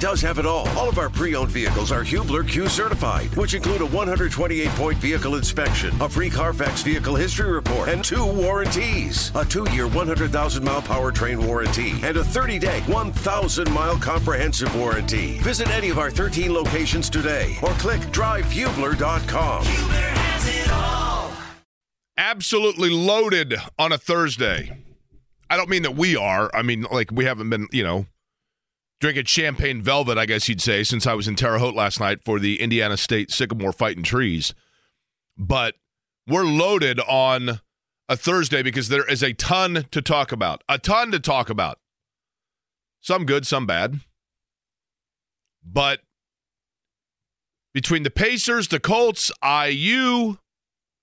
does have it all. All of our pre-owned vehicles are Hubler Q certified, which include a 128-point vehicle inspection, a free Carfax vehicle history report, and two warranties. A two-year 100,000-mile powertrain warranty and a 30-day 1,000-mile comprehensive warranty. Visit any of our 13 locations today or click drivehubler.com. Hubler has it all. absolutely loaded on a Thursday. I don't mean that we are. I mean, like, we haven't been, you know, drinking champagne velvet, I guess you'd say, since I was in Terre Haute last night for the Indiana State Sycamore Fighting Trees. But we're loaded on a Thursday because there is a ton to talk about. A ton to talk about. Some good, some bad. But between the Pacers, the Colts, IU,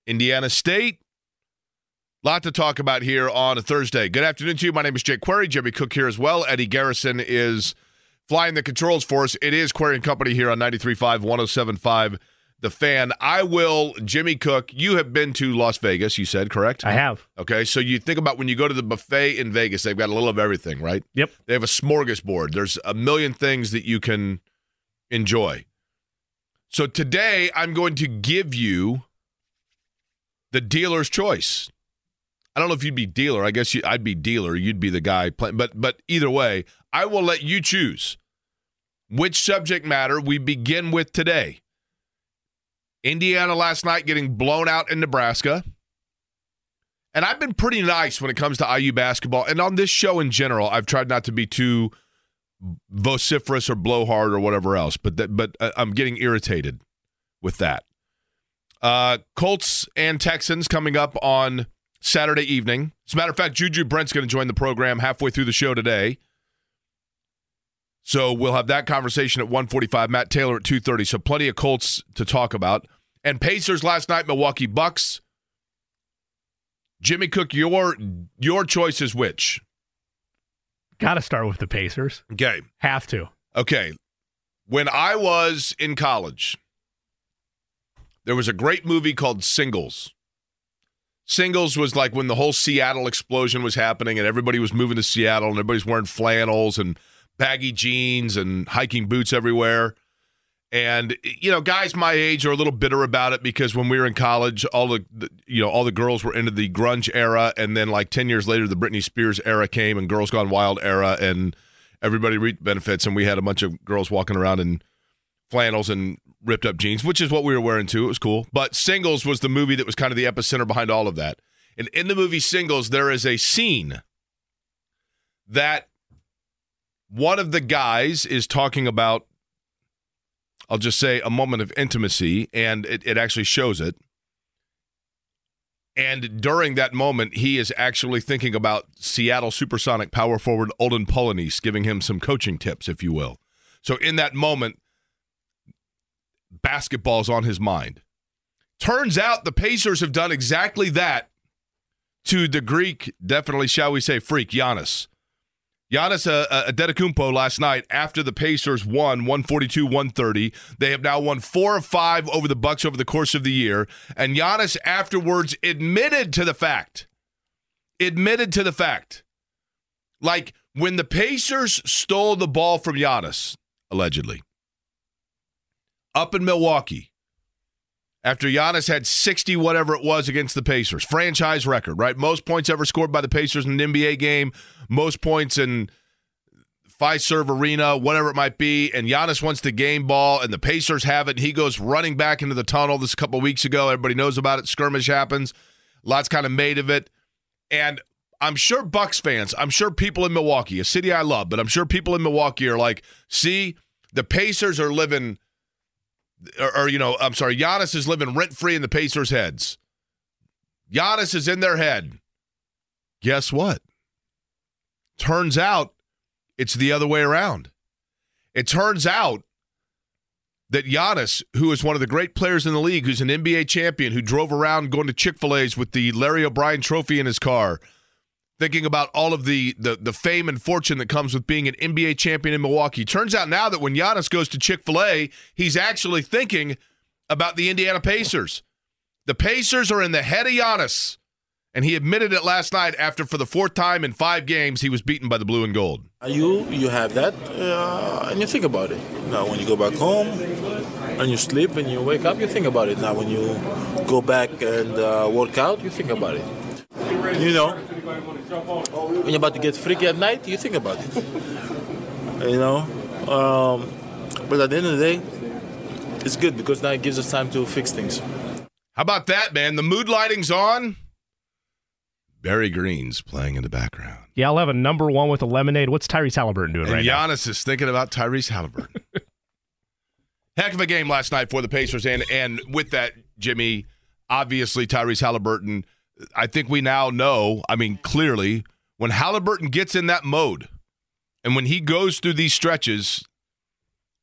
Indiana State, lot to talk about here on a Thursday. Good afternoon to you. My name is Jake Query. Jimmy Cook here as well. Eddie Garrison is flying the controls for us. It is Query and Company here on 93.5, 107.5, The Fan. I will, Jimmy Cook, you have been to Las Vegas, you said, correct? I have. Okay, so you think about when you go to the buffet in Vegas, they've got a little of everything, right? Yep. They have a smorgasbord. There's a million things that you can enjoy. So today I'm going to give you the dealer's choice. I don't know if you'd be dealer. I guess you, I'd be dealer. You'd be the guy playing. But but either way, I will let you choose which subject matter we begin with today. Indiana last night getting blown out in Nebraska. And I've been pretty nice when it comes to IU basketball. And on this show in general, I've tried not to be too vociferous or blowhard or whatever else. But that, but uh, I'm getting irritated with that. Uh, Colts and Texans coming up on Saturday evening. As a matter of fact, Juju Brents going to join the program halfway through the show today. So we'll have that conversation at 145. Matt Taylor at 230. So plenty of Colts to talk about. And Pacers last night, Milwaukee Bucks. Jimmy Cook, your your choice is which? Got to start with the Pacers. Okay. Have to. Okay. When I was in college, there was a great movie called Singles. Singles was like when the whole Seattle explosion was happening and everybody was moving to Seattle and everybody's wearing flannels and baggy jeans and hiking boots everywhere. And you know, guys my age are a little bitter about it because when we were in college, all the, the you know all the girls were into the grunge era, and then like ten years later, the Britney Spears era came and Girls Gone Wild era, and everybody reaped benefits, and we had a bunch of girls walking around in flannels and ripped up jeans, which is what we were wearing too. It was cool. But Singles was the movie that was kind of the epicenter behind all of that. And in the movie Singles, there is a scene that one of the guys is talking about I'll just say a moment of intimacy, and it, it actually shows it. And during that moment, he is actually thinking about Seattle Supersonic power forward Olden Polynice, giving him some coaching tips, if you will. So in that moment, basketball's on his mind. Turns out the Pacers have done exactly that to the Greek, definitely, shall we say, freak, Giannis. Giannis uh, uh, Antetokounmpo last night after the Pacers won 142-130. They have now won 4 of 5 over the Bucks over the course of the year, and Giannis afterwards admitted to the fact. Admitted to the fact. Like when the Pacers stole the ball from Giannis allegedly up in Milwaukee after Giannis had 60 whatever it was against the Pacers. Franchise record, right? Most points ever scored by the Pacers in an NBA game, most points in Fiserv Arena, whatever it might be, and Giannis wants the game ball and the Pacers have it he goes running back into the tunnel this a couple weeks ago. Everybody knows about it. Skirmish happens. Lots kind of made of it. And I'm sure Bucks fans, I'm sure people in Milwaukee, a city I love, but I'm sure people in Milwaukee are like, see, the Pacers are living or, or, you know, I'm sorry, Giannis is living rent free in the Pacers' heads. Giannis is in their head. Guess what? Turns out it's the other way around. It turns out that Giannis, who is one of the great players in the league, who's an NBA champion, who drove around going to Chick fil A's with the Larry O'Brien trophy in his car, thinking about all of the, the the fame and fortune that comes with being an NBA champion in Milwaukee. Turns out now that when Giannis goes to Chick fil A, he's actually thinking about the Indiana Pacers. The Pacers are in the head of Giannis, And he admitted it last night after, for the fourth time in five games, he was beaten by the blue and gold. You you have that, uh, and you think about it. Now, when you go back home and you sleep and you wake up, you think about it. Now, when you go back and uh, work out, you think about it. You know, when you're about to get freaky at night, you think about it. you know, um, but at the end of the day, it's good because now it gives us time to fix things. How about that, man? The mood lighting's on. Barry Green's playing in the background. Yeah, I'll have a number one with a lemonade. What's Tyrese Haliburton doing And right now? Giannis is thinking about Tyrese Haliburton. Heck of a game last night for the Pacers, and and with that, Jimmy, obviously Tyrese Haliburton. I think we now know. I mean, clearly, when Haliburton gets in that mode, and when he goes through these stretches,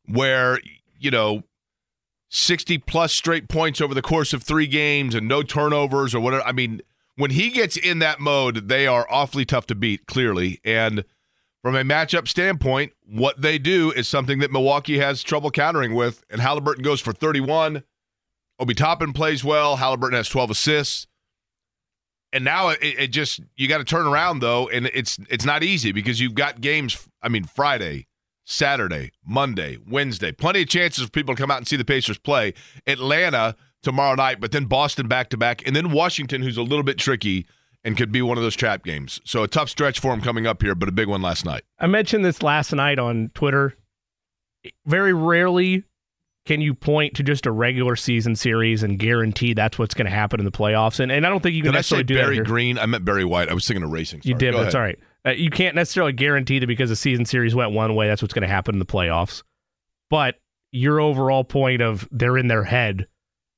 where you know. 60 plus straight points over the course of three games and no turnovers or whatever. I mean, when he gets in that mode, they are awfully tough to beat, clearly. And from a matchup standpoint, what they do is something that Milwaukee has trouble countering with. And Haliburton goes for 31. Obi Toppin plays well. Haliburton has 12 assists. And now it, it just you got to turn around though, and it's it's not easy because you've got games. I mean, Friday, Saturday, Monday, Wednesday, plenty of chances for people to come out and see the Pacers play. Atlanta tomorrow night, but then Boston back to back, and then Washington, who's a little bit tricky and could be one of those trap games. So a tough stretch for him coming up here, but a big one last night. I mentioned this last night on Twitter. Very rarely can you point to just a regular season series and guarantee that's what's going to happen in the playoffs. And, and I don't think you can Did necessarily do Barry that. here. Green? I meant Barry White. I was thinking of racing. You did, Go but it's all right. Uh, you can't necessarily guarantee that because the season series went one way, that's what's going to happen in the playoffs. But your overall point of they're in their head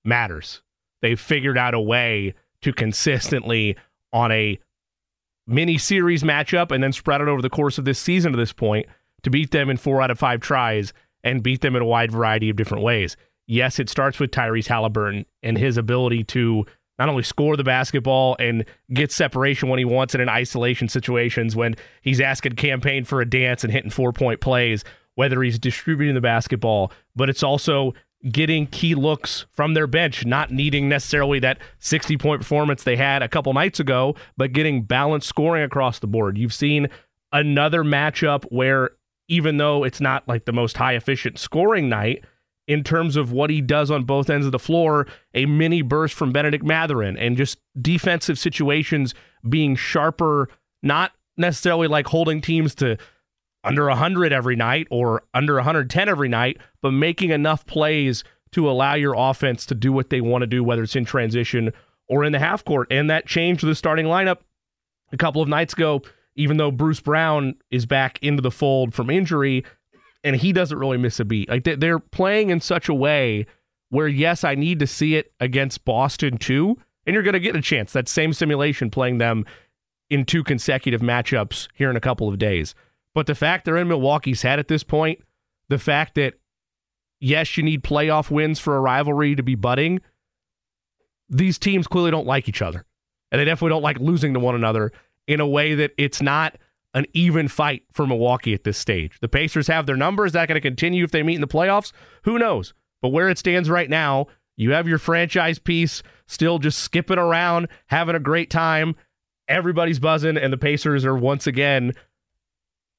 matters. They've figured out a way to consistently on a mini series matchup and then spread it over the course of this season to this point to beat them in four out of five tries and beat them in a wide variety of different ways. Yes, it starts with Tyrese Haliburton and his ability to not only score the basketball and get separation when he wants it in isolation situations, when he's asking campaign for a dance and hitting four point plays, whether he's distributing the basketball, but it's also getting key looks from their bench, not needing necessarily that 60 point performance they had a couple nights ago, but getting balanced scoring across the board. You've seen another matchup where even though it's not like the most high efficient scoring night, in terms of what he does on both ends of the floor, a mini burst from Bennedict Mathurin and just defensive situations being sharper, not necessarily like holding teams to under 100 every night or under 110 every night, but making enough plays to allow your offense to do what they want to do, whether it's in transition or in the half court. And that changed the starting lineup a couple of nights ago, even though Bruce Brown is back into the fold from injury and he doesn't really miss a beat. Like they- they're playing in such a way where, yes, I need to see it against Boston too. And you're going to get a chance. That same simulation playing them in two consecutive matchups here in a couple of days. But the fact they're in Milwaukee's head at this point, the fact that, yes, you need playoff wins for a rivalry to be budding, these teams clearly don't like each other. And they definitely don't like losing to one another in a way that it's not an even fight for Milwaukee at this stage. The Pacers have their number. Is that going to continue if they meet in the playoffs? Who knows? But where it stands right now, you have your franchise piece still just skipping around, having a great time. Everybody's buzzing, and the Pacers are once again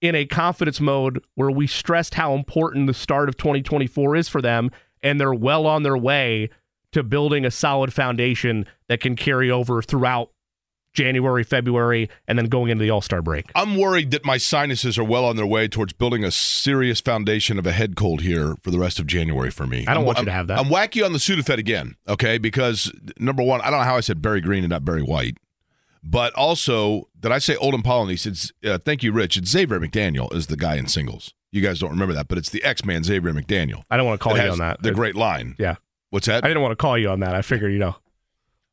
in a confidence mode where we stressed how important the start of 2024 is for them, and they're well on their way to building a solid foundation that can carry over throughout January, February, and then going into the All Star break. I'm worried that my sinuses are well on their way towards building a serious foundation of a head cold here for the rest of January for me. I don't I'm- want you I'm- to have that. I'm wacky on the Sudafed again, okay? Because number one, I don't know how I said Barry Green and not Barry White, but also did I say Olden Polynice? It's uh, thank you, Rich. It's Xavier McDaniel is the guy in singles. You guys don't remember that, but it's the X Man Xavier McDaniel. I don't want to call you on that. The great line. Yeah. What's that? I didn't want to call you on that. I figured, you know.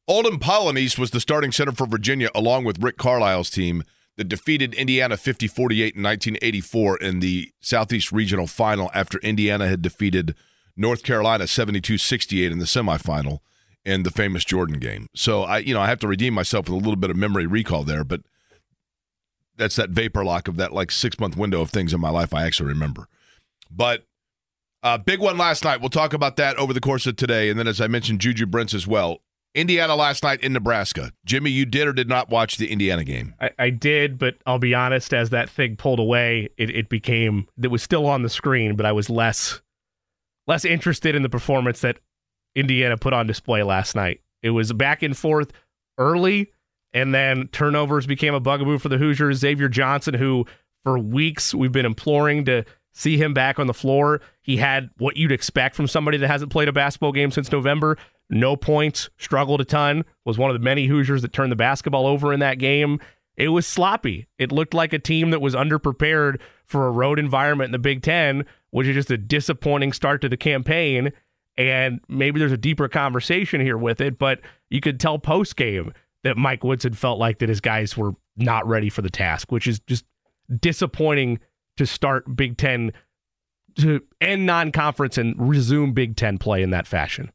Olden Polynice was the starting center for Virginia, along with Rick Carlisle's team that defeated Indiana 50 48 in 1984 in the Southeast Regional Final after Indiana had defeated North Carolina 72 68 in the semifinal in the famous Jordan game. So I, you know, I have to redeem myself with a little bit of memory recall there, but that's that vapor lock of that like six month window of things in my life I actually remember. But uh, big one last night. We'll talk about that over the course of today. And then, as I mentioned, Juju Brents as well. Indiana last night in Nebraska. Jimmy, you did or did not watch the Indiana game? I, I did, but I'll be honest. As that thing pulled away, it, it became it was still on the screen, but I was less less interested in the performance that Indiana put on display last night. It was back and forth early, and then turnovers became a bugaboo for the Hoosiers. Xavier Johnson, who for weeks we've been imploring to see him back on the floor. He had what you'd expect from somebody that hasn't played a basketball game since November. No points, struggled a ton, was one of the many Hoosiers that turned the basketball over in that game. It was sloppy. It looked like a team that was underprepared for a road environment in the Big Ten, which is just a disappointing start to the campaign. And maybe there's a deeper conversation here with it, but you could tell post game that Mike Woodson felt like that his guys were not ready for the task, which is just disappointing to start Big Ten to end non-conference and resume Big Ten play in that fashion.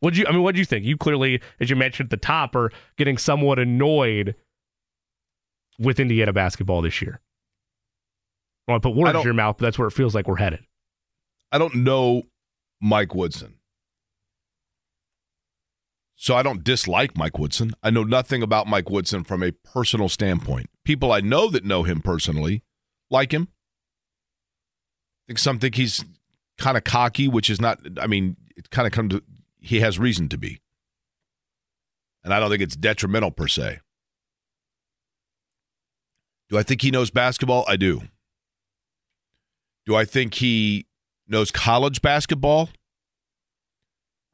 What you? I mean, what do you think? You clearly, as you mentioned at the top, are getting somewhat annoyed with Indiana basketball this year. I want to put words in your mouth, but that's where it feels like we're headed. I don't know Mike Woodson. So I don't dislike Mike Woodson. I know nothing about Mike Woodson from a personal standpoint. People I know that know him personally like him. I think some think he's kind of cocky, which is not. I mean, it kind of comes to he has reason to be, and I don't think it's detrimental per se. Do I think he knows basketball? I do. Do I think he knows college basketball?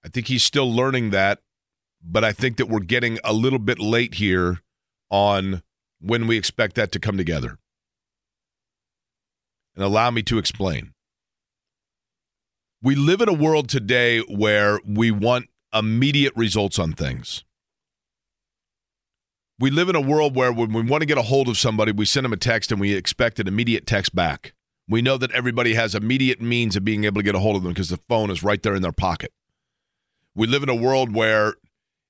I think he's still learning that, but I think that we're getting a little bit late here on when we expect that to come together and allow me to explain. We live in a world today where we want immediate results on things. We live in a world where when we want to get a hold of somebody, we send them a text and we expect an immediate text back. We know that everybody has immediate means of being able to get a hold of them because the phone is right there in their pocket. We live in a world where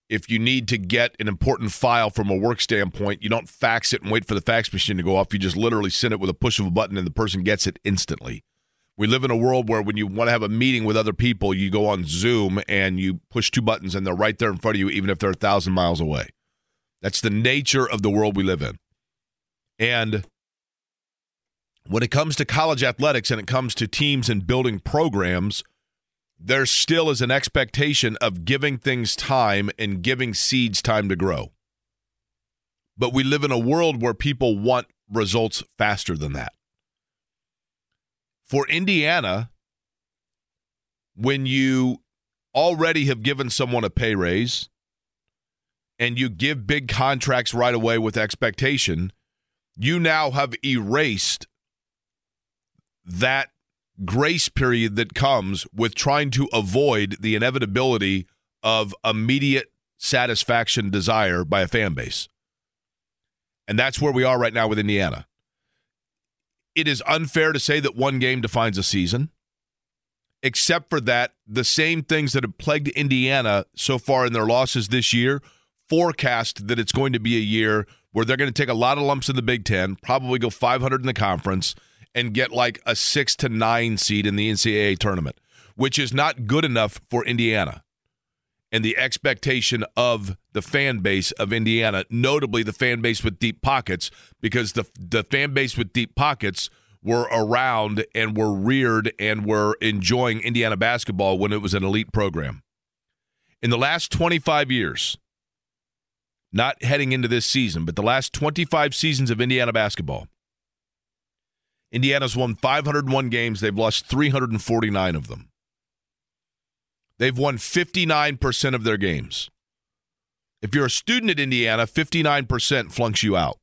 if you need to get an important file from a work standpoint, you don't fax it and wait for the fax machine to go off. You just literally send it with a push of a button and the person gets it instantly. We live in a world where when you want to have a meeting with other people, you go on Zoom and you push two buttons and they're right there in front of you, even if they're a thousand miles away. That's the nature of the world we live in. And when it comes to college athletics and it comes to teams and building programs, there still is an expectation of giving things time and giving seeds time to grow. But we live in a world where people want results faster than that. For Indiana, when you already have given someone a pay raise and you give big contracts right away with expectation, you now have erased that grace period that comes with trying to avoid the inevitability of immediate satisfaction desire by a fan base. And that's where we are right now with Indiana. It is unfair to say that one game defines a season, except for that the same things that have plagued Indiana so far in their losses this year forecast that it's going to be a year where they're going to take a lot of lumps in the Big Ten, probably go 500 in the conference and get like a six to nine seed in the NCAA tournament, which is not good enough for Indiana and the expectation of the fan base of Indiana, notably the fan base with deep pockets, because the the fan base with deep pockets were around and were reared and were enjoying Indiana basketball when it was an elite program. In the last 25 years, not heading into this season, but the last 25 seasons of Indiana basketball, Indiana's won 501 games. They've lost 349 of them. They've won 59% of their games. If you're a student at Indiana, 59% flunks you out.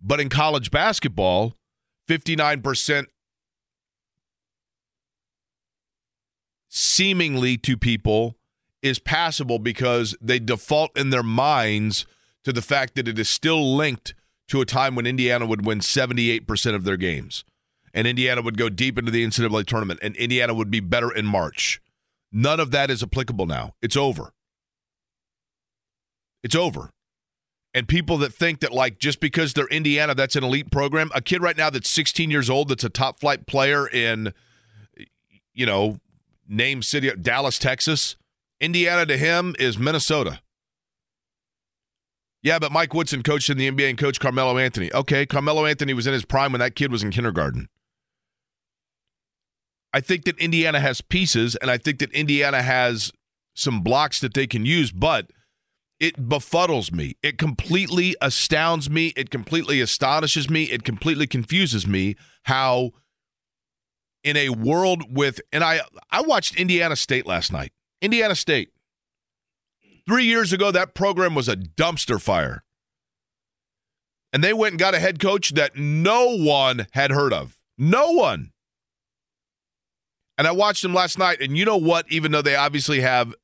But in college basketball, 59% seemingly to people is passable because they default in their minds to the fact that it is still linked to a time when Indiana would win 78% of their games. And Indiana would go deep into the NCAA tournament, and Indiana would be better in March. None of that is applicable now. It's over. It's over. And people that think that, like, just because they're Indiana, that's an elite program. A kid right now that's 16 years old, that's a top flight player in, you know, name city, Dallas, Texas, Indiana to him is Minnesota. Yeah, but Mike Woodson coached in the NBA and coached Carmelo Anthony. Okay, Carmelo Anthony was in his prime when that kid was in kindergarten. I think that Indiana has pieces, and I think that Indiana has some blocks that they can use, but it befuddles me. It completely astounds me. It completely astonishes me. It completely confuses me how in a world with and I I watched Indiana State last night. Indiana State. 3 years ago that program was a dumpster fire. And they went and got a head coach that no one had heard of. No one. And I watched them last night and you know what even though they obviously have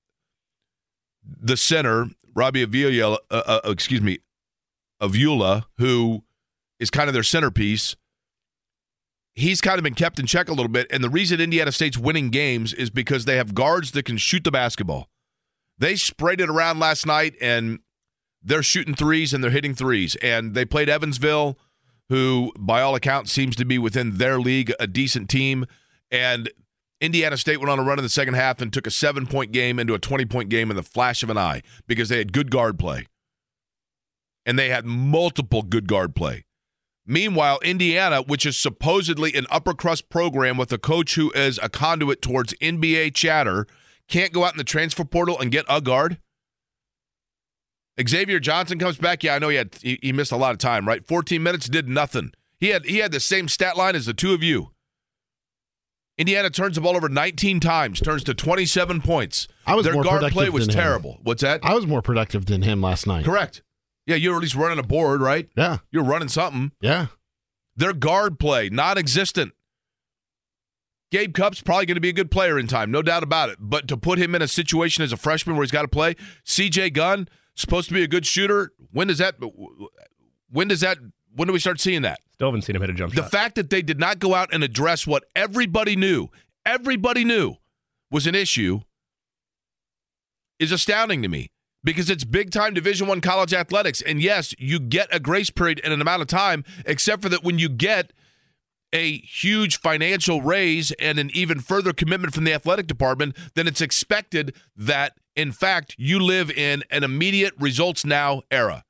the center, Robbie Avila, uh, uh, excuse me, Avila, who is kind of their centerpiece, he's kind of been kept in check a little bit. And the reason Indiana State's winning games is because they have guards that can shoot the basketball. They sprayed it around last night and they're shooting threes and they're hitting threes. And they played Evansville, who, by all accounts, seems to be within their league a decent team. And Indiana State went on a run in the second half and took a seven point game into a 20 point game in the flash of an eye because they had good guard play. And they had multiple good guard play. Meanwhile, Indiana, which is supposedly an upper crust program with a coach who is a conduit towards NBA chatter, can't go out in the transfer portal and get a guard. Xavier Johnson comes back. Yeah, I know he had he, he missed a lot of time, right? 14 minutes, did nothing. He had he had the same stat line as the two of you. Indiana turns the ball over 19 times, turns to 27 points. I was Their more guard play was than him. terrible. What's that? I was more productive than him last night. Correct. Yeah, you were at least running a board, right? Yeah. You're running something. Yeah. Their guard play, non existent. Gabe Cupps probably going to be a good player in time, no doubt about it. But to put him in a situation as a freshman where he's got to play, CJ Gunn, supposed to be a good shooter. When does that, when does that, when do we start seeing that? Still haven't seen him hit a jump The shot. fact that they did not go out and address what everybody knew, everybody knew was an issue is astounding to me because it's big time division 1 college athletics and yes, you get a grace period in an amount of time except for that when you get a huge financial raise and an even further commitment from the athletic department, then it's expected that in fact you live in an immediate results now era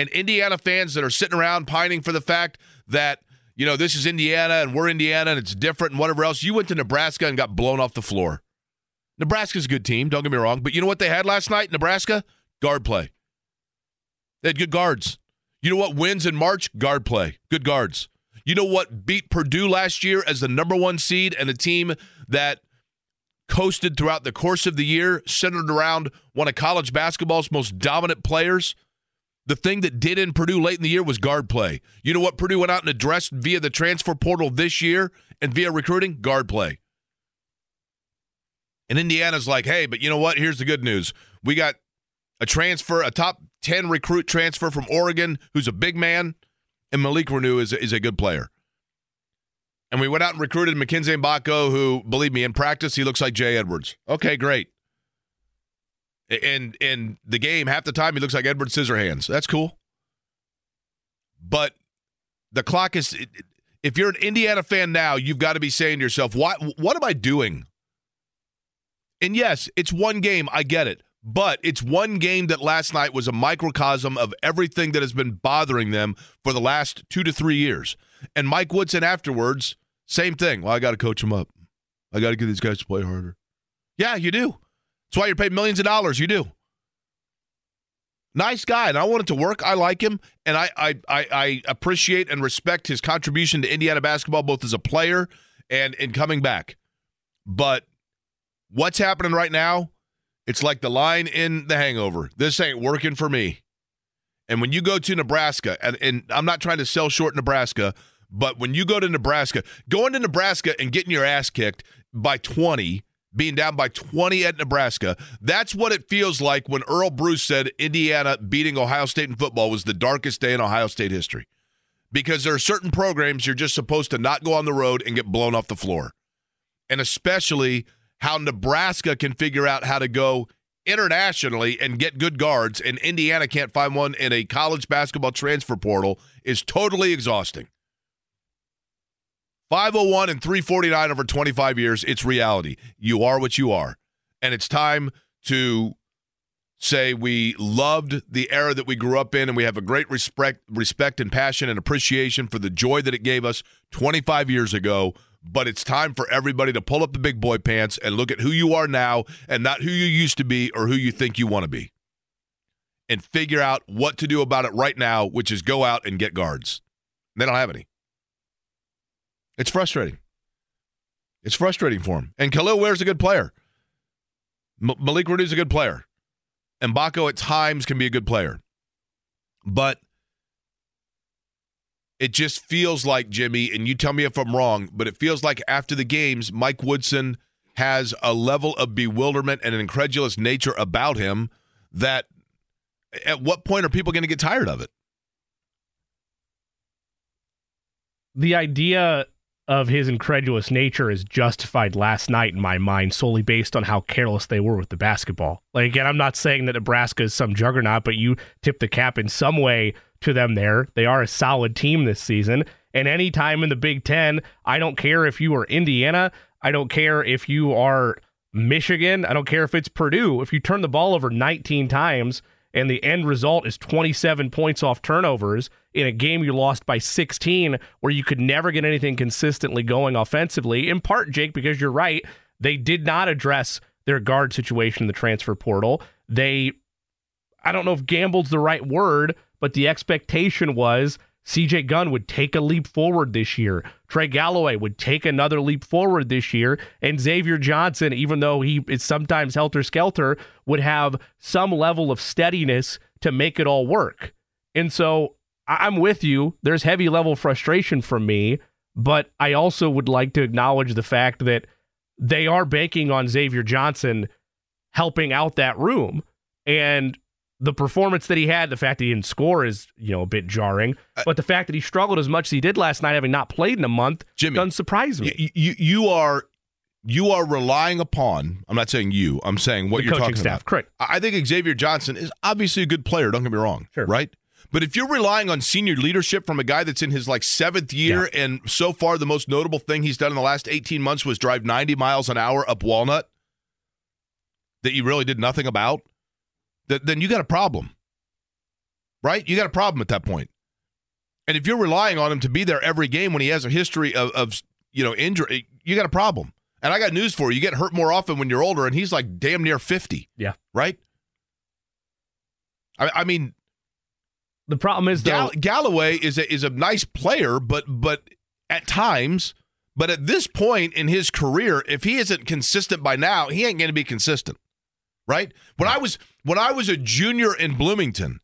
and Indiana fans that are sitting around pining for the fact that you know this is Indiana and we're Indiana and it's different and whatever else. You went to Nebraska and got blown off the floor. Nebraska's a good team, don't get me wrong, but you know what they had last night? Nebraska guard play. They had good guards. You know what wins in March? Guard play. Good guards. You know what beat Purdue last year as the number one seed and a team that coasted throughout the course of the year, centered around one of college basketball's most dominant players? The thing that did in Purdue late in the year was guard play. You know what Purdue went out and addressed via the transfer portal this year and via recruiting? Guard play. And Indiana's like, hey, but you know what? Here's the good news. We got a transfer, a top 10 recruit transfer from Oregon who's a big man, and Malik Reneau is, is a good player. And we went out and recruited Mackenzie Mgbako, who, believe me, in practice, he looks like Jay Edwards. Okay, great. And and the game, half the time, he looks like Edward Scissorhands. That's cool. But the clock is. If you're an Indiana fan now, you've got to be saying to yourself, "What? What am I doing?" And yes, it's one game. I get it, but it's one game that last night was a microcosm of everything that has been bothering them for the last two to three years. And Mike Woodson afterwards, same thing. Well, I got to coach them up. I got to get these guys to play harder. Yeah, you do. That's why you're paid millions of dollars. You do. Nice guy, and I want it to work. I like him, and I, I I I appreciate and respect his contribution to Indiana basketball, both as a player and in coming back. But what's happening right now? It's like the line in The Hangover. This ain't working for me. And when you go to Nebraska, and, and I'm not trying to sell short Nebraska, but when you go to Nebraska, going to Nebraska and getting your ass kicked by 20 being down by 20 at Nebraska. That's what it feels like when Earle Bruce said Indiana beating Ohio State in football was the darkest day in Ohio State history. Because there are certain programs you're just supposed to not go on the road and get blown off the floor. And especially how Nebraska can figure out how to go internationally and get good guards, and Indiana can't find one in a college basketball transfer portal is totally exhausting. 501 and 349 over 25 years. It's reality. You are what you are. And it's time to say we loved the era that we grew up in and we have a great respect respect and passion and appreciation for the joy that it gave us 25 years ago but it's time for everybody to pull up the big boy pants and look at who you are now and not who you used to be or who you think you want to be and figure out what to do about it right now which is go out and get guards they don't have any it's frustrating it's frustrating for him and Kel'el Ware's a good player M- Malik Reneau's a good player and Baco at times can be a good player. But it just feels like, Jimmy, and you tell me if I'm wrong, but it feels like after the games, Mike Woodson has a level of bewilderment and an incredulous nature about him that at what point are people going to get tired of it? The idea of his incredulous nature is justified last night in my mind solely based on how careless they were with the basketball. Like again, I'm not saying that Nebraska is some juggernaut, but you tip the cap in some way to them there. They are a solid team this season. And any time in the Big Ten, I don't care if you are Indiana, I don't care if you are Michigan, I don't care if it's Purdue. If you turn the ball over 19 times and the end result is 27 points off turnovers in a game you lost by 16 where you could never get anything consistently going offensively in part Jake because you're right they did not address their guard situation in the transfer portal. They I don't know if gambled's the right word but the expectation was CJ Gunn would take a leap forward this year. Trey Galloway would take another leap forward this year. And Xavier Johnson, even though he is sometimes helter skelter, would have some level of steadiness to make it all work. And so I'm with you. There's heavy level frustration from me, but I also would like to acknowledge the fact that they are banking on Xavier Johnson helping out that room. And the performance that he had, the fact that he didn't score is, you know, a bit jarring. But the fact that he struggled as much as he did last night, having not played in a month, Jimmy, doesn't surprise me. You, you, you are you are relying upon. I'm not saying you. I'm saying what The you're coaching talking staff, about. correct. I think Xavier Johnson is obviously a good player. Don't get me wrong. Sure. Right. But if you're relying on senior leadership from a guy that's in his like seventh year, and so far the most notable thing he's done in the last 18 months was drive 90 miles an hour up Walnut, that you really did nothing about, th- then you got a problem. Right? You got a problem at that point. And if you're relying on him to be there every game when he has a history of, of you know injury, eh, you got a problem. And I got news for you: you get hurt more often when you're older, and he's like damn near 50. Yeah. Right. I, I mean, The problem is, though, Gall- Galloway is a, is a nice player, but but at times, but at this point in his career, if he isn't consistent by now, he ain't going to be consistent, right? When I was when I was a junior in Bloomington,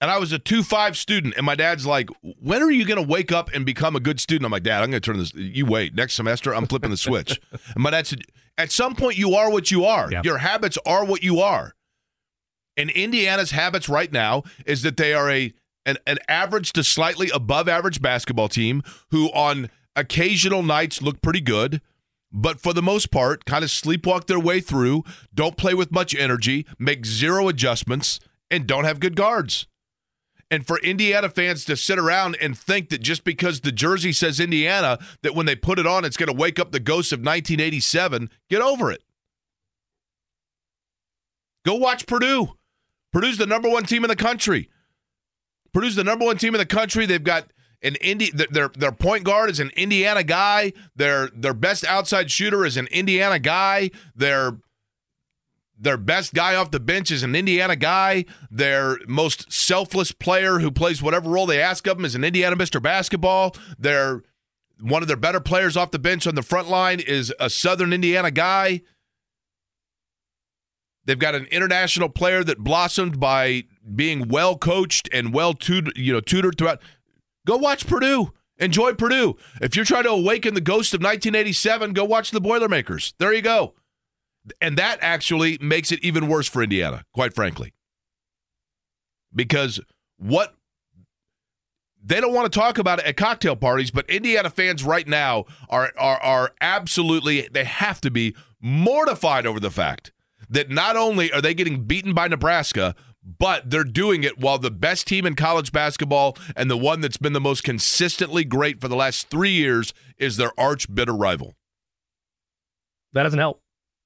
and I was a two five student, and my dad's like, "When are you going to wake up and become a good student?" I'm like, "Dad, I'm going to turn this. You wait. Next semester, I'm flipping the switch." and my dad said, "At some point, you are what you are. Yeah. Your habits are what you are." And Indiana's habits right now is that they are a an, an average to slightly above average basketball team who on occasional nights look pretty good, but for the most part, kind of sleepwalk their way through, don't play with much energy, make zero adjustments, and don't have good guards. And for Indiana fans to sit around and think that just because the jersey says Indiana, that when they put it on, it's going to wake up the ghosts of 1987, get over it. Go watch Purdue. Purdue's the number one team in the country. Purdue's the number one team in the country. They've got an Indi- their their point guard is an Indiana guy. Their their best outside shooter is an Indiana guy. Their their best guy off the bench is an Indiana guy. Their most selfless player who plays whatever role they ask of him is an Indiana Mr. Basketball. Their one of their better players off the bench on the front line is a Southern Indiana guy. They've got an international player that blossomed by being well coached and well tutored, you know, tutored throughout. Go watch Purdue. Enjoy Purdue. If you're trying to awaken the ghost of 1987, go watch the Boilermakers. There you go. And that actually makes it even worse for Indiana, quite frankly. Because what they don't want to talk about it at cocktail parties, but Indiana fans right now are are are absolutely they have to be mortified over the fact that not only are they getting beaten by Nebraska, but they're doing it while the best team in college basketball and the one that's been the most consistently great for the last three years is their arch bitter rival. that doesn't help.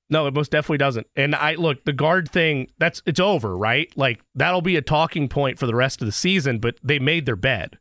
No, it most definitely doesn't. And I look, the guard thing, that's it's over, right? Like that'll be a talking point for the rest of the season, but they made their bed.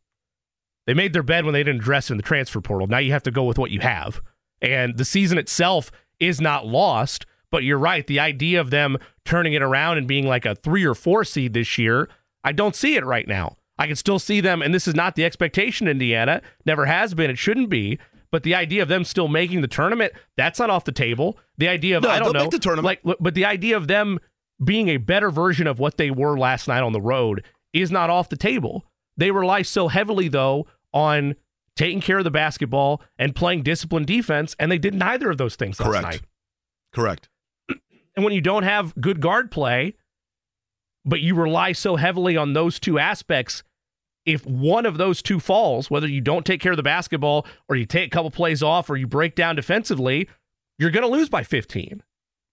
They made their bed when they didn't dress in the transfer portal. Now you have to go with what you have. And the season itself is not lost, but you're right. The idea of them turning it around and being like a three or four seed this year, I don't see it right now. I can still see them, and this is not the expectation, Indiana. Never has been. It shouldn't be. But the idea of them still making the tournament, that's not off the table. The idea of No, I don't know, the tournament. like, but the idea of them being a better version of what they were last night on the road is not off the table. They rely so heavily though on taking care of the basketball and playing disciplined defense, and they did neither of those things last Correct. night. Correct. And when you don't have good guard play, but you rely so heavily on those two aspects, if one of those two falls, whether you don't take care of the basketball or you take a couple plays off or you break down defensively, you're going to lose by 15.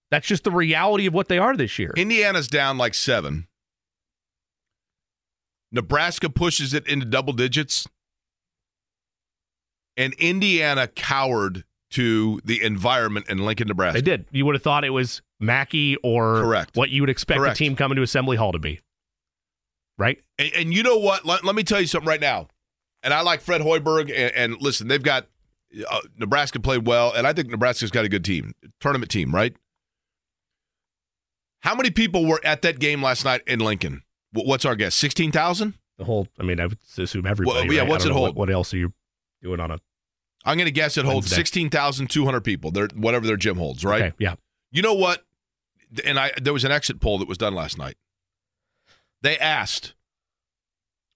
That's just the reality of what they are this year. Indiana's down like seven. Nebraska pushes it into double digits. And Indiana cowered to the environment in Lincoln, Nebraska. They did. You would have thought it was Mackey or Correct. what you would expect Correct. a team coming to Assembly Hall to be. Right? And, and you know what? Let, let me tell you something right now. And I like Fred Hoiberg. And, and listen, they've got uh, Nebraska played well, and I think Nebraska's got a good team, tournament team, right? How many people were at that game last night in Lincoln? What's our guess? Sixteen thousand. The whole, I mean, I would assume everybody. Well, yeah, right? What's it hold? What, what else are you doing on a. I'm going to guess it holds Wednesday. sixteen thousand two hundred people. They're, whatever their gym holds, right? Okay, yeah. You know what? And I there was an exit poll that was done last night. They asked.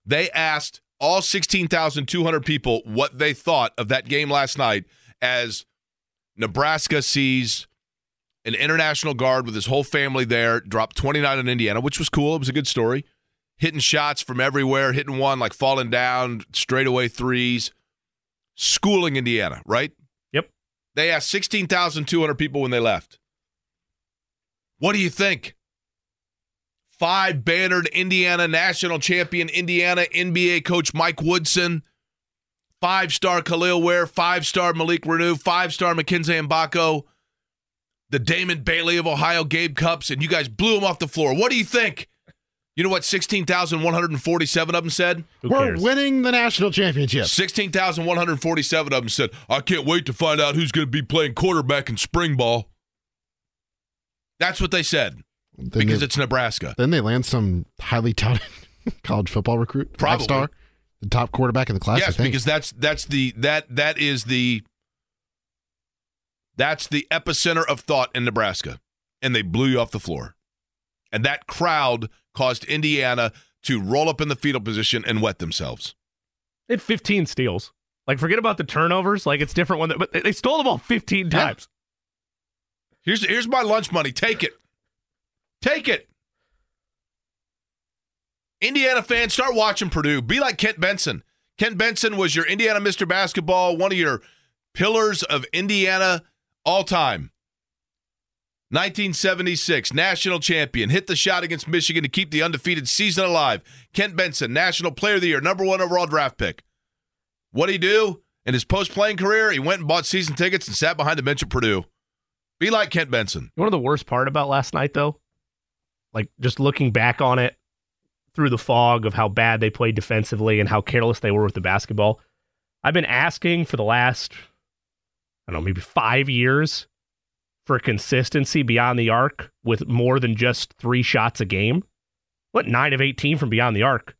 They asked all 16,200 people what they thought of that game last night as Nebraska sees an international guard with his whole family there drop 29 in Indiana, which was cool. It was a good story. Hitting shots from everywhere, hitting one like falling down, straightaway threes, schooling Indiana, right? Yep. They asked 16,200 people when they left. What do you think? Five bannered Indiana national champion, Indiana NBA coach Mike Woodson, five star Kel'el Ware, five star Malik Reneau, five star Mackenzie Mgbako, the Damon Bailey of Ohio Gabe Cupps, and you guys blew him off the floor. What do you think? You know what 16,147 of them said? Who We're cares? winning the national championship. 16,147 of them said, I can't wait to find out who's going to be playing quarterback in spring ball. That's what they said Then because they, it's Nebraska. then they land some highly touted college football recruit, Probably. five star, the top quarterback in the class. Yes, because that's that's the that that is the that's the epicenter of thought in Nebraska, and they blew you off the floor, and that crowd caused Indiana to roll up in the fetal position and wet themselves. They had 15 steals. Like, forget about the turnovers. Like, it's different when they, but they- stole the ball 15 Yeah. times. Here's here's my lunch money. Take it. Take it. Indiana fans, start watching Purdue. Be like Kent Benson. Kent Benson was your Indiana Mr. Basketball, one of your pillars of Indiana all time. 1976, national champion, hit the shot against Michigan to keep the undefeated season alive. Kent Benson, national player of the year, number one overall draft pick. What did he do? In his post playing career, he went and bought season tickets and sat behind the bench at Purdue. Be like Kent Benson. You know the worst part about last night, though? Like, just looking back on it through the fog of how bad they played defensively and how careless they were with the basketball. I've been asking for the last, I don't know, maybe five years for consistency beyond the arc with more than just three shots a game. What, nine of 18 from beyond the arc?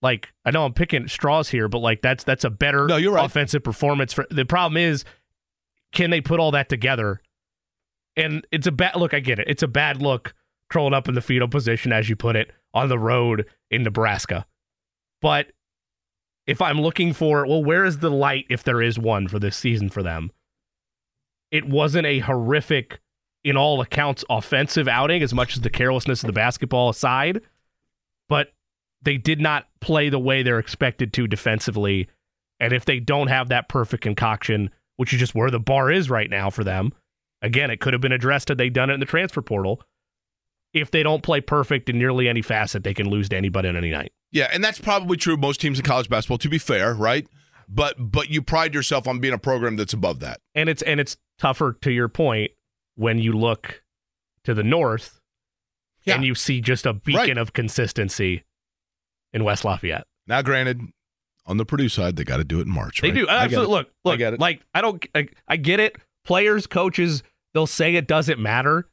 Like, I know I'm picking straws here, but like that's that's a better No, you're right. offensive performance. For the problem is, can they put all that together and it's a bad look. I get it. It's a bad look curled up in the fetal position, as you put it, on the road in Nebraska. But if I'm looking for, well, where is the light if there is one for this season for them? It wasn't a horrific, in all accounts, offensive outing as much as the carelessness of the basketball aside, but they did not play the way they're expected to defensively. And if they don't have that perfect concoction, which is just where the bar is right now for them, Again, it could have been addressed had they done it in the transfer portal. If they don't play perfect in nearly any facet, they can lose to anybody on any night. Yeah, and that's probably true of most teams in college basketball. To be fair, right? But but you pride yourself on being a program that's above that. And it's and it's tougher to your point when you look to the north Yeah. and you see just a beacon Right. of consistency in West Lafayette. Now, granted, on the Purdue side, they got to do it in March. They right? do. I Absolutely. Look, look. get it. Like I don't. I, I get it. Players, coaches, they'll say it doesn't matter.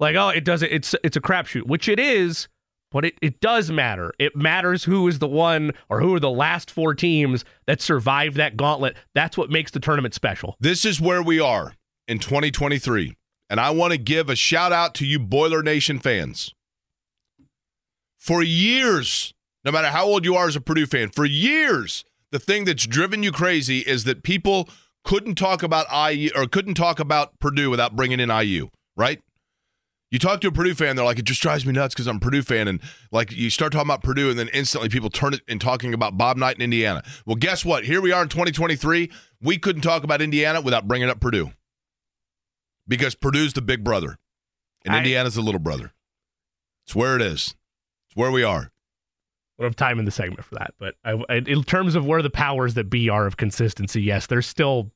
Like oh, it doesn't. It's it's a crapshoot, which it is. But it, it does matter. It matters who is the one or who are the last four teams that survived that gauntlet. That's what makes the tournament special. This is where we are in 2023. And I want to give a shout out to you, Boiler Nation fans. For years, no matter how old you are as a Purdue fan, for years, the thing that's driven you crazy is that people couldn't talk about IU or couldn't talk about Purdue without bringing in IU, right? You talk to a Purdue fan, they're like, it just drives me nuts because I'm a Purdue fan. And like you start talking about Purdue, and then instantly people turn it and talking about Bob Knight in Indiana. Well, guess what? Here we are in 2023. We couldn't talk about Indiana without bringing up Purdue because Purdue's the big brother and I- Indiana's the little brother. It's where it is. It's where we are. We don't have time in the segment for that. But I, I- in terms of where the powers that be are of consistency, yes, there's still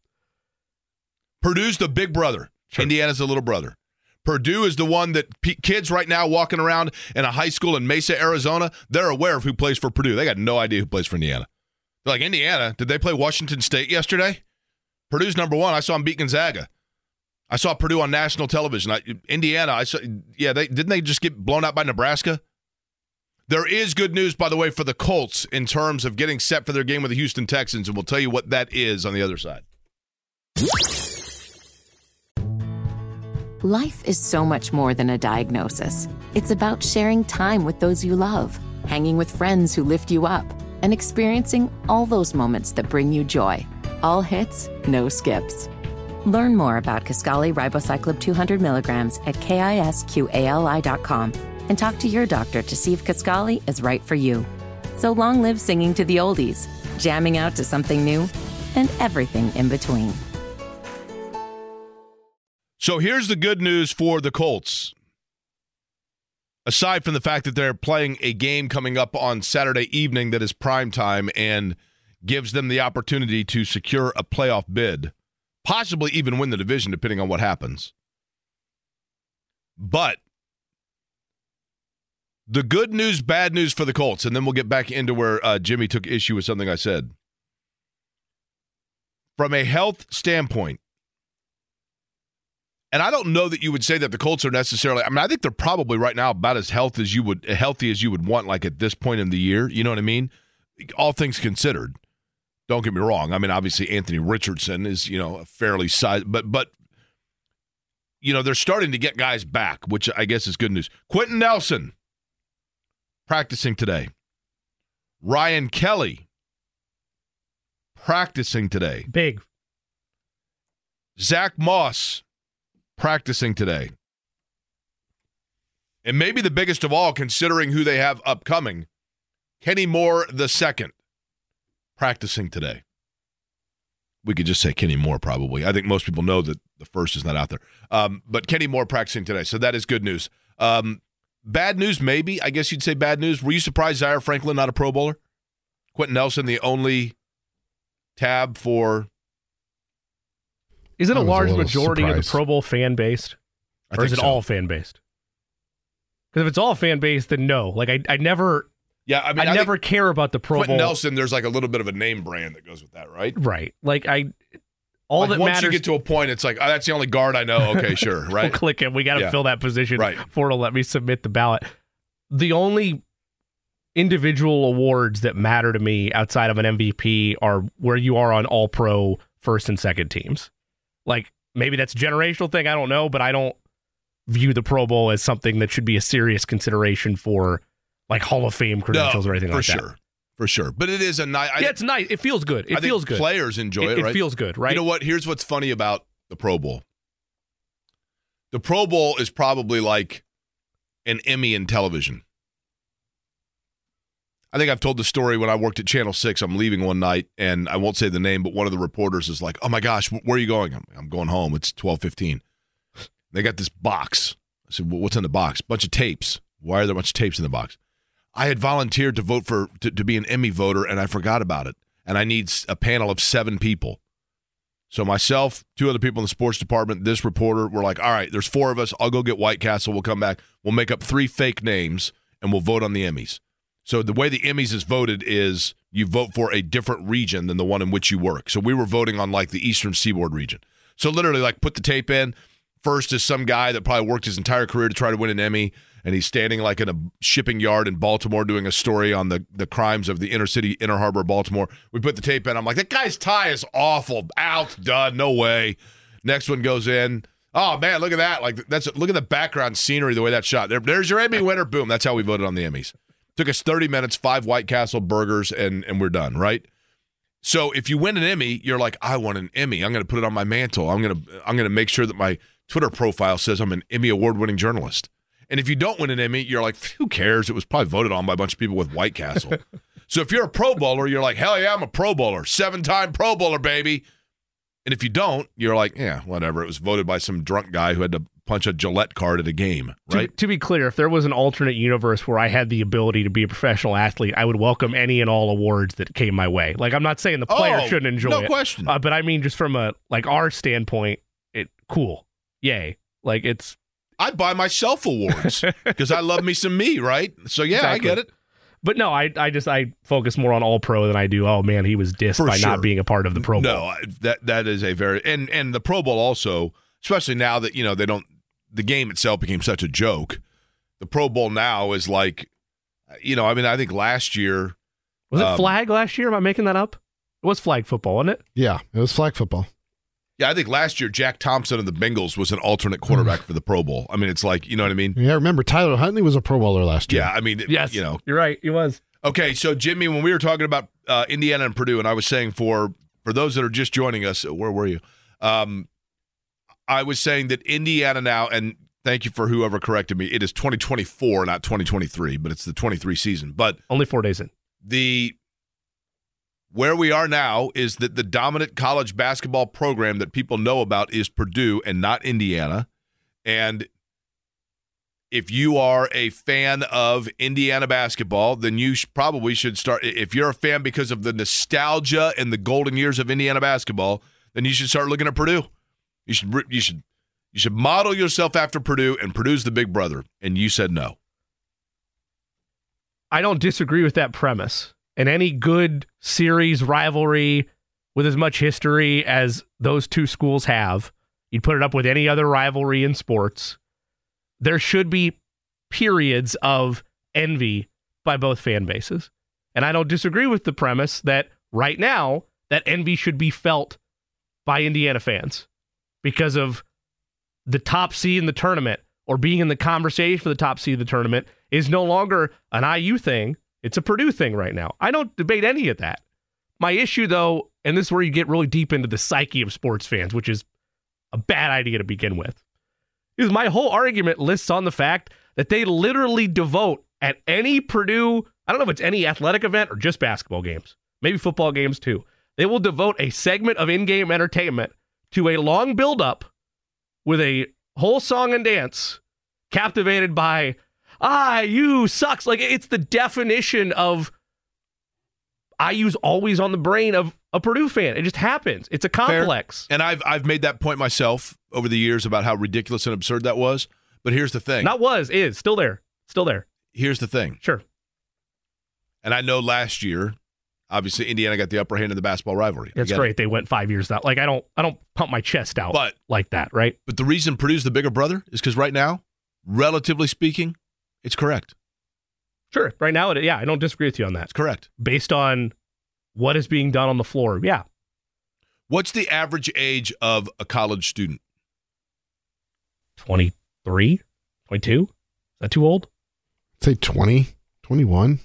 Purdue's the big brother. Sure. Indiana's the little brother. Purdue is the one that p- kids right now walking around in a high school in Mesa, Arizona, they're aware of who plays for Purdue. They got no idea who plays for Indiana. They're like, Indiana, did they play Washington State yesterday? Purdue's number one. I saw them beat Gonzaga. I saw Purdue on national television. I, Indiana, I saw, yeah, they didn't they just get blown out by Nebraska? There is good news, by the way, for the Colts in terms of getting set for their game with the Houston Texans, and we'll tell you what that is on the other side. Life is so much more than a diagnosis. It's about sharing time with those you love, hanging with friends who lift you up, and experiencing all those moments that bring you joy. All hits, no skips. Learn more about Kisqali ribociclib 200 milligrams at kisqali.com and talk to your doctor to see if Kisqali is right for you. So long live singing to the oldies, jamming out to something new, and everything in between. So here's the good news for the Colts. Aside from the fact that they're playing a game coming up on Saturday evening that is prime time and gives them the opportunity to secure a playoff bid, possibly even win the division depending on what happens. But the good news, bad news for the Colts, and then we'll get back into where uh, Jimmy took issue with something I said. From a health standpoint, and I don't know that you would say that the Colts are necessarily. I mean, I think they're probably right now about as healthy as you would healthy as you would want, like at this point in the year. You know what I mean? All things considered. Don't get me wrong. I mean, obviously Anthony Richardson is you know a fairly size, but but you know they're starting to get guys back, which I guess is good news. Quenton Nelson practicing today. Ryan Kelly practicing today. big. Zack Moss practicing today. And maybe the biggest of all, considering who they have upcoming, Kenny Moore the second practicing today. We could just say Kenny Moore, probably. I think most people know that the first is not out there. Um, but Kenny Moore practicing today. So that is good news. Um, bad news, maybe. I guess you'd say bad news. Were you surprised Zaire Franklin not a Pro Bowler? Quenton Nelson, the only tab for. Is it a a large little majority of the. Pro Bowl fan based, or is it so. all fan based? Because if it's all fan based, then no. Like I, I never, Yeah, I I, mean, I, think- never care about the Pro Quenton Bowl. Nelson, there's like a little bit of a name brand that goes with that, right? Right. Like I, all Like that once matters. you get to a point, it's like, oh, that's the only guard I know. Okay, sure, We'll right? click him. We got to Yeah. fill that position Right. for it'll let me submit the ballot. The only individual awards that matter to me outside of an MVP are where you are on All Pro first and second teams. Like maybe that's a generational thing. I don't know, but I don't view the Pro Bowl as something that should be a serious consideration for like Hall of Fame credentials or anything like sure, that. for sure. For sure. But it is a nice. Yeah, it's nice. It feels good. It I feels good. Players enjoy it, it, right? feels good, right? You know what? Here's what's funny about the Pro Bowl. The Pro Bowl is probably like an Emmy in television. I think I've told the story when I worked at Channel 6. I'm leaving one night and I won't say the name, but one of the reporters is like, "Oh my gosh, where are you going?" I'm, I'm going home. It's 12:15. They got this box. I said, well, "What's in the box?" Bunch of tapes. Why are there a bunch of tapes in the box? I had volunteered to vote for to, to be an Emmy voter and I forgot about it. And I need a panel of 7 people. So myself, two other people in the sports department, this reporter, we're like, all right, there's four of us. I'll go get White Castle. We'll come back. We'll make up three fake names and we'll vote on the Emmys. So the way the Emmys is voted is you vote for a different region than the one in which you work. So we were voting on like the Eastern Seaboard region. So literally, like, put the tape in. First is some guy that probably worked his entire career to try to win an Emmy, and he's standing like in a shipping yard in Baltimore doing a story on the the crimes of the inner city, inner harbor Baltimore. We put the tape in. I'm like, that guy's tie is awful. Out, done, no way. Next one goes in. Oh man, look at that! Like that's look at the background scenery, the way that shot. There, there's your Emmy winner. Boom. That's how we voted on the Emmys. Took us 30 minutes, five White Castle burgers, and and we're done. Right. So if you win an Emmy, you're like, I want an Emmy. I'm going to put it on my mantle. I'm going to I'm going to make sure that my Twitter profile says I'm an Emmy award winning journalist. And if you don't win an Emmy, you're like, who cares? It was probably voted on by a bunch of people with White Castle. so if you're a Pro Bowler, you're like, hell yeah, I'm a Pro Bowler, seven time Pro Bowler, baby. And if you don't, you're like, yeah, whatever. It was voted by some drunk guy who had to punch a Gillette card at a game, right? To, to, be clear, if there was an alternate universe where I had the ability to be a professional athlete, I would welcome any and all awards that came my way. Like I'm not saying the player oh, shouldn't enjoy no it, question. Uh, but I mean just from a like our standpoint, it cool, yay. Like it's I buy myself awards because I love me some me, right? So yeah, Exactly. I get it. But no, I I just I focus more on all pro than I do. Oh man, he was dissed For by sure. not being a part of the Pro Bowl. No, I- that that is a very and and the Pro Bowl also, especially now that you know they don't the game itself became such a joke. The Pro Bowl now is like, you know, I mean, I think last year, Was it Um, flag last year? Am I making that up? It was flag football, wasn't it? Yeah, it was flag football. Yeah, I think last year Jack Thompson of the Bengals was an alternate quarterback for the Pro Bowl. I mean, it's like you know what I mean. Yeah, remember Tyler Huntley was a Pro Bowler last year. Yeah, I mean, Yes. you know, You're right. He was. Okay, so Jimmy, when we were talking about uh, Indiana and Purdue, and I was saying for for those that are just joining us, where were you? Um, I was saying that Indiana now, and thank you for whoever corrected me. It is 2024, not 2023, but it's the 23 season. But Only four days in. the where we are now is that the dominant college basketball program that people know about is Purdue and not Indiana. And if you are a fan of Indiana basketball, then you sh- probably should start. If you're a fan because of the nostalgia and the golden years of Indiana basketball, then you should start looking at Purdue. You should you should you should model yourself after Purdue, and Purdue's the big brother. And you said no. I don't disagree with that premise. And any good series rivalry with as much history as those two schools have, you'd put it up with any other rivalry in sports. There should be periods of envy by both fan bases. And I don't disagree with the premise that right now that envy should be felt by Indiana fans because of the top seed in the tournament or being in the conversation for the top seed of the tournament is no longer an IU thing. It's a Purdue thing right now. I don't debate any of that. My issue, though, and this is where you get really deep into the psyche of sports fans, which is a bad idea to begin with, is my whole argument lists on the fact that they literally devote at any Purdue, I don't know if it's any athletic event or just basketball games, maybe football games too. They will devote a segment of in game entertainment to a long build up with a whole song and dance captivated by ah you sucks like it's the definition of IU's always on the brain of a Purdue fan. It just happens. It's a complex. And I've I've made that point myself over the years about how ridiculous and absurd that was. But here's the thing. Not was, is still there. Still there. here's the thing. Sure. And I know last year, obviously Indiana got the upper hand in the basketball rivalry. I It's it. great. They went five years out. Like I don't I don't pump my chest out But like that, right? but the reason Purdue's the bigger brother is because right now, relatively speaking, it's correct. Sure. Right now, it, yeah, I don't disagree with you on that. It's correct. Based on what is being done on the floor, yeah, What's the average age of a college student? 23, 22? Is that too old? Say 20, 21.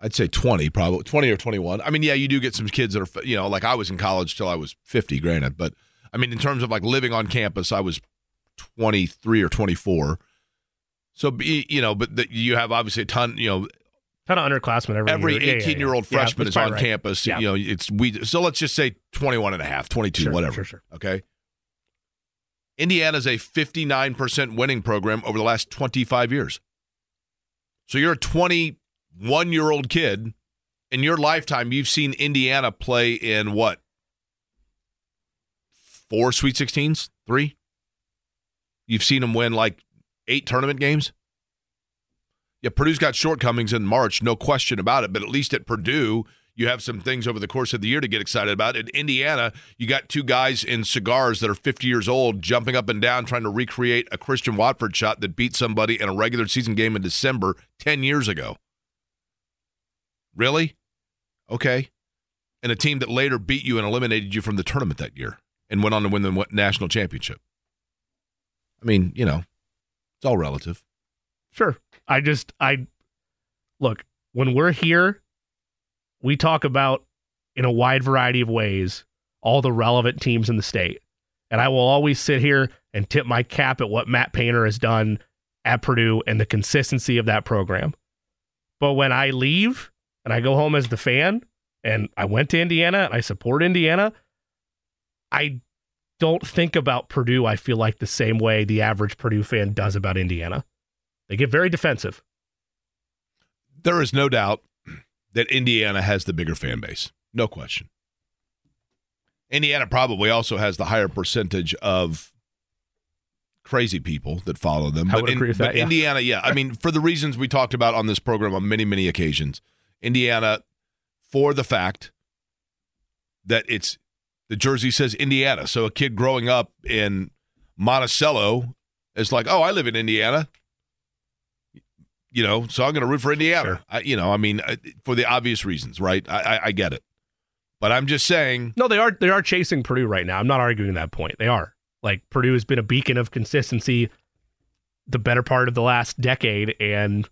I'd say 20, probably 20 or 21. I mean, yeah, you do get some kids that are, you know, like I was in college till I was 50, granted. But I mean, in terms of like living on campus, I was 23 or 24. So, be- you know, but the, you have obviously a ton, you know, Ton of underclassmen every every year. Yeah, yeah, 18 year old yeah. Yeah, freshman is on right. campus. Yeah. You know, it's we, so let's just say 21 and a half, 22, Sure, whatever. sure, sure. Okay. Indiana's a 59% winning program over the last 25 years. So you're a 21 year old kid. In your lifetime, you've seen Indiana play in what? four Sweet 16s, three. You've seen them win like eight tournament games. Yeah, Purdue's got shortcomings in March, no question about it. But at least at Purdue, you have some things over the course of the year to get excited about. In Indiana, you got two guys in cigars that are 50 years old jumping up and down trying to recreate a Christian Watford shot that beat somebody in a regular season game in December 10 years ago. Really? Okay. And a team that later beat you and eliminated you from the tournament that year and went on to win the national championship. I mean, you know, it's all relative. Sure. I just I look, when we're here, we talk about in a wide variety of ways all the relevant teams in the state. And I will always sit here and tip my cap at what Matt Painter has done at Purdue and the consistency of that program. But when I leave and I go home as the fan and I went to Indiana and I support Indiana, I don't think about Purdue, I feel like the same way the average Purdue fan does about Indiana. They get very defensive. There is no doubt that Indiana has the bigger fan base. No question. Indiana probably also has the higher percentage of crazy people that follow them. I but would agree with that, yeah. Indiana, yeah. I mean, for the reasons we talked about on this program on many, many occasions, Indiana, for the fact that it's the jersey says Indiana. So a kid growing up in Monticello is like, oh, I live in Indiana. You know, so I'm going to root for Indiana. Sure. I, you know, I mean, for the obvious reasons, right? I, I, I get it, but I'm just saying. No, they are they are chasing Purdue right now. I'm not arguing that point. They are. Like Purdue has been a beacon of consistency the better part of the last decade and at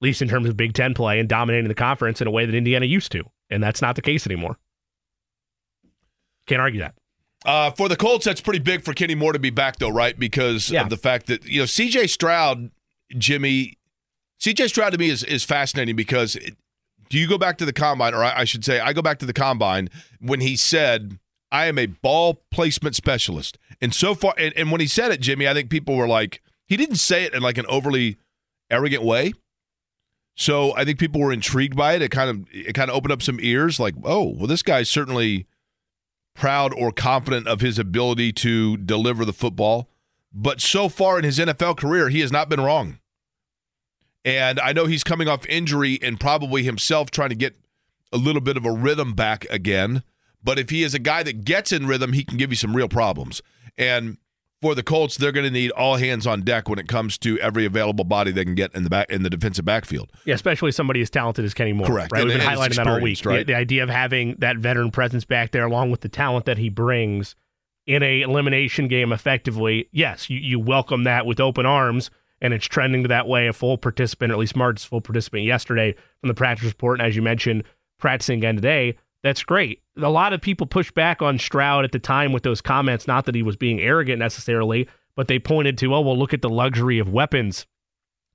least in terms of Big 10 play and dominating the conference in a way that Indiana used to. And that's not the case anymore. Can't argue that. Uh, for the Colts, that's pretty big for Kenny Moore to be back, though, right? Because Yeah. of the fact that you know C.J. Stroud, Jimmy, C.J. Stroud to me is is fascinating because it, do you go back to the combine, or I, I should say, I go back to the combine when he said, "I am a ball placement specialist," and so far, and, and when he said it, Jimmy, I think people were like, he didn't say it in like an overly arrogant way. So I think people were intrigued by it. It kind of it kind of opened up some ears, like, oh, well, this guy's certainly proud or confident of his ability to deliver the football. But so far in his NFL career, he has not been wrong. And I know he's coming off injury and probably himself trying to get a little bit of a rhythm back again. But if he is a guy that gets in rhythm, he can give you some real problems. And for the Colts, they're going to need all hands on deck when it comes to every available body they can get in the back in the defensive backfield. Yeah, especially somebody as talented as Kenny Moore. Correct. Right. And- We've been highlighting that all week. right? The, the idea of having that veteran presence back there along with the talent that he brings in a elimination game effectively. Yes, you, you welcome that with open arms and it's trending to that way. A full participant, or at least Martin's full participant yesterday from the practice report. And as you mentioned, practicing again today. That's great. A lot of people pushed back on Stroud at the time with those comments. Not that he was being arrogant necessarily, but they pointed to, oh, well, look at the luxury of weapons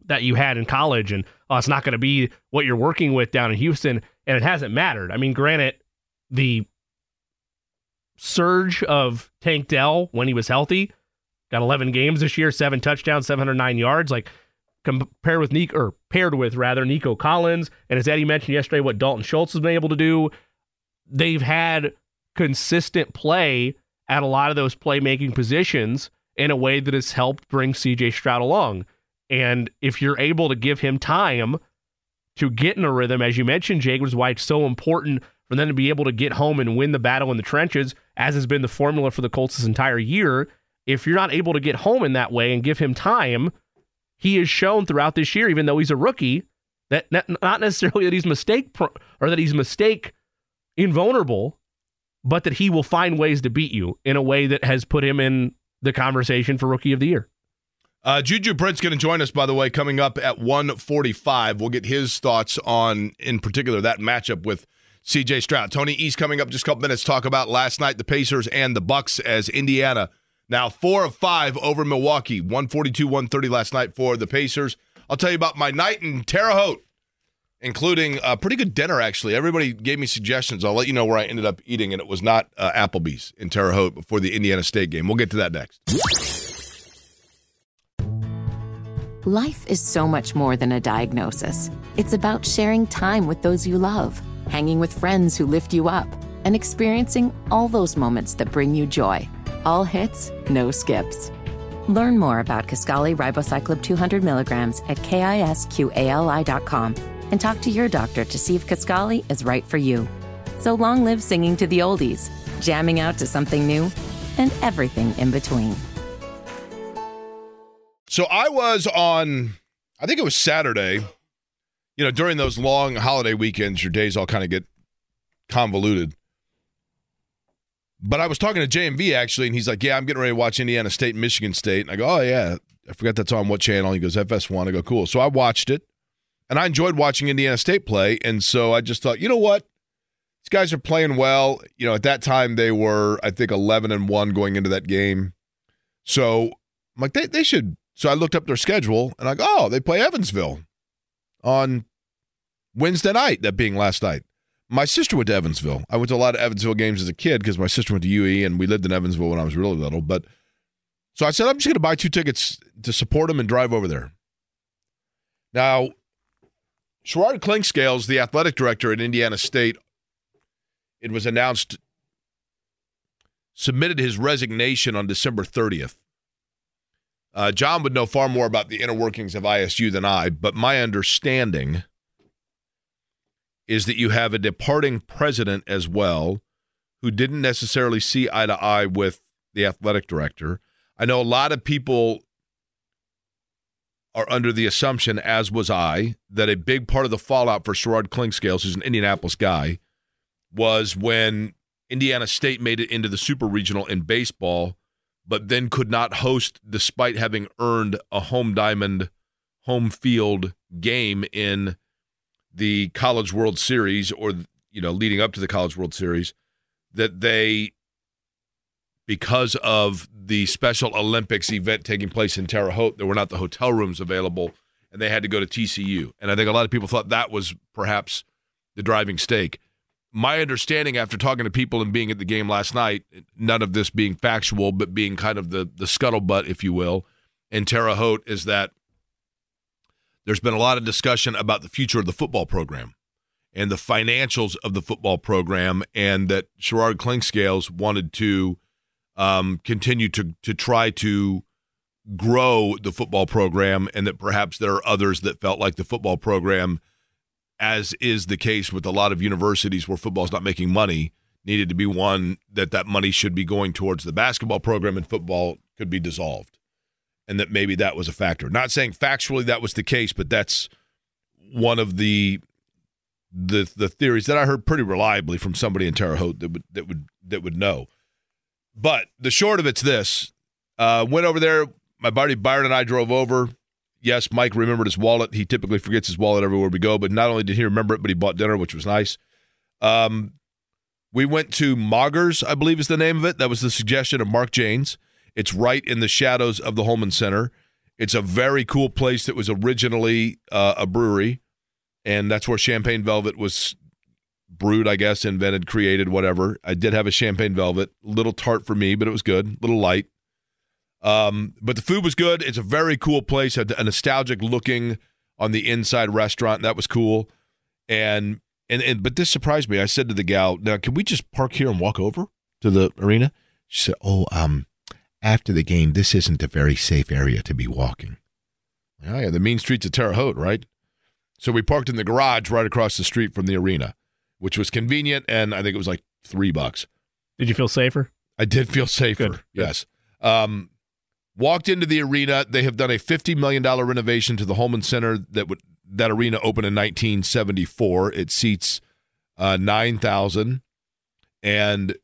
that you had in college, and oh, it's not going to be what you're working with down in Houston. And it hasn't mattered. I mean, granted, the surge of Tank Dell when he was healthy got 11 games this year, seven touchdowns, 709 yards. Like compared with Nico, or paired with rather Nico Collins, and as Eddie mentioned yesterday, what Dalton Schultz has been able to do, they've had consistent play at a lot of those playmaking positions in a way that has helped bring CJ Stroud along. And if you're able to give him time to get in a rhythm, as you mentioned, Jacobs, why it's so important for them to be able to get home and win the battle in the trenches, as has been the formula for the Colts this entire year. If you're not able to get home in that way and give him time, he has shown throughout this year, even though he's a rookie, that not necessarily that he's mistake pro- or that he's mistake invulnerable, but that he will find ways to beat you in a way that has put him in the conversation for rookie of the year. Uh, JuJu Brents going to join us, by the way, coming up at 145. We'll get his thoughts on, in particular, that matchup with CJ Stroud. Tony East coming up just a couple minutes. Talk about last night, the Pacers and the Bucks as Indiana now four of five over Milwaukee. 142 130 last night for the Pacers. I'll tell you about my night in Terre Haute, including a pretty good dinner, actually. Everybody gave me suggestions. I'll let you know where I ended up eating, and it was not uh, Applebee's in Terre Haute before the Indiana State game. We'll get to that next. Life is so much more than a diagnosis. It's about sharing time with those you love, hanging with friends who lift you up, and experiencing all those moments that bring you joy. All hits, no skips. Learn more about Kisqali ribociclib 200 milligrams at kisqali.com and talk to your doctor to see if Kisqali is right for you. So long live singing to the oldies, jamming out to something new, and everything in between. So I was on, I think it was Saturday. You know, during those long holiday weekends, your days all kind of get convoluted. But I was talking to JMV actually, and he's like, "Yeah, I'm getting ready to watch Indiana State, Michigan State." And I go, "Oh yeah, I forgot that's on what channel." He goes, "FS1." I go, "Cool." So I watched it, and I enjoyed watching Indiana State play. And so I just thought, you know what, these guys are playing well. You know, at that time they were, I think, 11 and one going into that game. So I'm like, they they should. So I looked up their schedule, and I go, "Oh, they play Evansville on Wednesday night." That being last night. My sister went to Evansville. I went to a lot of Evansville games as a kid because my sister went to UE and we lived in Evansville when I was really little. But so I said, I'm just going to buy two tickets to support them and drive over there. Now, Sherrod Clinkscales, the athletic director at Indiana State, it was announced, submitted his resignation on December 30th. Uh, John would know far more about the inner workings of ISU than I, but my understanding is that you have a departing president as well who didn't necessarily see eye to eye with the athletic director. I know a lot of people are under the assumption, as was I, that a big part of the fallout for Sherrod Clinkscales, who's an Indianapolis guy, was when Indiana State made it into the super regional in baseball, but then could not host despite having earned a home diamond home field game in the College World Series or you know leading up to the College World Series that they because of the Special Olympics event taking place in Terre Haute, there were not the hotel rooms available, and they had to go to TCU. And I think a lot of people thought that was perhaps the driving stake. My understanding after talking to people and being at the game last night, none of this being factual, but being kind of the the scuttlebutt, if you will, in Terre Haute, is that there's been a lot of discussion about the future of the football program and the financials of the football program, and that Sherrod Clinkscales wanted to um, continue to to try to grow the football program, and that perhaps there are others that felt like the football program, as is the case with a lot of universities where football is not making money, needed to be one that that money should be going towards the basketball program, and football could be dissolved and that maybe that was a factor. Not saying factually that was the case, but that's one of the the the theories that I heard pretty reliably from somebody in Terre Haute that would that would that would know. But the short of it's this: uh, went over there. My buddy Byron and I drove over. Yes, Mike remembered his wallet. He typically forgets his wallet everywhere we go, but not only did he remember it, but he bought dinner, which was nice. Um, we went to Moggers, I believe is the name of it. That was the suggestion of Mark Janes. It's right in the shadows of the Hulman Center. It's a very cool place that was originally uh, a brewery, and that's where Champagne Velvet was brewed, I guess, invented, created, whatever. I did have a Champagne Velvet, little tart for me, but it was good, little light. Um, but the food was good. It's a very cool place, a, a nostalgic looking on the inside restaurant. That was cool, and and and but this surprised me. I said to the gal, "Now, can we just park here and walk over to the arena?" She said, "Oh, um, after the game, this isn't a very safe area to be walking. Oh, yeah, the mean streets of Terre Haute, right? So we parked in the garage right across the street from the arena, which was convenient, and I think it was like three bucks. Did you feel safer? I did feel safer. Good. Yes. Um, walked into the arena. They have done a fifty million dollar renovation to the Hulman Center. That would that arena opened in 1974. It seats uh, nine thousand, and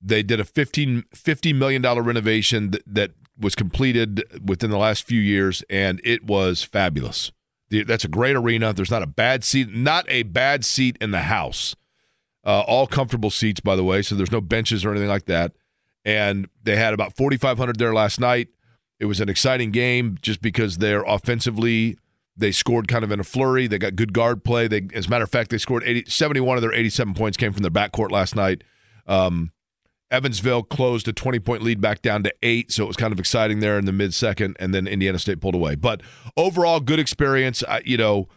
they did a 15, $50 million renovation that, that was completed within the last few years, and it was fabulous. That's a great arena. There's not a bad seat, not a bad seat in the house. Uh, all comfortable seats, by the way, so there's no benches or anything like that. And they had about 4,500 there last night. It was an exciting game just because they're offensively, they scored kind of in a flurry. They got good guard play. They, as a matter of fact, they scored 80, 71 of their 87 points came from their backcourt last night. Um, Evansville closed a 20 point lead back down to eight, so it was kind of exciting there in the mid second, and then Indiana State pulled away. But overall, good experience. I, you know,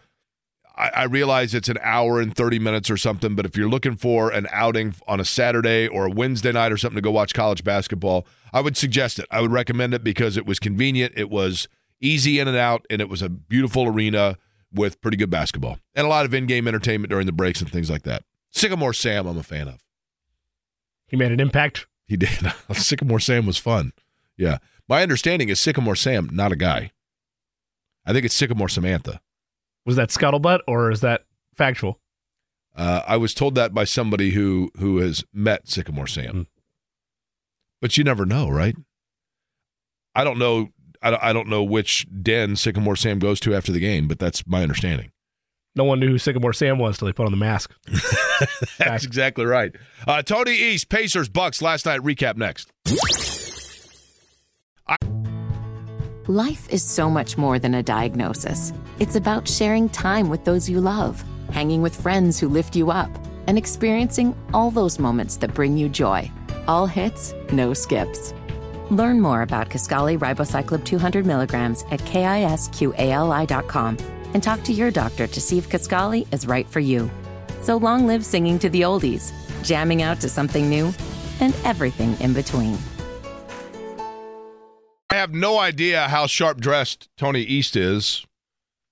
I, I realize it's an hour and 30 minutes or something, but if you're looking for an outing on a Saturday or a Wednesday night or something to go watch college basketball, I would suggest it. I would recommend it because it was convenient, it was easy in and out, and it was a beautiful arena with pretty good basketball and a lot of in game entertainment during the breaks and things like that. Sycamore Sam, I'm a fan of. He made an impact. He did. Sycamore Sam was fun. Yeah. My understanding is Sycamore Sam, not a guy. I think it's Sycamore Samantha. Was that scuttlebutt or is that factual? Uh, I was told that by somebody who who has met Sycamore Sam. Mm. But you never know, right? I don't know. I don't, I don't know which den Sycamore Sam goes to after the game, but that's my understanding. No one knew who Sycamore Sam was till they put on the mask. That's exactly right. Uh, Tony East, Pacers, Bucks last night. Recap next. Life is so much more than a diagnosis. It's about sharing time with those you love, hanging with friends who lift you up, and experiencing all those moments that bring you joy. All hits, no skips. Learn more about Kisqali ribociclib 200 milligrams at kisqali.com and talk to your doctor to see if Kisqali is right for you. So long live singing to the oldies, jamming out to something new, and everything in between. I have no idea how sharp dressed Tony East is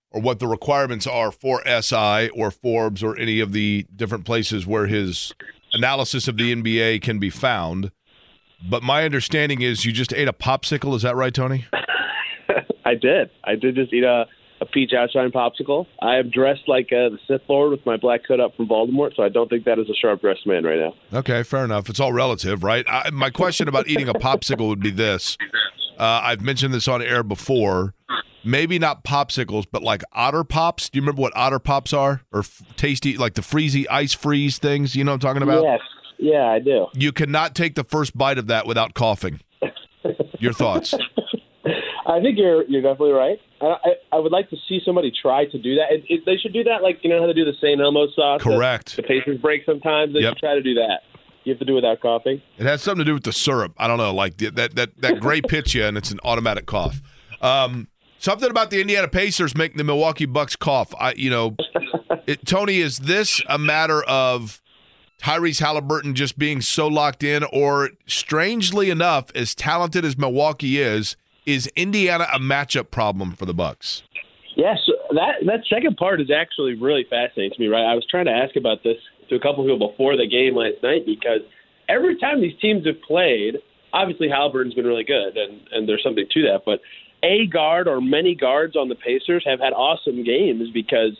or what the requirements are for SI or Forbes or any of the different places where his analysis of the NBA can be found. But my understanding is you just ate a popsicle. Is that right, Tony? I did. I did just eat a, a peach outshine popsicle. I am dressed like uh, the Sith Lord with my black hood up from Voldemort, so I don't think that is a sharp dressed man right now. Okay, fair enough. It's all relative, right? I, my question about eating a popsicle would be this. Uh, I've mentioned this on air before. Maybe not popsicles, but like otter pops. Do you remember what otter pops are? Or f- tasty, like the freezy ice freeze things? You know what I'm talking about? Yes. Yeah, I do. You cannot take the first bite of that without coughing. Your thoughts? I think you're you're definitely right. I, I, I would like to see somebody try to do that. It, it, they should do that like you know how to do the St. Elmo sauce. Correct. The Pacers break sometimes. They Yep. should try to do that. You have to do it without coughing. It has something to do with the syrup. I don't know, like the- that that that grape hits you and it's an automatic cough. Um, something about the Indiana Pacers making the Milwaukee Bucks cough. I, you know, it, Tony, is this a matter of Tyrese Haliburton just being so locked in, or strangely enough, as talented as Milwaukee is, is Indiana a matchup problem for the Bucks? Yes, that that second part is actually really fascinating to me. Right, I was trying to ask about this to a couple people before the game last night because every time these teams have played, obviously Haliburton's been really good, and and there's something to that. But a guard or many guards on the Pacers have had awesome games because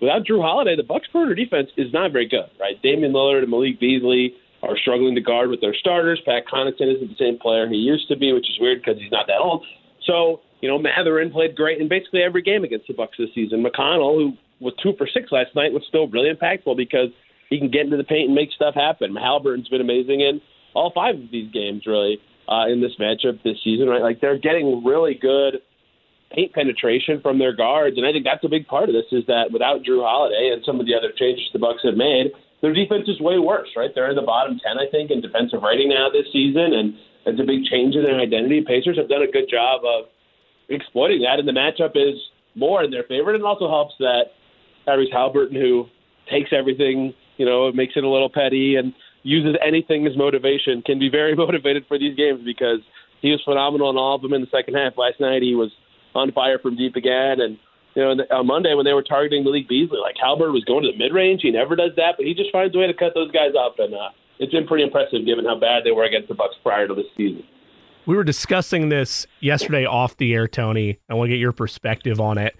without Jrue Holiday, the Bucks' perimeter defense is not very good. Right, Damian Lillard and Malik Beasley are struggling to guard with their starters. Pat Connaughton isn't the same player he used to be, which is weird because he's not that old. So, you know, Mathurin played great in basically every game against the Bucks this season. McConnell, who was two for six last night, was still really impactful because he can get into the paint and make stuff happen. Haliburton's been amazing in all five of these games, really, uh, in this matchup this season. Right, like they're getting really good paint penetration from their guards, and I think that's a big part of this. Is that without Jrue Holiday and some of the other changes the Bucks have made, their defense is way worse. Right, they're in the bottom ten, I think, in defensive rating now this season, and it's a big change in their identity. Pacers have done a good job of exploiting that, and the matchup is more in their favor. And it also helps that Tyrese Haliburton, who takes everything, you know, makes it a little petty and uses anything as motivation, can be very motivated for these games because he was phenomenal in all of them in the second half. Last night he was on fire from deep again, and you know, on Monday when they were targeting Malik Beasley, like Halbert was going to the mid range. He never does that, but he just finds a way to cut those guys off, and uh, it's been pretty impressive given how bad they were against the Bucks prior to this season. We were discussing this yesterday off the air, Tony. I want to get your perspective on it.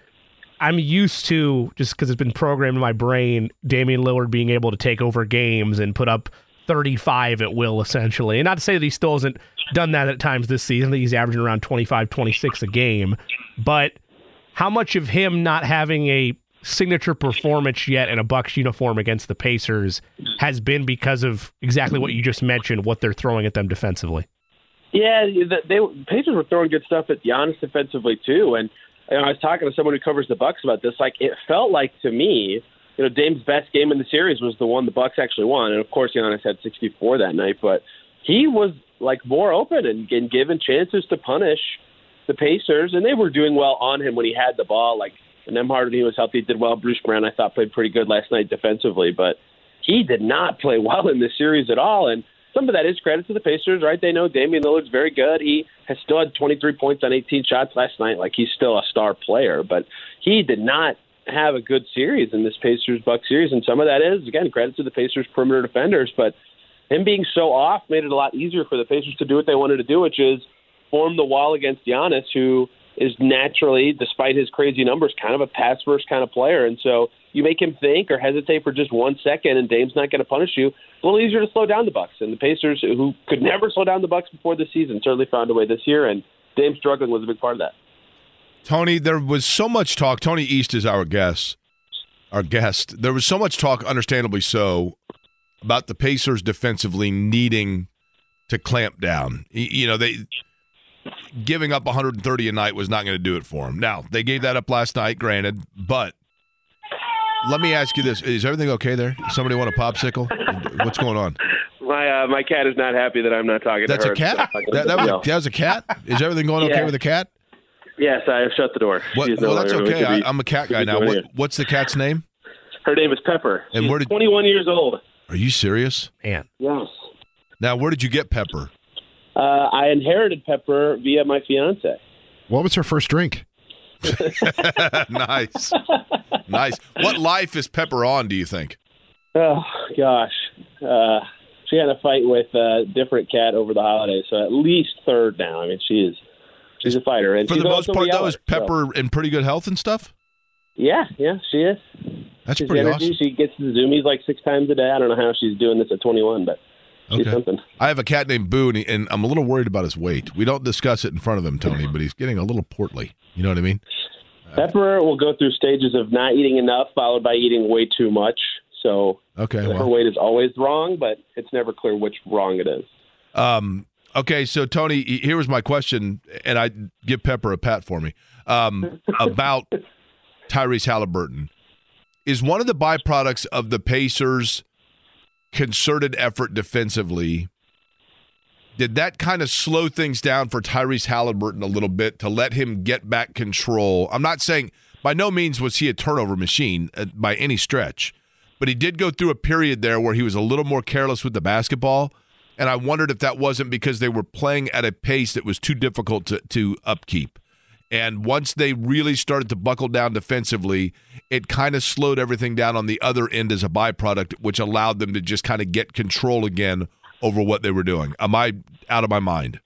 I'm used to just because it's been programmed in my brain, Damian Lillard being able to take over games and put up 35 at will, essentially. And not to say that he still hasn't done that at times this season. I think he's averaging around 25, 26 a game. But how much of him not having a signature performance yet in a Bucks uniform against the Pacers has been because of exactly what you just mentioned, what they're throwing at them defensively? Yeah, the, they Pacers were throwing good stuff at Giannis defensively too, and you know, I was talking to someone who covers the Bucks about this. Like, it felt like to me, you know, Dame's best game in the series was the one the Bucks actually won, and of course, Giannis had 64 that night, but he was like more open and, and given chances to punish the Pacers, and they were doing well on him when he had the ball. Like Nembhard, when he was healthy, did well. Bruce Brown, I thought, played pretty good last night defensively, but he did not play well in this series at all. And some of that is credit to the Pacers, right? They know Damian Lillard's very good. He has still had 23 points on 18 shots last night. Like he's still a star player, but he did not have a good series in this Pacers Buck series. And some of that is again credit to the Pacers perimeter defenders, but him being so off made it a lot easier for the Pacers to do what they wanted to do, which is form the wall against Giannis, who is naturally, despite his crazy numbers, kind of a pass first kind of player. And so you make him think or hesitate for just one second, and Dame's not going to punish you. A little easier to slow down the Bucks. And the Pacers, who could never slow down the Bucks before the season, certainly found a way this year. And Dame struggling was a big part of that. Tony, there was so much talk. Tony East is our guest. Our guest. There was so much talk, understandably so, about the Pacers defensively needing to clamp down. You know, they giving up 130 a night was not going to do it for them. Now, they gave that up last night, granted, but let me ask you this: Is everything okay there? Somebody want a popsicle? What's going on? My uh, my cat is not happy that I'm not talking That's to her. That's a cat. That, that was a, that was a cat. Is everything going okay Yeah. with the cat? Yes, I have shut the door. What, no well, that's okay. be- I, I'm a cat guy now. What, what's the cat's name? Her name is Pepper. And She's where did- 21 years old. Are you serious? Man, Yes. Now, where did you get Pepper? Uh, I inherited Pepper via my fiance. What was her first drink? nice, nice. What life is Pepper on? Do you think? Oh gosh, uh, she had a fight with a different cat over the holidays, so at least third now. I mean, she is she's a fighter, and For the most part, though, yeller, is so- Pepper in pretty good health and stuff. yeah, yeah, she is. That's she's pretty energy. awesome. She gets the zoomies like six times a day. I don't know how she's doing this at 21, but she's Okay. I have a cat named Boo, and, he- and I'm a little worried about his weight. We don't discuss it in front of him, Tony, but he's getting a little portly. You know what I mean? Pepper will go through stages of not eating enough, followed by eating way too much. So Okay. her Well, weight is always wrong, but it's never clear which wrong it is. um, okay. So, Tony, here was my question, and I give Pepper a pat for me um, about Tyrese Haliburton. Is one of the byproducts of the Pacers' concerted effort defensively? Did that kind of slow things down for Tyrese Haliburton a little bit to let him get back control? I'm not saying by no means was he a turnover machine uh, by any stretch, but he did go through a period there where he was a little more careless with the basketball. And I wondered if that wasn't because they were playing at a pace that was too difficult to, to upkeep. And once they really started to buckle down defensively, it kind of slowed everything down on the other end as a byproduct, which allowed them to just kind of get control again over what they were doing. Am I out of my mind?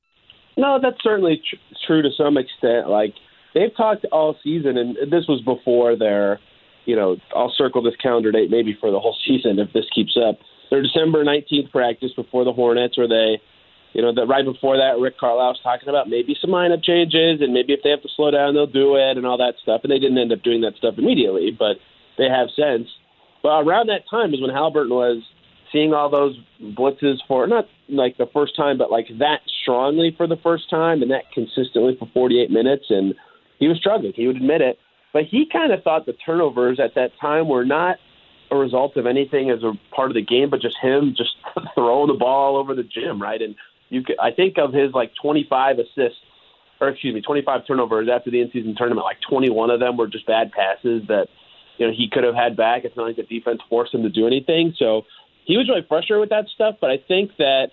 No, that's certainly tr- true to some extent. Like they've talked all season, and this was before their, you know, I'll circle this calendar date maybe for the whole season if this keeps up. Their December 19th practice before the Hornets, where they, you know, that right before that, Rick Carlisle was talking about maybe some lineup changes, and maybe if they have to slow down, they'll do it, and all that stuff. And they didn't end up doing that stuff immediately, but they have since. But around that time is when Haliburton was seeing all those blitzes for not like the first time, but like that strongly for the first time and that consistently for 48 minutes. And he was struggling. He would admit it. But he kind of thought the turnovers at that time were not a result of anything as a part of the game, but just him just throwing the ball over the gym, right? And you, could, I think of his like 25 assists, or excuse me, 25 turnovers after the in-season tournament. Like 21 of them were just bad passes that you know he could have had back. It's not like the defense forced him to do anything. So he was really frustrated with that stuff. But I think that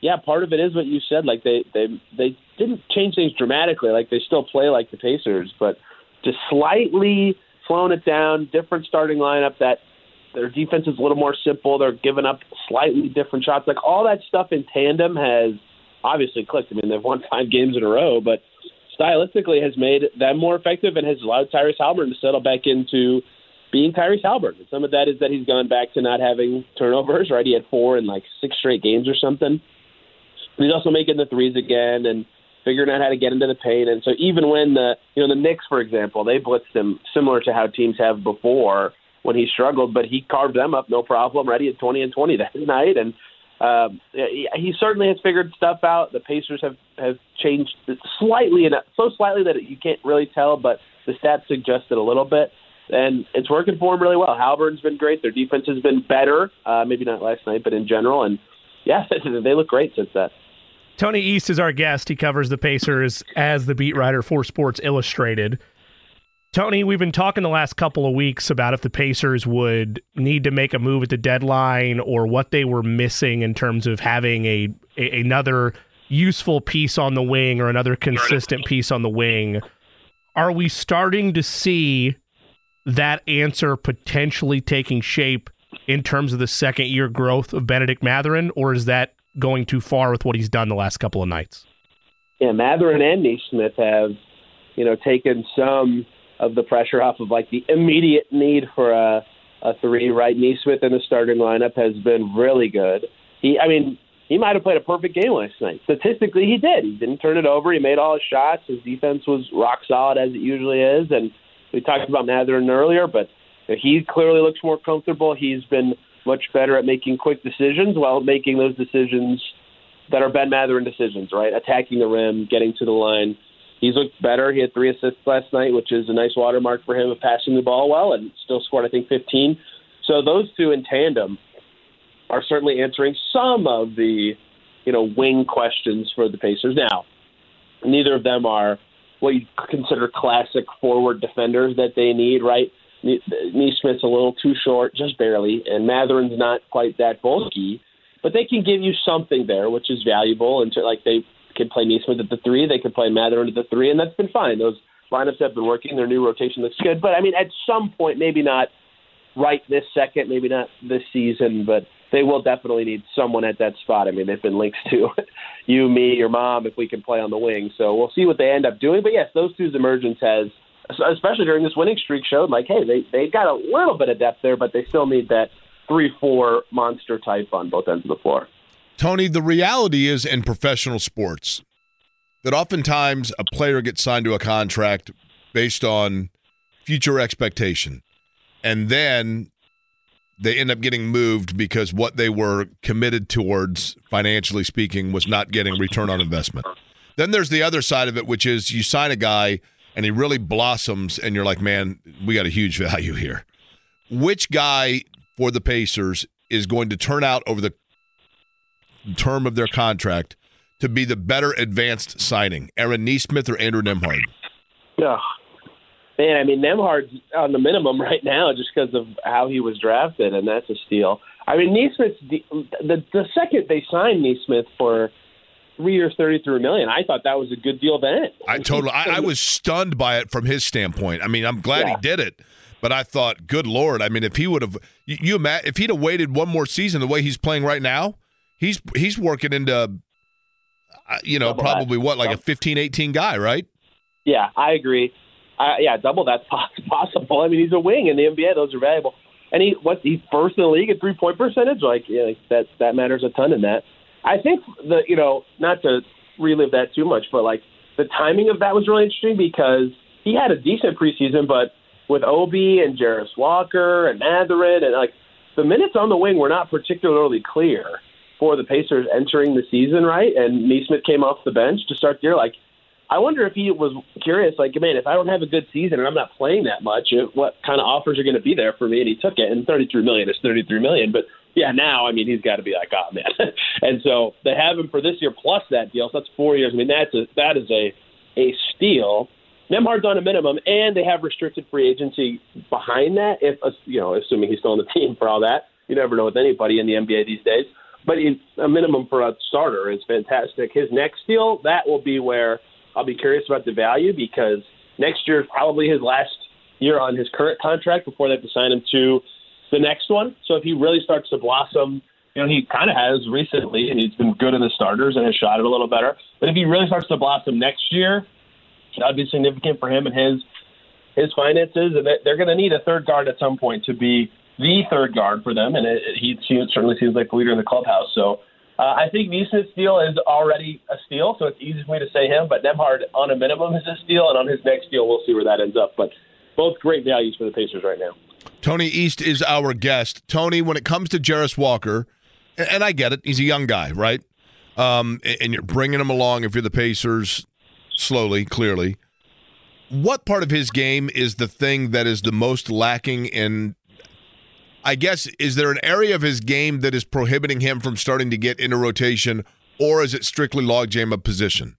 yeah, part of it is what you said. Like they they they didn't change things dramatically. Like they still play like the Pacers, but just slightly slowing it down. Different starting lineup. That their defense is a little more simple. They're giving up slightly different shots. Like all that stuff in tandem has obviously clicked. I mean, they've won five games in a row, but stylistically has made them more effective and has allowed Tyrese Haliburton to settle back into being Tyrese Haliburton. And some of that is that he's gone back to not having turnovers. Right, he had four in like six straight games or something. He's also making the threes again and figuring out how to get into the paint. And so even when the you know the Knicks, for example, they blitzed him similar to how teams have before when he struggled, but he carved them up no problem. Ready at 20 and 20 that night, and um, he, he certainly has figured stuff out. The Pacers have have changed slightly, and so slightly that you can't really tell, but the stats suggest it a little bit. And it's working for him really well. Haliburton's been great. Their defense has been better. Uh, maybe not last night, but in general. And yeah, they look great since that. Tony East is our guest. He covers the Pacers as the beat writer for Sports Illustrated. Tony, we've been talking the last couple of weeks about if the Pacers would need to make a move at the deadline or what they were missing in terms of having a, a another useful piece on the wing or another consistent piece on the wing. Are we starting to see that answer potentially taking shape in terms of the second year growth of Benedict Mathurin, or is that going too far with what he's done the last couple of nights? Yeah, Mathurin and Nesmith have, you know, taken some of the pressure off of like the immediate need for a a three. Right, Nesmith in the starting lineup has been really good. He, I mean, he might have played a perfect game last night. Statistically, he did. He didn't turn it over. He made all his shots. His defense was rock solid as it usually is, and we talked about Mathurin earlier, but he clearly looks more comfortable. He's been much better at making quick decisions while making those decisions that are Ben Mathurin decisions, right? Attacking the rim, getting to the line. He's looked better. He had three assists last night, which is a nice watermark for him of passing the ball well, and still scored, I think, 15. So those two in tandem are certainly answering some of the, you know, wing questions for the Pacers. Now, neither of them are what you consider classic forward defenders that they need, right? Nesmith's a little too short, just barely, and Mathurin's not quite that bulky, but they can give you something there, which is valuable. And to, like they could play Nesmith at the three, they could play Mathurin at the three, and that's been fine. Those lineups have been working. Their new rotation looks good, but I mean, at some point, maybe not right this second, maybe not this season, but they will definitely need someone at that spot. I mean, they've been linked to you, me, your mom, if we can play on the wing. So we'll see what they end up doing. But yes, those two's emergence has, especially during this winning streak, showed like, hey, they they got a little bit of depth there, but they still need that three four monster type on both ends of the floor. Tony, the reality is in professional sports that oftentimes a player gets signed to a contract based on future expectation. And then they end up getting moved because what they were committed towards, financially speaking, was not getting return on investment. Then there's the other side of it, which is you sign a guy and he really blossoms, and you're like, man, we got a huge value here. Which guy for the Pacers is going to turn out over the term of their contract to be the better advanced signing, Aaron Nesmith or Andrew Nembhard? Yeah, man. I mean, Nembhard's on the minimum right now just because of how he was drafted, and that's a steal. I mean, Nesmith's the the, the second they signed Nesmith for three years, thirty-three million. I thought that was a good deal then. I totally. I, I was stunned by it from his standpoint. I mean, I'm glad Yeah. he did it, but I thought, good lord. I mean, if he would have, you, you if he'd have waited one more season the way he's playing right now, he's he's working into, uh, you know, Double probably that. what like a Double- 15, 18 guy, right? Yeah, I agree. Uh, yeah, double that's possible. I mean, he's a wing in the NBA; those are valuable. And he what he's first in the league at three point percentage. Like, yeah, like that that matters a ton in that. I think the you know not to relive that too much, but like the timing of that was really interesting because he had a decent preseason, but with Obi and Jarace Walker and Mathurin and like the minutes on the wing were not particularly clear for the Pacers entering the season, right? And Nesmith came off the bench to start the year. Like, I wonder if he was curious, like, man, if I don't have a good season and I'm not playing that much, what kind of offers are going to be there for me? And he took it, and 33 million is 33 million. But yeah, now I mean, he's got to be like, oh man. and so they have him for this year plus that deal. So that's four years. I mean, that's a that is a a steal. Nembhard's on a minimum, and they have restricted free agency behind that. If you know, assuming he's still on the team for all that, you never know with anybody in the NBA these days. But he- a minimum for a starter is fantastic. His next deal, that will be where I'll be curious about the value because next year is probably his last year on his current contract before they have to sign him to the next one. So if he really starts to blossom, you know, he kind of has recently, and he's been good in the starters and has shot it a little better. But if he really starts to blossom next year, that'd be significant for him and his his finances. And they're going to need a third guard at some point to be the third guard for them. And it, it, he seems, certainly seems like the leader in the clubhouse. So uh, I think Nesmith's deal is already a steal, so it's easy for me to say him. But Nembhard on a minimum is a steal, and on his next deal, we'll see where that ends up. But both great values for the Pacers right now. Tony East is our guest. Tony, when it comes to Jarace Walker, and, I get it, he's a young guy, right? Um, and you're bringing him along if you're the Pacers slowly, clearly. What part of his game is the thing that is the most lacking in? I guess is there an area of his game that is prohibiting him from starting to get into rotation, or is it strictly logjam of position?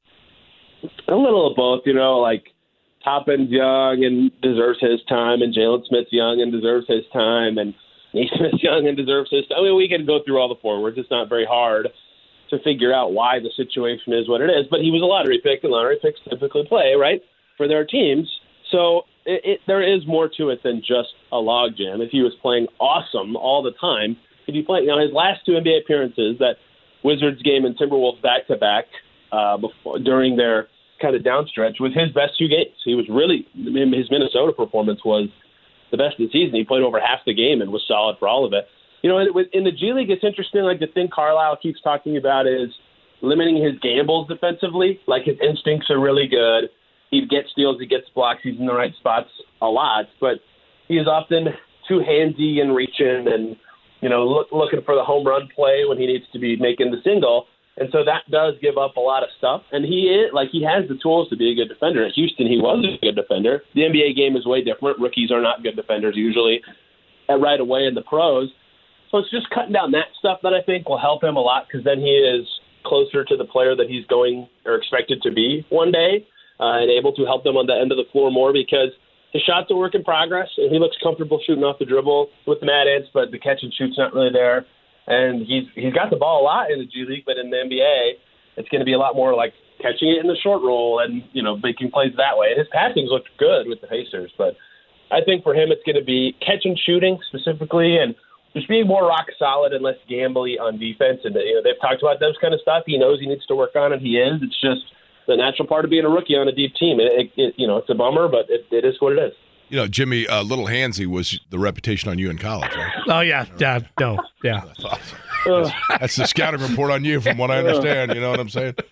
A little of both, you know, like Toppin's young and deserves his time, and Jalen Smith's young and deserves his time, and Nesmith's young and deserves his time. I mean, we can go through all the forwards. It's not very hard to figure out why the situation is what it is. But he was a lottery pick, and lottery picks typically play right for their teams. So it, it, there is more to it than just a logjam. If he was playing awesome all the time, if he played, you know, his last two NBA appearances, that Wizards game and Timberwolves back to back before during their kind of downstretch, was his best two games. He was really his Minnesota performance was the best of the season. He played over half the game and was solid for all of it. You know, in the G League, it's interesting. Like the thing Carlisle keeps talking about is limiting his gambles defensively. Like his instincts are really good. He gets steals, he gets blocks, he's in the right spots a lot, but he is often too handsy and reaching and you know look, looking for the home run play when he needs to be making the single. And so that does give up a lot of stuff. And he is like he has the tools to be a good defender. At Houston, he was a good defender. The NBA game is way different. Rookies are not good defenders usually right away in the pros. So it's just cutting down that stuff that I think will help him a lot because then he is closer to the player that he's going or expected to be one day uh, and able to help them on the end of the floor more because his shot's a work in progress and he looks comfortable shooting off the dribble with Mad Ants, but the catch and shoot's not really there. And he's he's got the ball a lot in the G League, but in the NBA, it's going to be a lot more like catching it in the short roll and you know making plays that way. And his passing's looked good with the Pacers, but I think for him it's going to be catch and shooting specifically and just being more rock solid and less gambly on defense. And you know they've talked about those kind of stuff. He knows he needs to work on it. He is. It's just the natural part of being a rookie on a deep team. It, it, it you know it's a bummer, but it, it is what it is. You know, Jimmy, uh, Little Handsy was the reputation on you in college, right? Oh yeah, yeah, no, yeah. That's that's, the scouting report on you, from what I understand. You know what I'm saying?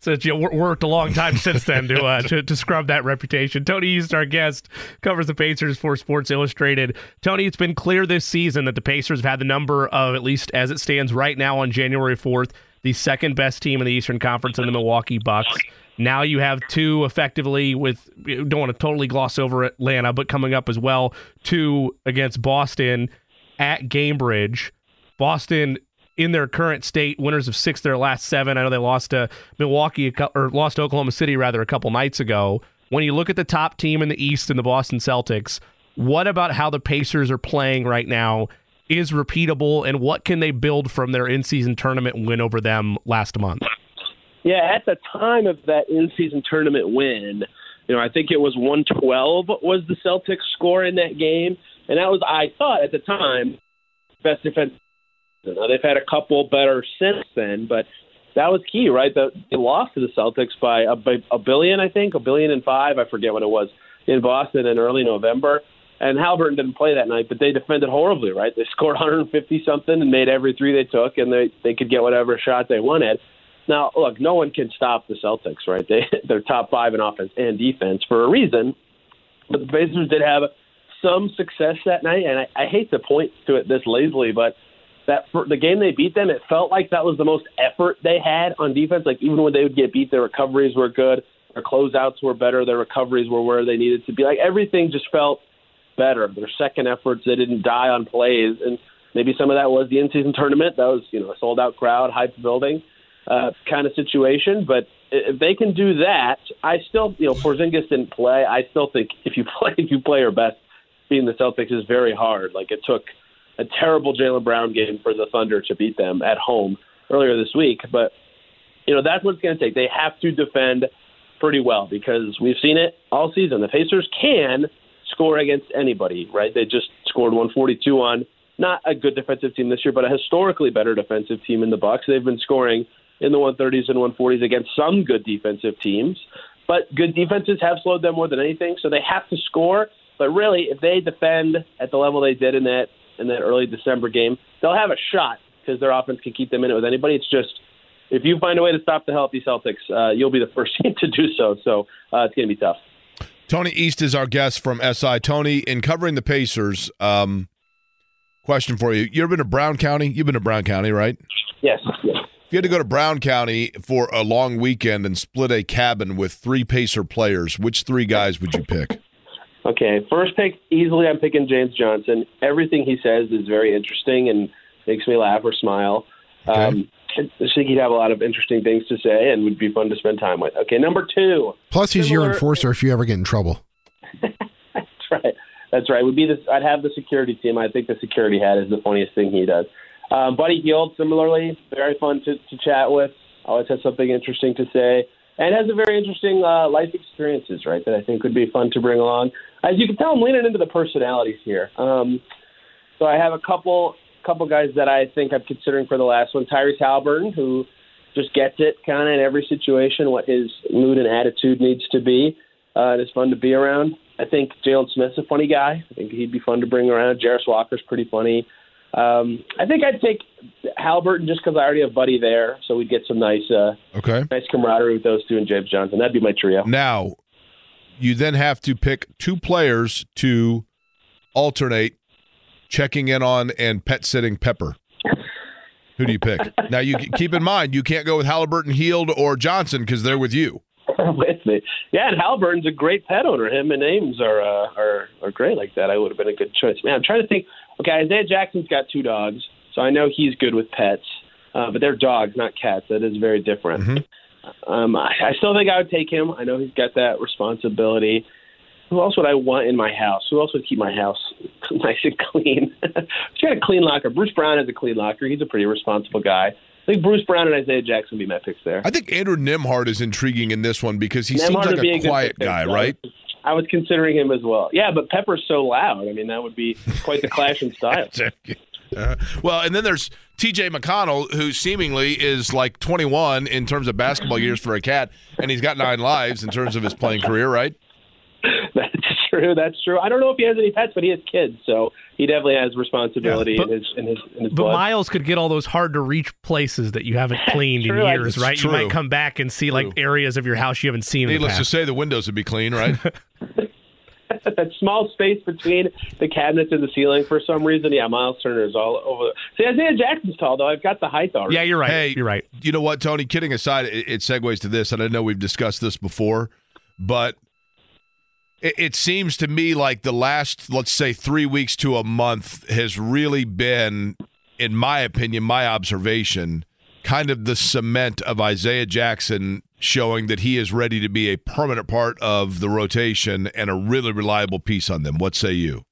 So you know, worked a long time since then to, uh, to to scrub that reputation. Tony East, our guest, covers the Pacers for Sports Illustrated. Tony, it's been clear this season that the Pacers have had the number of, at least as it stands right now on January 4th, the second best team in the Eastern Conference in the Milwaukee Bucks. Now you have two effectively with don't want to totally gloss over Atlanta, but coming up as well, two against Boston at Gainbridge. Boston in their current state, winners of six their last seven. I know they lost to Milwaukee or lost to Oklahoma City rather a couple nights ago. When you look at the top team in the East and the Boston Celtics, what about how the Pacers are playing right now is repeatable, and what can they build from their in-season tournament win over them last month? Yeah, at the time of that in-season tournament win, you know, I think it was 112 was the Celtics score in that game, and that was I thought at the time best defense. Now they've had a couple better since then, but that was key, right? The, they lost to the Celtics by a, by a billion, I think, a billion and five. I forget what it was in Boston in early November. And Haliburton didn't play that night, but they defended horribly, right? They scored 150 something and made every three they took, and they they could get whatever shot they wanted. Now, look, no one can stop the Celtics, right? They they're top five in offense and defense for a reason. But the Pacers did have some success that night, and I, I hate to point to it this lazily, but that for the game they beat them, it felt like that was the most effort they had on defense. Like even when they would get beat, their recoveries were good, their closeouts were better, their recoveries were where they needed to be. Like everything just felt better. Their second efforts, they didn't die on plays, and maybe some of that was the in-season tournament. That was you know a sold-out crowd, hype building uh, kind of situation. But if they can do that, I still you know Porzingis didn't play. I still think if you play if you play your best, being the Celtics is very hard. Like it took a terrible Jaylen Brown game for the Thunder to beat them at home earlier this week, but you know that's what it's going to take. They have to defend pretty well because we've seen it all season. The Pacers can score against anybody, right? They just scored 142 on not a good defensive team this year, but a historically better defensive team in the Bucks. They've been scoring in the 130s and 140s against some good defensive teams, but good defenses have slowed them more than anything, so they have to score. But really, if they defend at the level they did in that in that early December game, they'll have a shot because their offense can keep them in it with anybody. It's just if you find a way to stop the healthy Celtics, uh, you'll be the first team to do so. So uh, it's going to be tough. Tony East is our guest from SI. Tony, in covering the Pacers, um, question for you: You've been to Brown County? You've been to Brown County, right? Yes. yes. If you had to go to Brown County for a long weekend and split a cabin with three Pacer players, which three guys would you pick? Okay, first pick easily. I'm picking James Johnson. Everything he says is very interesting and makes me laugh or smile. Um, I think he'd have a lot of interesting things to say and would be fun to spend time with. Okay, number two. Plus, he's your enforcer if you ever get in trouble. That's right. That's right. Would be this. I'd have the security team. I think the security hat is the funniest thing he does. Um, Buddy Hield, similarly, very fun to, to chat with. Always has something interesting to say, and has a very interesting uh, life experiences, right? That I think would be fun to bring along. As you can tell, I'm leaning into the personalities here. Um, so I have a couple couple guys that I think I'm considering for the last one. Tyrese Haliburton, who just gets it kind of in every situation, what his mood and attitude needs to be. Uh, it is fun to be around. I think Jalen Smith's a funny guy. I think he'd be fun to bring around. Jarace Walker's pretty funny. Um, I think I'd take Haliburton just because I already have Buddy there, so we'd get some nice, uh, Okay. nice camaraderie with those two and James Johnson. That'd be my trio. Now, you then have to pick two players to alternate checking in on and pet sitting Pepper. Who do you pick? now, you keep in mind you can't go with Haliburton, Hield, or Johnson because they're with you. with me. Yeah, and Haliburton's a great pet owner. Him and Ames are uh, are are great like that. I would have been a good choice. Man, I'm trying to think. Okay, Isaiah Jackson's got two dogs, so I know he's good with pets. Uh, but they're dogs, not cats. That is very different. Um, I, I still think I would take him. I know he's got that responsibility. Who else would I want in my house? Who else would keep my house nice and clean? He's got a clean locker. Bruce Brown has a clean locker. He's a pretty responsible guy. I think Bruce Brown and Isaiah Jackson would be my picks there. I think Andrew Nembhard is intriguing in this one because he Nembhard seems like be a quiet guy, right? I was considering him as well. Yeah, but Pepper's so loud. I mean, that would be quite the clash in style. Uh, well, and then there's T.J. McConnell, who seemingly is like 21 in terms of basketball years for a cat, and he's got nine lives in terms of his playing career, right? That's true. That's true. I don't know if he has any pets, but he has kids, so he definitely has responsibility Yeah, but- in his in his in his But blood. Miles could get all those hard to reach places that you haven't cleaned in years, That's right? true. You might come back and see like areas of your house you haven't seen in the Needless to say, the windows would be clean, right? that small space between the cabinets and the ceiling for some reason. Yeah, Miles Turner is all over. See, Isaiah Jackson's tall though. I've got the height already. Yeah, you're right. Hey, you're right. You know what, Tony? Kidding aside, it, it segues to this, and I know we've discussed this before, but it, seems to me like the last, let's say, three weeks to a month has really been, in my opinion, my observation, kind of the cement of Isaiah Jackson showing that he is ready to be a permanent part of the rotation and a really reliable piece on them. What say you?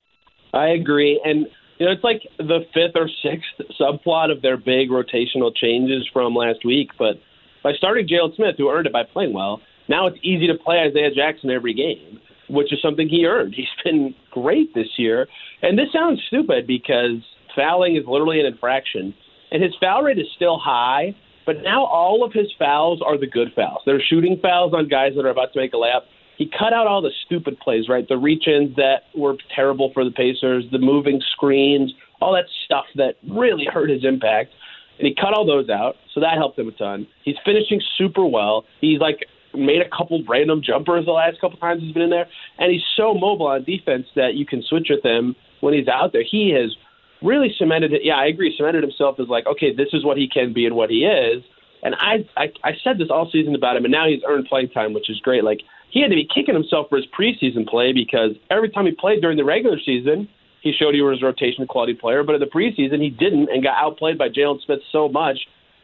I agree. And you know, it's like the fifth or sixth subplot of their big rotational changes from last week. But by starting Jalen Smith, who earned it by playing well, now it's easy to play Isaiah Jackson every game, which is something he earned. He's been great this year. And this sounds stupid because fouling is literally an infraction. And his foul rate is still high, but now all of his fouls are the good fouls. They're shooting fouls on guys that are about to make a layup. He cut out all the stupid plays, right? The reach ins that were terrible for the Pacers, the moving screens, all that stuff that really hurt his impact. And he cut all those out, so that helped him a ton. He's finishing super well. He's like made a couple random jumpers the last couple times he's been in there, and he's so mobile on defense that you can switch with him when he's out there. He has really cemented it. Yeah, I agree. Cemented himself as like, okay, this is what he can be and what he is. And I, I, I said this all season about him, and now he's earned playing time, which is great. Like he had to be kicking himself for his preseason play because every time he played during the regular season, he showed he was a rotation quality player. But in the preseason, he didn't and got outplayed by Jalen Smith so much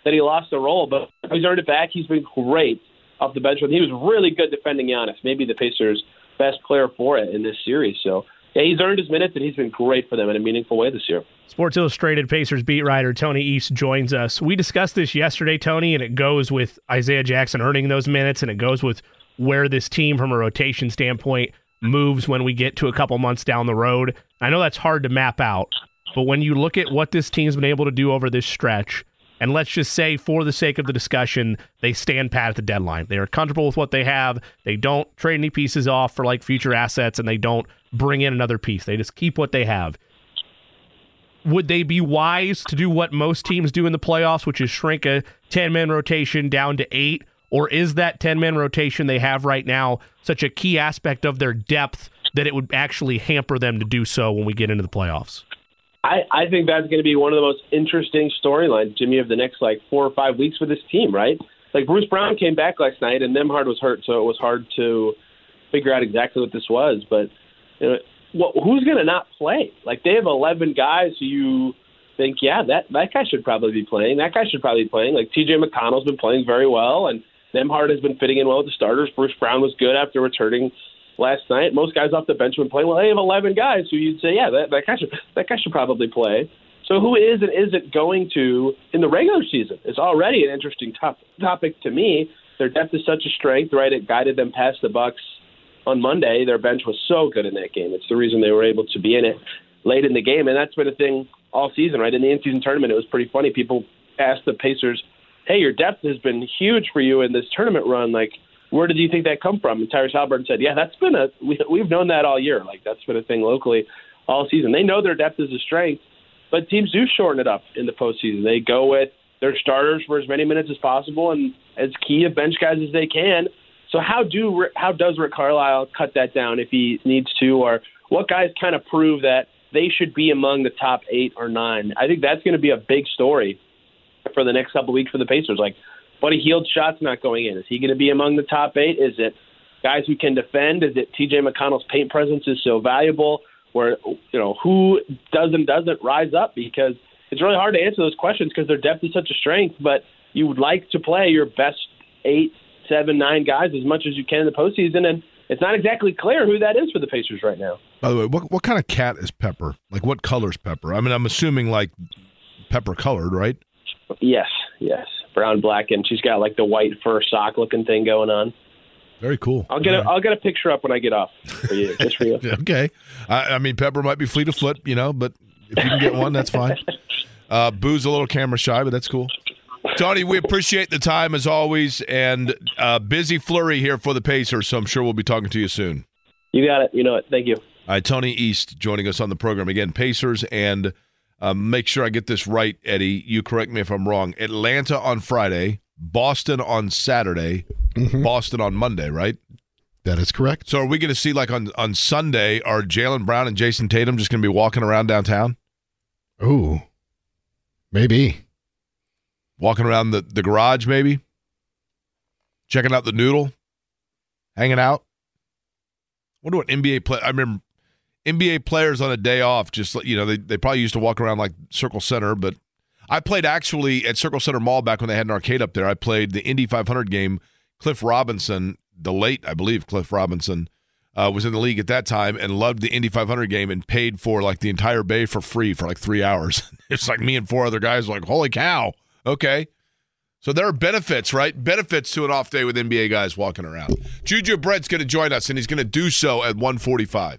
that he lost the role. But he's earned it back. He's been great off the bench. He was really good defending Giannis. Maybe the Pacers' best player for it in this series. So yeah, he's earned his minutes and he's been great for them in a meaningful way this year. Sports Illustrated Pacers beat writer Tony East joins us. We discussed this yesterday, Tony, and it goes with Isaiah Jackson earning those minutes, and it goes with where this team, from a rotation standpoint, moves when we get to a couple months down the road. I know that's hard to map out, but when you look at what this team's been able to do over this stretch, and let's just say, for the sake of the discussion, they stand pat at the deadline. They are comfortable with what they have. They don't trade any pieces off for like future assets, and they don't bring in another piece. They just keep what they have would they be wise to do what most teams do in the playoffs, which is shrink a 10 man rotation down to eight? Or is that 10 man rotation they have right now such a key aspect of their depth that it would actually hamper them to do so when we get into the playoffs? I, I think that's going to be one of the most interesting storylines, Jimmy, of the next like four or five weeks for this team, right? Like Bruce Brown came back last night, and Nembhard was hurt, so it was hard to figure out exactly what this was. But you know, what, who's going to not play? Like they have 11 guys who you think, yeah, that that guy should probably be playing. That guy should probably be playing. Like T.J. McConnell's been playing very well, and Nembhard has been fitting in well with the starters. Bruce Brown was good after returning last night. Most guys off the bench been playing well. They have 11 guys who you'd say, yeah, that, that guy should that guy should probably play. So who is and isn't going to in the regular season? It's already an interesting top, topic to me. Their depth is such a strength, right? It guided them past the Bucks on Monday. Their bench was so good in that game. It's the reason they were able to be in it late in the game, and that's been a thing all season, right? In the in-season tournament, it was pretty funny. People asked the Pacers, "Hey, your depth has been huge for you in this tournament run. Like, where did you think that come from?" And Tyrese Haliburton said, "Yeah, that's been a we, we've known that all year. Like, that's been a thing locally all season. They know their depth is a strength." But teams do shorten it up in the postseason. They go with their starters for as many minutes as possible and as key of bench guys as they can. So how do how does Rick Carlisle cut that down if he needs to, or what guys kind of prove that they should be among the top eight or nine? I think that's going to be a big story for the next couple of weeks for the Pacers. Like, Buddy Hield's shot's not going in. Is he going to be among the top eight? Is it guys who can defend? Is it T.J. McConnell's paint presence is so valuable? where you know who does and doesn't rise up because it's really hard to answer those questions because their depth is such a strength. But you would like to play your best eight, seven, nine guys as much as you can in the postseason, and it's not exactly clear who that is for the Pacers right now. By the way, what what kind of cat is Pepper? Like what color's Pepper? I mean, I'm assuming like pepper colored, right? Yes, yes, brown, black, and she's got like the white fur sock looking thing going on. Very cool. I'll get a, I'll get a picture up when I get off for you, just for you. okay. I, I, mean, Pepper might be fleet of foot, you know, but if you can get one, that's fine. Uh, Boo's a little camera shy, but that's cool. Tony, we appreciate the time as always, and uh, busy flurry here for the Pacers. So I'm sure we'll be talking to you soon. You got it. You know it. Thank you. All right, Tony East joining us on the program again. Pacers and um, make sure I get this right, Eddie. You correct me if I'm wrong. Atlanta on Friday, Boston on Saturday, mm-hmm. Boston on Monday, right? That is correct. So are we going to see like on on Sunday are Jaylen Brown and Jayson Tatum just going to be walking around downtown? Ooh, maybe walking around the the garage, maybe checking out the noodle, hanging out. Wonder what NBA play. I remember NBA players on a day off, just you know, they they probably used to walk around like Circle Center, but I played actually at Circle Center Mall back when they had an arcade up there. I played the Indy 500 game Cliff Robinson, the late, I believe, Cliff Robinson, uh, was in the league at that time and loved the Indy 500 game and paid for like the entire bay for free for like three hours. it's like me and four other guys like, holy cow. Okay. So there are benefits, right? Benefits to an off day with NBA guys walking around. JuJu Brents going to join us, and he's going to do so at 145.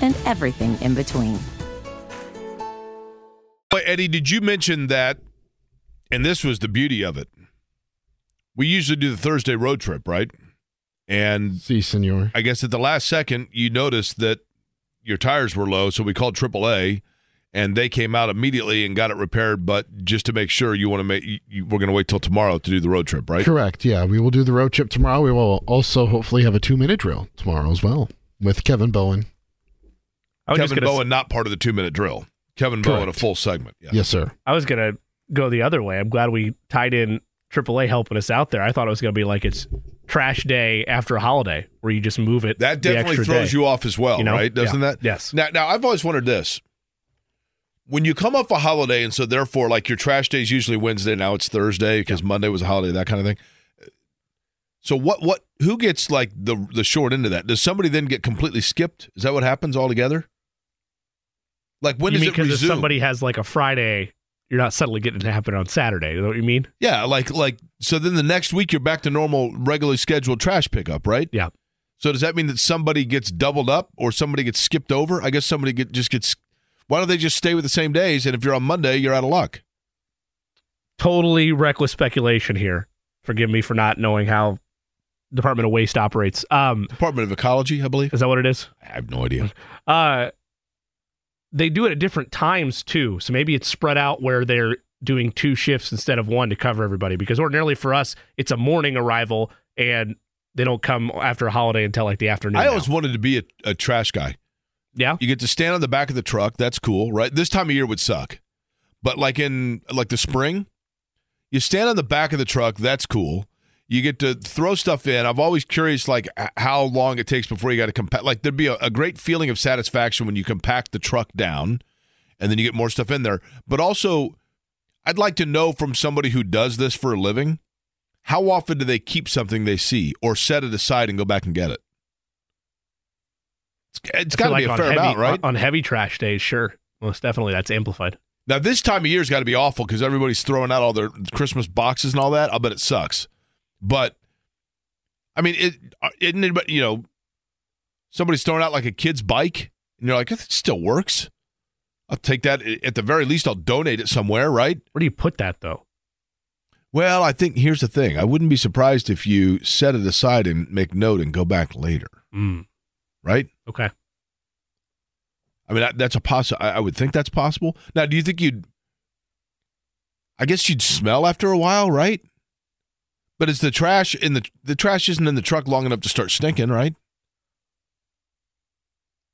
and everything in between. But Eddie, did you mention that? And this was the beauty of it we usually do the Thursday road trip, right? And see, si, senor. I guess at the last second, you noticed that your tires were low, so we called AAA, and they came out immediately and got it repaired. But just to make sure, you want to make you, we're going to wait till tomorrow to do the road trip, right? Correct. Yeah, we will do the road trip tomorrow. We will also hopefully have a two minute drill tomorrow as well with Kevin Bowen. Kevin Bowen, not part of the two minute drill. Kevin Correct. Bowen, a full segment. Yeah. Yes, sir. I was going to go the other way. I'm glad we tied in AAA helping us out there. I thought it was going to be like it's trash day after a holiday where you just move it. That definitely throws day. you off as well, you know? right? Doesn't yeah. that? Yes. Now, now I've always wondered this. When you come off a holiday, and so therefore, like your trash day is usually Wednesday, now it's Thursday because yeah. Monday was a holiday, that kind of thing. So what? What? Who gets like the the short end of that? Does somebody then get completely skipped? Is that what happens altogether? Like when you does mean it resume? Because if somebody has like a Friday you're not suddenly getting to happen on Saturday. You know what you mean? Yeah, like like so then the next week you're back to normal regularly scheduled trash pickup, right? Yeah. So does that mean that somebody gets doubled up or somebody gets skipped over? I guess somebody get, just gets why don't they just stay with the same days and if you're on Monday, you're out of luck. Totally reckless speculation here. Forgive me for not knowing how Department of Waste operates. Um, Department of Ecology, I believe. Is that what it is? I have no idea. Uh they do it at different times too. So maybe it's spread out where they're doing two shifts instead of one to cover everybody because ordinarily for us it's a morning arrival and they don't come after a holiday until like the afternoon. I now. always wanted to be a, a trash guy. yeah. You get to stand on the back of the truck. That's cool, right? This time of year would suck. But like in like the spring, you stand on the back of the truck. That's cool. You get to throw stuff in. I'm always curious, like how long it takes before you got to compact. Like there'd be a, a great feeling of satisfaction when you compact the truck down, and then you get more stuff in there. But also, I'd like to know from somebody who does this for a living, how often do they keep something they see or set it aside and go back and get it? It's, it's I got to be a fair heavy, amount, right? On, heavy trash days, sure. Most definitely that's amplified. Now this time of year's got to be awful because everybody's throwing out all their Christmas boxes and all that. I'll bet it sucks. But I mean, it uh, isn't it? You know, somebody's throwing out like a kid's bike, and you're like, it still works. I'll take that. At the very least, I'll donate it somewhere, right? Where do you put that though? Well, I think here's the thing. I wouldn't be surprised if you set it aside and make note and go back later, Mm, right? okay. I mean, that's a possi I, I would think that's possible. Now, do you think you'd? I guess you'd smell after a while, right? But is the trash in the the trash isn't in the truck long enough to start stinking, right?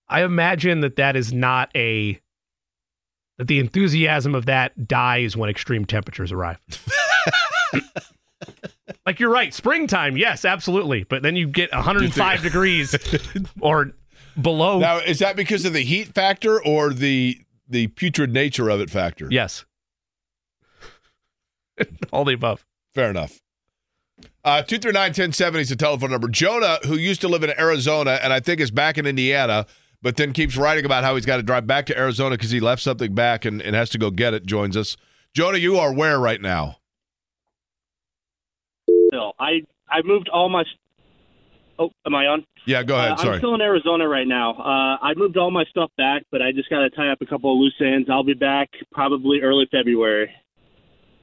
I imagine that that is not a that the enthusiasm of that dies when extreme temperatures arrive. like you're right, springtime, yes, absolutely, but then you get 105 degrees or below. Now, is that because of the heat factor or the the putrid nature of it factor? yes. All the above. Fair enough. Uh, 239-1070 is the telephone number. Jonah, who used to live in Arizona and I think is back in Indiana, but then keeps writing about how he's got to drive back to Arizona because he left something back and, and has to go get it, joins us. Jonah, you are where right now? still. I I moved all my. Oh, am I on? Yeah, go ahead. Uh, Sorry. I'm still in Arizona right now. Uh, I moved all my stuff back, but I just got to tie up a couple of loose ends. I'll be back probably early February.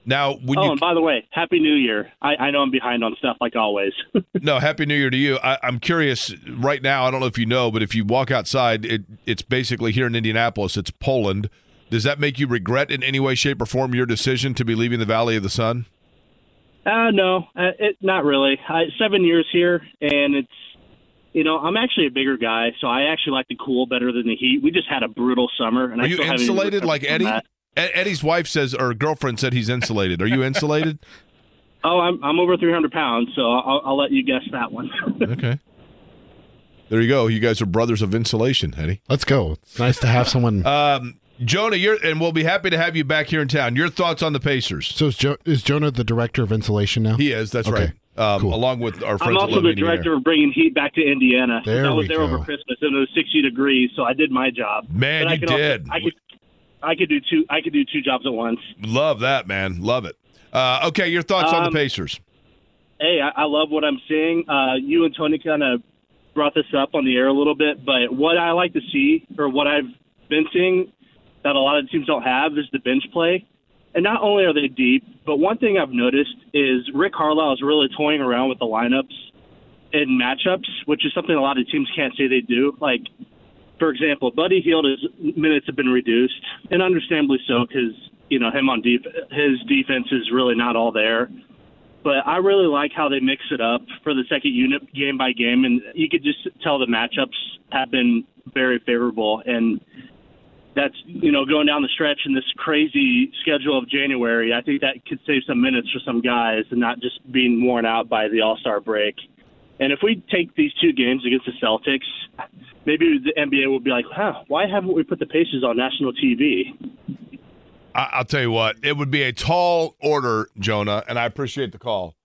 Now, when oh, you and by the way, Happy New Year. I, I know I'm behind on stuff like always. no, happy New Year to you. I, I'm curious right now. I don't know if you know, but if you walk outside, it, it's basically here in Indianapolis. It's Poland. Does that make you regret in any way, shape, or form your decision to be leaving the Valley of the Sun? uh, no, uh, it not really. I, seven years here, and it's you know I'm actually a bigger guy, so I actually like the cool better than the heat. We just had a brutal summer, and Are I you insulated like Eddie? that. Ed- Eddie's wife says, or girlfriend said he's insulated. Are you insulated? Oh, I'm I'm over 300 pounds, so I'll, I'll let you guess that one. okay. There you go. You guys are brothers of insulation, Eddie. Let's go. It's nice to have someone. Um, Jonah, you're, and we'll be happy to have you back here in town. Your thoughts on the Pacers? so is, jo- is Jonah the director of insulation now? He is. That's Okay, right. Um, cool. Along with our friends I'm also the director Air. of bringing heat back to Indiana. There I was we there over. Christmas and it was 60 degrees, so I did my job. Man, But I you could also- did. I could, I could do two. I could do two jobs at once. Love that, man. Love it. Uh, okay, your thoughts on the Um, Pacers? Hey, I, I love what I'm seeing. Uh, you and Tony kind of brought this up on the air a little bit, but what I like to see, or what I've been seeing, that a lot of teams don't have, is the bench play. And not only are they deep, but one thing I've noticed is Rick Carlisle is really toying around with the lineups and matchups, which is something a lot of teams can't say they do. Like, for example, Buddy Hield his minutes have been reduced, and understandably so, because you know him on deep, his defense is really not all there. But I really like how they mix it up for the second unit game by game, and you could just tell the matchups have been very favorable. And that's you know going down the stretch in this crazy schedule of January. I think that could save some minutes for some guys, and not just being worn out by the All Star break. And if we take these two games against the Celtics, maybe the NBA will be like, huh, why haven't we put the Pacers on national TV? I'll tell you what, it would be a tall order, Jonah, and I appreciate the call.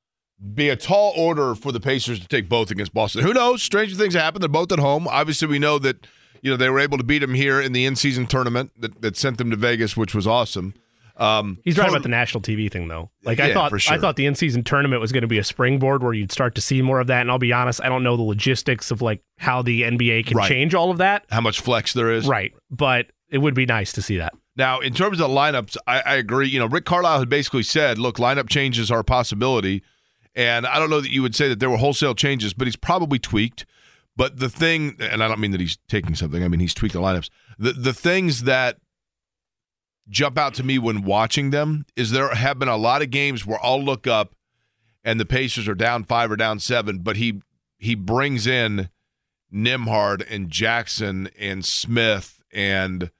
Be a tall order for the Pacers to take both against Boston. Who knows? Stranger things happen. They're both at home. Obviously, we know that you know they were able to beat them here in the in-season tournament that, that sent them to Vegas, which was awesome. Um, He's right about the national TV thing, though. Like I Yeah, thought, for sure. I thought the in-season tournament was going to be a springboard where you'd start to see more of that. And I'll be honest, I don't know the logistics of like how the NBA can Right. change all of that. how much flex there is. Right, but it would be nice to see that. Now, in terms of lineups, I, I agree. You know, Rick Carlisle had basically said, look, lineup changes are a possibility. And I don't know that you would say that there were wholesale changes, but he's probably tweaked. But the thing, and I don't mean that he's taking something, I mean, he's tweaked the lineups. The, the things that jump out to me when watching them is there have been a lot of games where I'll look up and the Pacers are down five or down seven, but he he brings in Nembhard and Jackson and Smith and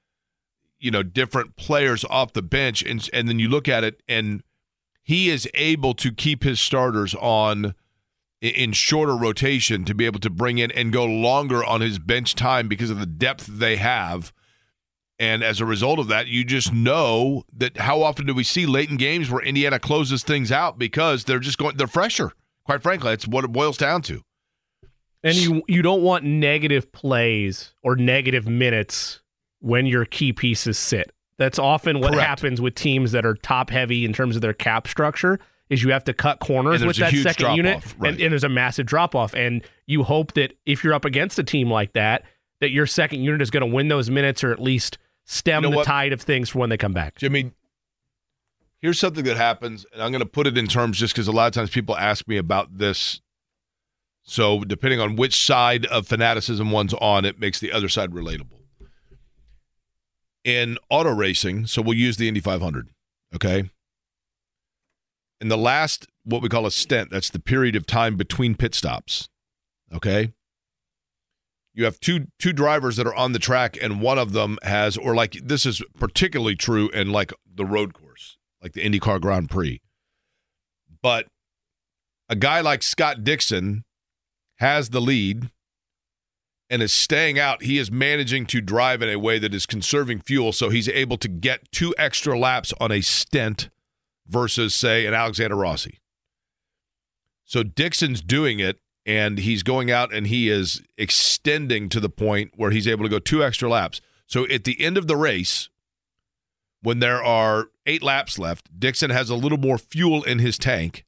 you know different players off the bench and and then you look at it and he is able to keep his starters on in shorter rotation to be able to bring in and go longer on his bench time because of the depth they have. And as a result of that, you just know that how often do we see late in games where Indiana closes things out because they're just going they're fresher. Quite frankly, that's what it boils down to. And you you don't want negative plays or negative minutes when your key pieces sit. That's often what Correct. happens with teams that are top heavy in terms of their cap structure is you have to cut corners with that second unit right. and, and there's a massive drop off and you hope that if you're up against a team like that that your second unit is going to win those minutes or at least stem You know the what? tide of things for when they come back. Jimmy, here's something that happens, and I'm going to put it in terms just because a lot of times people ask me about this. So, depending on which side of fanaticism one's on, it makes the other side relatable. In auto racing, so we'll use the Indy 500, okay? In the last, what we call a stint, that's the period of time between pit stops, okay? You have two two drivers that are on the track and one of them has or like this is particularly true in like the road course like the IndyCar Grand Prix. But a guy like Scott Dixon has the lead and is staying out. He is managing to drive in a way that is conserving fuel so he's able to get two extra laps on a stint versus say an Alexander Rossi. So Dixon's doing it and he's going out and he is extending to the point where he's able to go two extra laps. So at the end of the race, when there are eight laps left, Dixon has a little more fuel in his tank.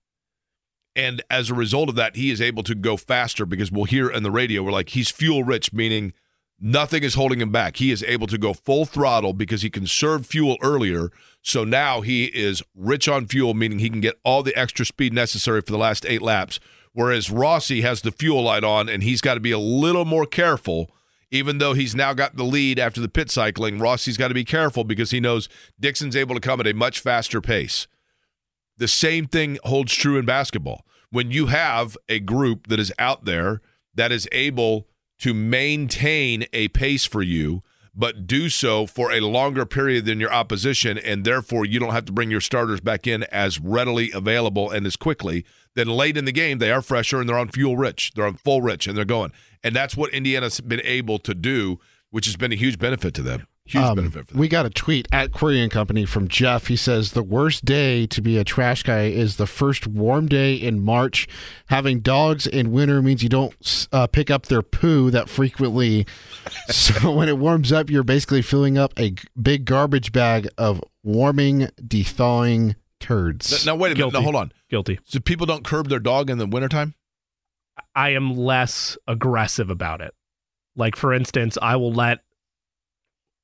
And as a result of that, he is able to go faster because we'll hear in the radio, we're like, he's fuel rich, meaning nothing is holding him back. He is able to go full throttle because he conserved fuel earlier. So now he is rich on fuel, meaning he can get all the extra speed necessary for the last eight laps. Whereas Rossi has the fuel light on and he's got to be a little more careful. Even though he's now got the lead after the pit cycling, Rossi's got to be careful because he knows Dixon's able to come at a much faster pace. The same thing holds true in basketball. When you have a group that is out there that is able to maintain a pace for you, but do so for a longer period than your opposition, and therefore you don't have to bring your starters back in as readily available and as quickly, then late in the game they are fresher and they're on fuel rich. They're on full rich and they're going. And that's what Indiana's been able to do, which has been a huge benefit to them. Huge Um, benefit for them. we got a tweet at Query and Company from Jeff. He says the worst day to be a trash guy is the first warm day in March. Having dogs in winter means you don't uh, pick up their poo that frequently. so when it warms up, you're basically filling up a g- big garbage bag of warming, thawing turds. Now wait a minute. Guilty. Now hold on. Guilty. So people don't curb their dog in the wintertime? I am less aggressive about it. Like for instance, I will let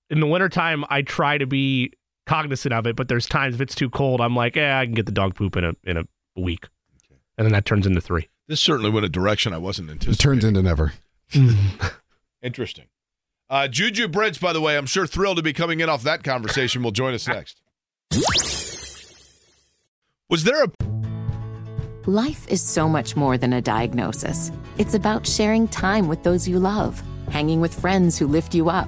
in the wintertime I try to be cognizant of it, but there's times if it's too cold, I'm like, yeah, I can get the dog poop in a in a week. And then that turns into three. This certainly went a direction I wasn't into. it turns into never. Interesting. Uh, Juju Brents, by the way, I'm sure thrilled to be coming in off that conversation. Will join us next. Was there a Life is so much more than a diagnosis. It's about sharing time with those you love, hanging with friends who lift you up,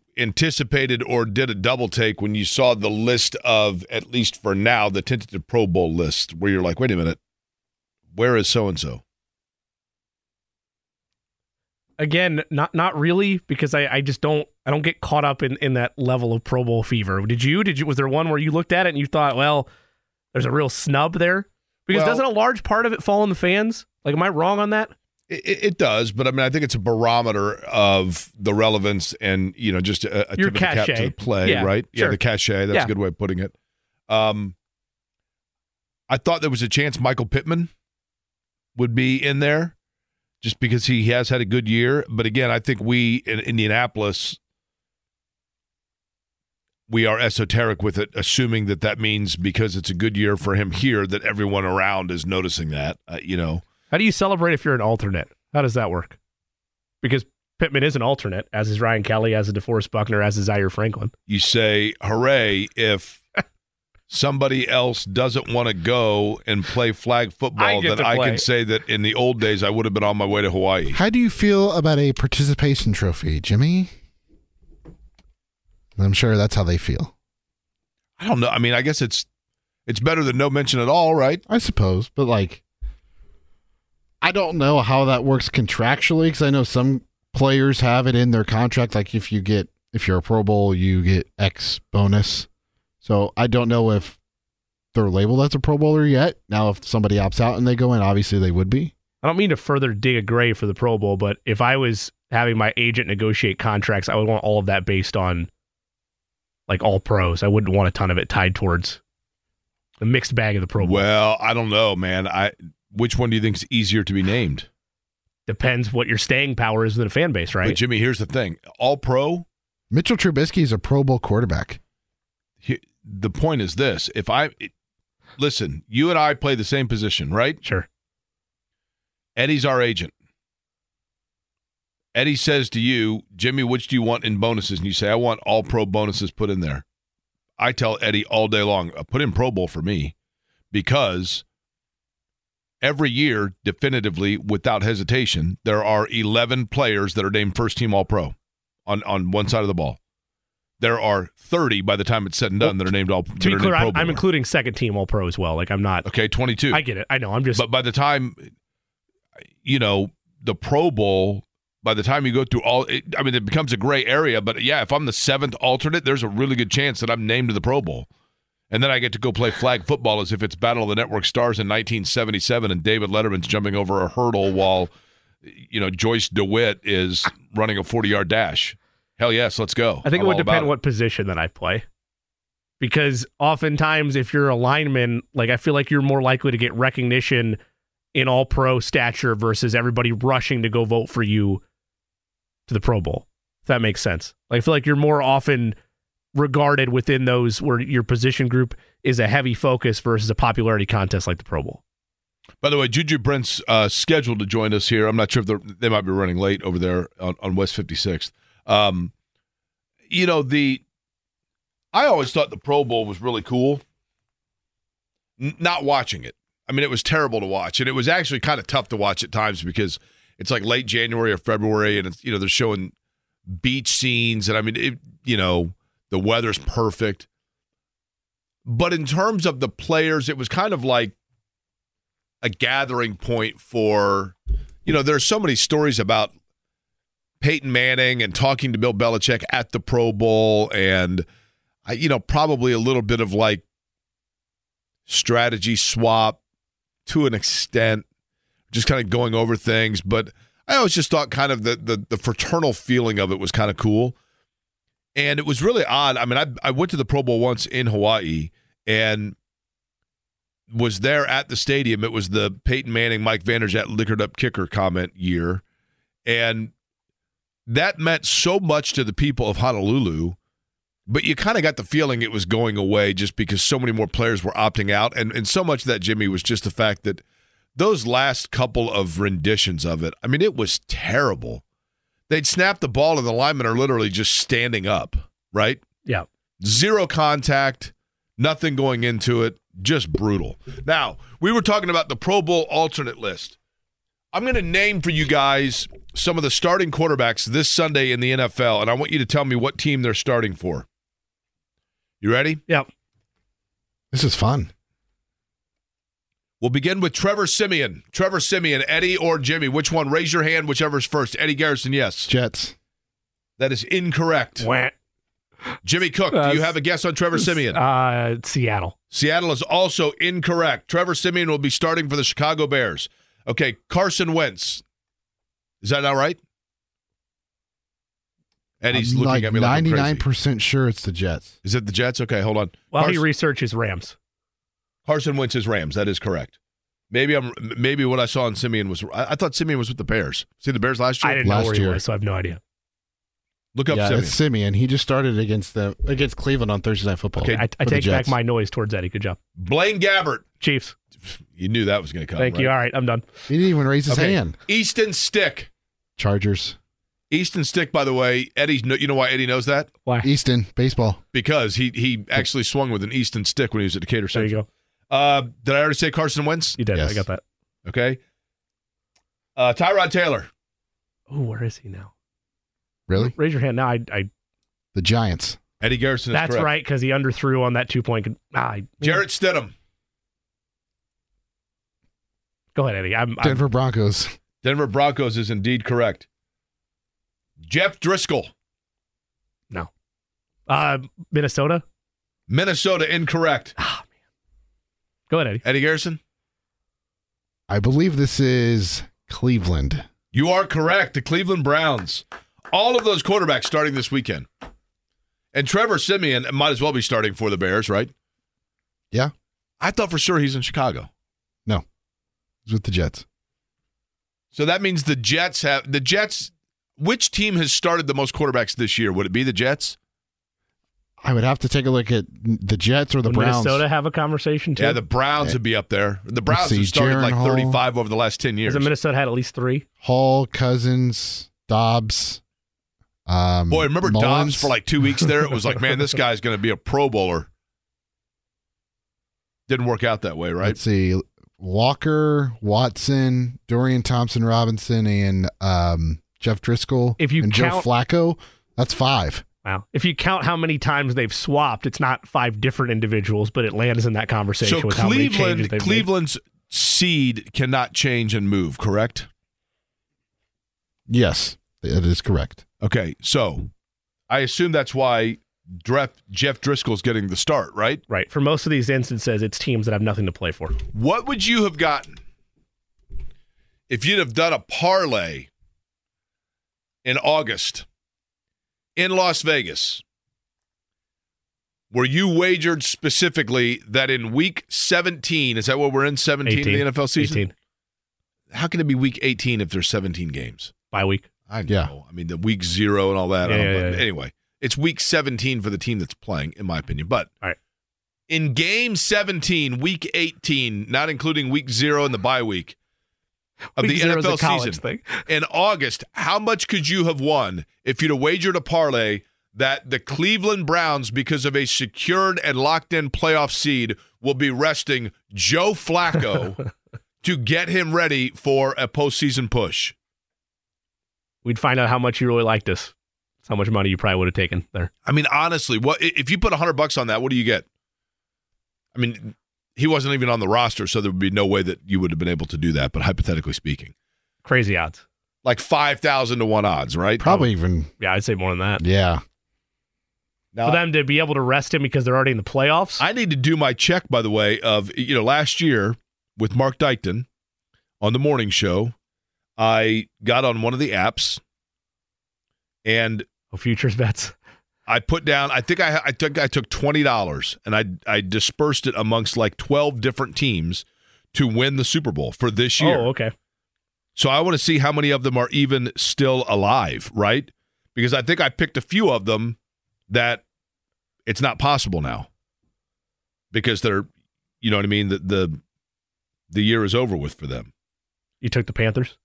anticipated or did a double take when you saw the list of, at least for now, the tentative Pro Bowl list, where you're like, wait a minute, where is so and so? Again, not not really, because I, I just don't I don't get caught up in, in that level of Pro Bowl fever. Did you? Did you was there one where you looked at it and you thought, well, there's a real snub there? Because Well- doesn't a large part of it fall on the fans? Like, am I wrong on that? It, it- does, but I mean, I think it's a barometer of the relevance and you know just a, a Your tip of the cap to the play, Yeah, right? Yeah, the cachet. That's Yeah. a good way of putting it. Um, I thought there was a chance Michael Pittman would be in there just because he has had a good year. But again, I think we in Indianapolis, we are esoteric with it, assuming that that means because it's a good year for him here, that everyone around is noticing that. Uh, you know, How do you celebrate if you're an alternate? How does that work? Because Pittman is an alternate, as is Ryan Kelly, as is DeForest Buckner, as is Zaire Franklin. you say hooray if somebody else doesn't want to go and play flag football, get then I can say that in the old days I would have been on my way to Hawaii. How do you feel about a participation trophy, Jimmy? I'm sure that's how they feel. I don't know. I mean, I guess it's it's better than no mention at all, right? I suppose, but like, I don't know how that works contractually because I know some players have it in their contract. Like, if you get if you're a Pro Bowl, you get X bonus. So I don't know if they're labeled as a Pro Bowler yet. Now, if somebody opts out and they go in, obviously they would be. I don't mean to further dig a grave for the Pro Bowl, but if I was having my agent negotiate contracts, I would want all of that based on like all pros. I wouldn't want a ton of it tied towards the mixed bag of the Pro Bowl. Well, I don't know, man. I which one do you think is easier to be named? Depends what your staying power is in the fan base, right? But? Jimmy, here's the thing: All Pro. Mitchell Trubisky is a Pro Bowl quarterback. he- The point is this: if I it- listen, you and I play the same position, right? Sure. Eddie's our agent. Eddie says to you, Jimmy, which do you want in bonuses? And you say, I want all pro bonuses put in there. I tell Eddie all day long, "Uh, put in Pro Bowl for me because every year, definitively, without hesitation, there are 11 players that are named first team All Pro on, on one side of the ball. There are 30 by the time it's said and done that are named All To be clear, Pro I'm, including second team All Pro as well. Like I'm not. Okay, 22. I get it. I know. I'm just. But by the time, you know, the Pro Bowl, by the time you go through all, it, I mean, it becomes a gray area. But yeah, if I'm the seventh alternate, there's a really good chance that I'm named to the Pro Bowl. And then I get to go play flag football as if it's Battle of the Network Stars in 1977 and David Letterman's jumping over a hurdle while, you know, Joyce DeWitt is running a 40 yard dash. Hell yes, let's go. I think I'm it would depend what position that I play. Because oftentimes, if you're a lineman, like I feel like you're more likely to get recognition in all pro stature versus everybody rushing to go vote for you to the Pro Bowl. If that makes sense. Like I feel like you're more often regarded within those where your position group is a heavy focus versus a popularity contest like the Pro Bowl. By the way, Juju Brents uh, scheduled to join us here. I'm not sure if they're, might be running late over there on, on West 56th. Um, you know, the I always thought the Pro Bowl was really cool. N- not watching it. I mean, it was terrible to watch, and it was actually kind of tough to watch at times because it's like late January or February, and it's you know they're showing beach scenes, and I mean, it, you know, the weather's perfect. But in terms of the players, it was kind of like a gathering point for, you know, there's so many stories about Peyton Manning and talking to Bill Belichick at the Pro Bowl, and you know, probably a little bit of like strategy swap to an extent, just kind of going over things. But I always just thought kind of the the, the fraternal feeling of it was kind of cool. And it was really odd. I mean, I I went to the Pro Bowl once in Hawaii and was there at the stadium. It was the Peyton Manning, Mike Vanderjagt liquored up kicker comment year. And that meant so much to the people of Honolulu, but you kind of got the feeling it was going away just because so many more players were opting out. And, and so much of that, Jimmy, was just the fact that those last couple of renditions of it, I mean, it was terrible. They'd snap the ball and the linemen are literally just standing up, right? Yeah. Zero contact, nothing going into it, just brutal. Now, we were talking about the Pro Bowl alternate list. I'm going to name for you guys some of the starting quarterbacks this Sunday in the NFL, and I want you to tell me what team they're starting for. You ready? Yep. This is fun. We'll begin with Trevor Siemian. Trevor Siemian, Eddie or Jimmy, which one? Raise your hand, whichever's first. Eddie Garrison, yes. Jets. That is incorrect. Wah. Jimmy Cook, do you have a guess on Trevor Siemian? Uh, Seattle. Seattle is also incorrect. Trevor Siemian will be starting for the Chicago Bears. Okay, Carson Wentz. Is that not right? Eddie's I'm looking like at me like I'm crazy. 99% sure it's the Jets. Is it the Jets? Okay, hold on. While he researches Rams. Carson Wentz is Rams. That is correct. Maybe I'm maybe what I saw in Siemian was I, I thought Siemian was with the Bears. See the Bears last year. I didn't know Last where he was, so I have no idea. Look up yeah, Siemian. it's Siemian. He just started against the against Cleveland on Thursday Night Football. Okay, I, I take back my noise towards Eddie. Good job, Blaine Gabbert. Chiefs. You knew that was going to come. Thank you. All right, I'm done. He didn't even raise his Okay. hand. Easton Stick. Chargers. Easton Stick. By the way, Eddie. You know why Eddie knows that? Why? Easton baseball. Because he he actually swung with an Easton Stick when he was at Decatur There you go. Uh, did I already say Carson Wentz? You did. Yes. I got that. Okay. Uh, Tyrod Taylor. Oh, where is he now? Really? Raise your hand now. I, I The Giants. Eddie Garrison. Is that's correct. right because he underthrew on that two point. con- Ah, I- Jarrett Stidham. Go ahead, Eddie. I'm, I'm Denver Broncos. Denver Broncos is indeed correct. Jeff Driskel. no. Uh, Minnesota. Minnesota incorrect. Go ahead, Eddie. Eddie Garrison. I believe this is Cleveland. You are correct. The Cleveland Browns. All of those quarterbacks starting this weekend. And Trevor Siemian might as well be starting for the Bears, right? Yeah. I thought for sure he's in Chicago. No. He's with the Jets. So that means the Jets have the Jets. Which team has started the most quarterbacks this year? Would it be the Jets? I would have to take a look at the Jets or the Would Browns. Minnesota have a conversation too? Yeah, the Browns would be up there. The Browns see, have started Jaren like Hall. 35 over the last 10 years. Has Minnesota had at least three? Hall, Cousins, Dobbs. Um, Boy, remember Mullens? Dobbs for like two weeks there? It was like, man, this guy's going to be a Pro Bowler. Didn't work out that way, right? Let's see. Walker, Watson, Dorian Thompson Robinson, and um, Jeff Driskel. If you and count- Joe Flacco, that's five. Wow. If you count how many times they've swapped, it's not five different individuals, but it lands in that conversation So with how many changes Cleveland, they've made. Cleveland's seed cannot change and move, correct? Yes, that is correct. Okay, so I assume that's why Dref, Jeff Driskel's getting the start, right? Right. For most of these instances, it's teams that have nothing to play for. What would you have gotten if you'd have done a parlay in August in Las Vegas where you wagered specifically that in week 17, is that what we're in 17 18. in the NFL season? 18 How can it be week 18 if there's 17 games? bye week. I know. Yeah. I mean, the week zero and all that. I Yeah, don't- yeah, but yeah. Anyway, it's week 17 for the team that's playing, in my opinion. But All right. in game 17, week 18, not including week zero and the bye week of the NFL season, thing. in August, how much could you have won if you'd have wagered a parlay that the Cleveland Browns, because of a secured and locked in playoff seed, will be resting Joe Flacco to get him ready for a postseason push? We'd find out how much you really liked us. That's how much money you probably would have taken there. I mean, honestly, what if you put hundred bucks on that? What do you get? I mean, he wasn't even on the roster, so there would be no way that you would have been able to do that. But hypothetically speaking, Crazy odds. like five thousand to one odds, right? Probably even, Yeah, I'd say more than that. yeah. Now, For them to be able to rest him because they're already in the playoffs. I need to do my check, by the way, of you know last year with Mark Dykton on the morning show. I got on one of the apps and oh, futures bets. I put down. I think I I took I took twenty dollars and I I dispersed it amongst like twelve different teams to win the Super Bowl for this oh, year. Oh, okay. So I want to see how many of them are even still alive, right? Because I think I picked a few of them that it's not possible now because they're, you know what I mean. The the the year is over with for them. You took the Panthers.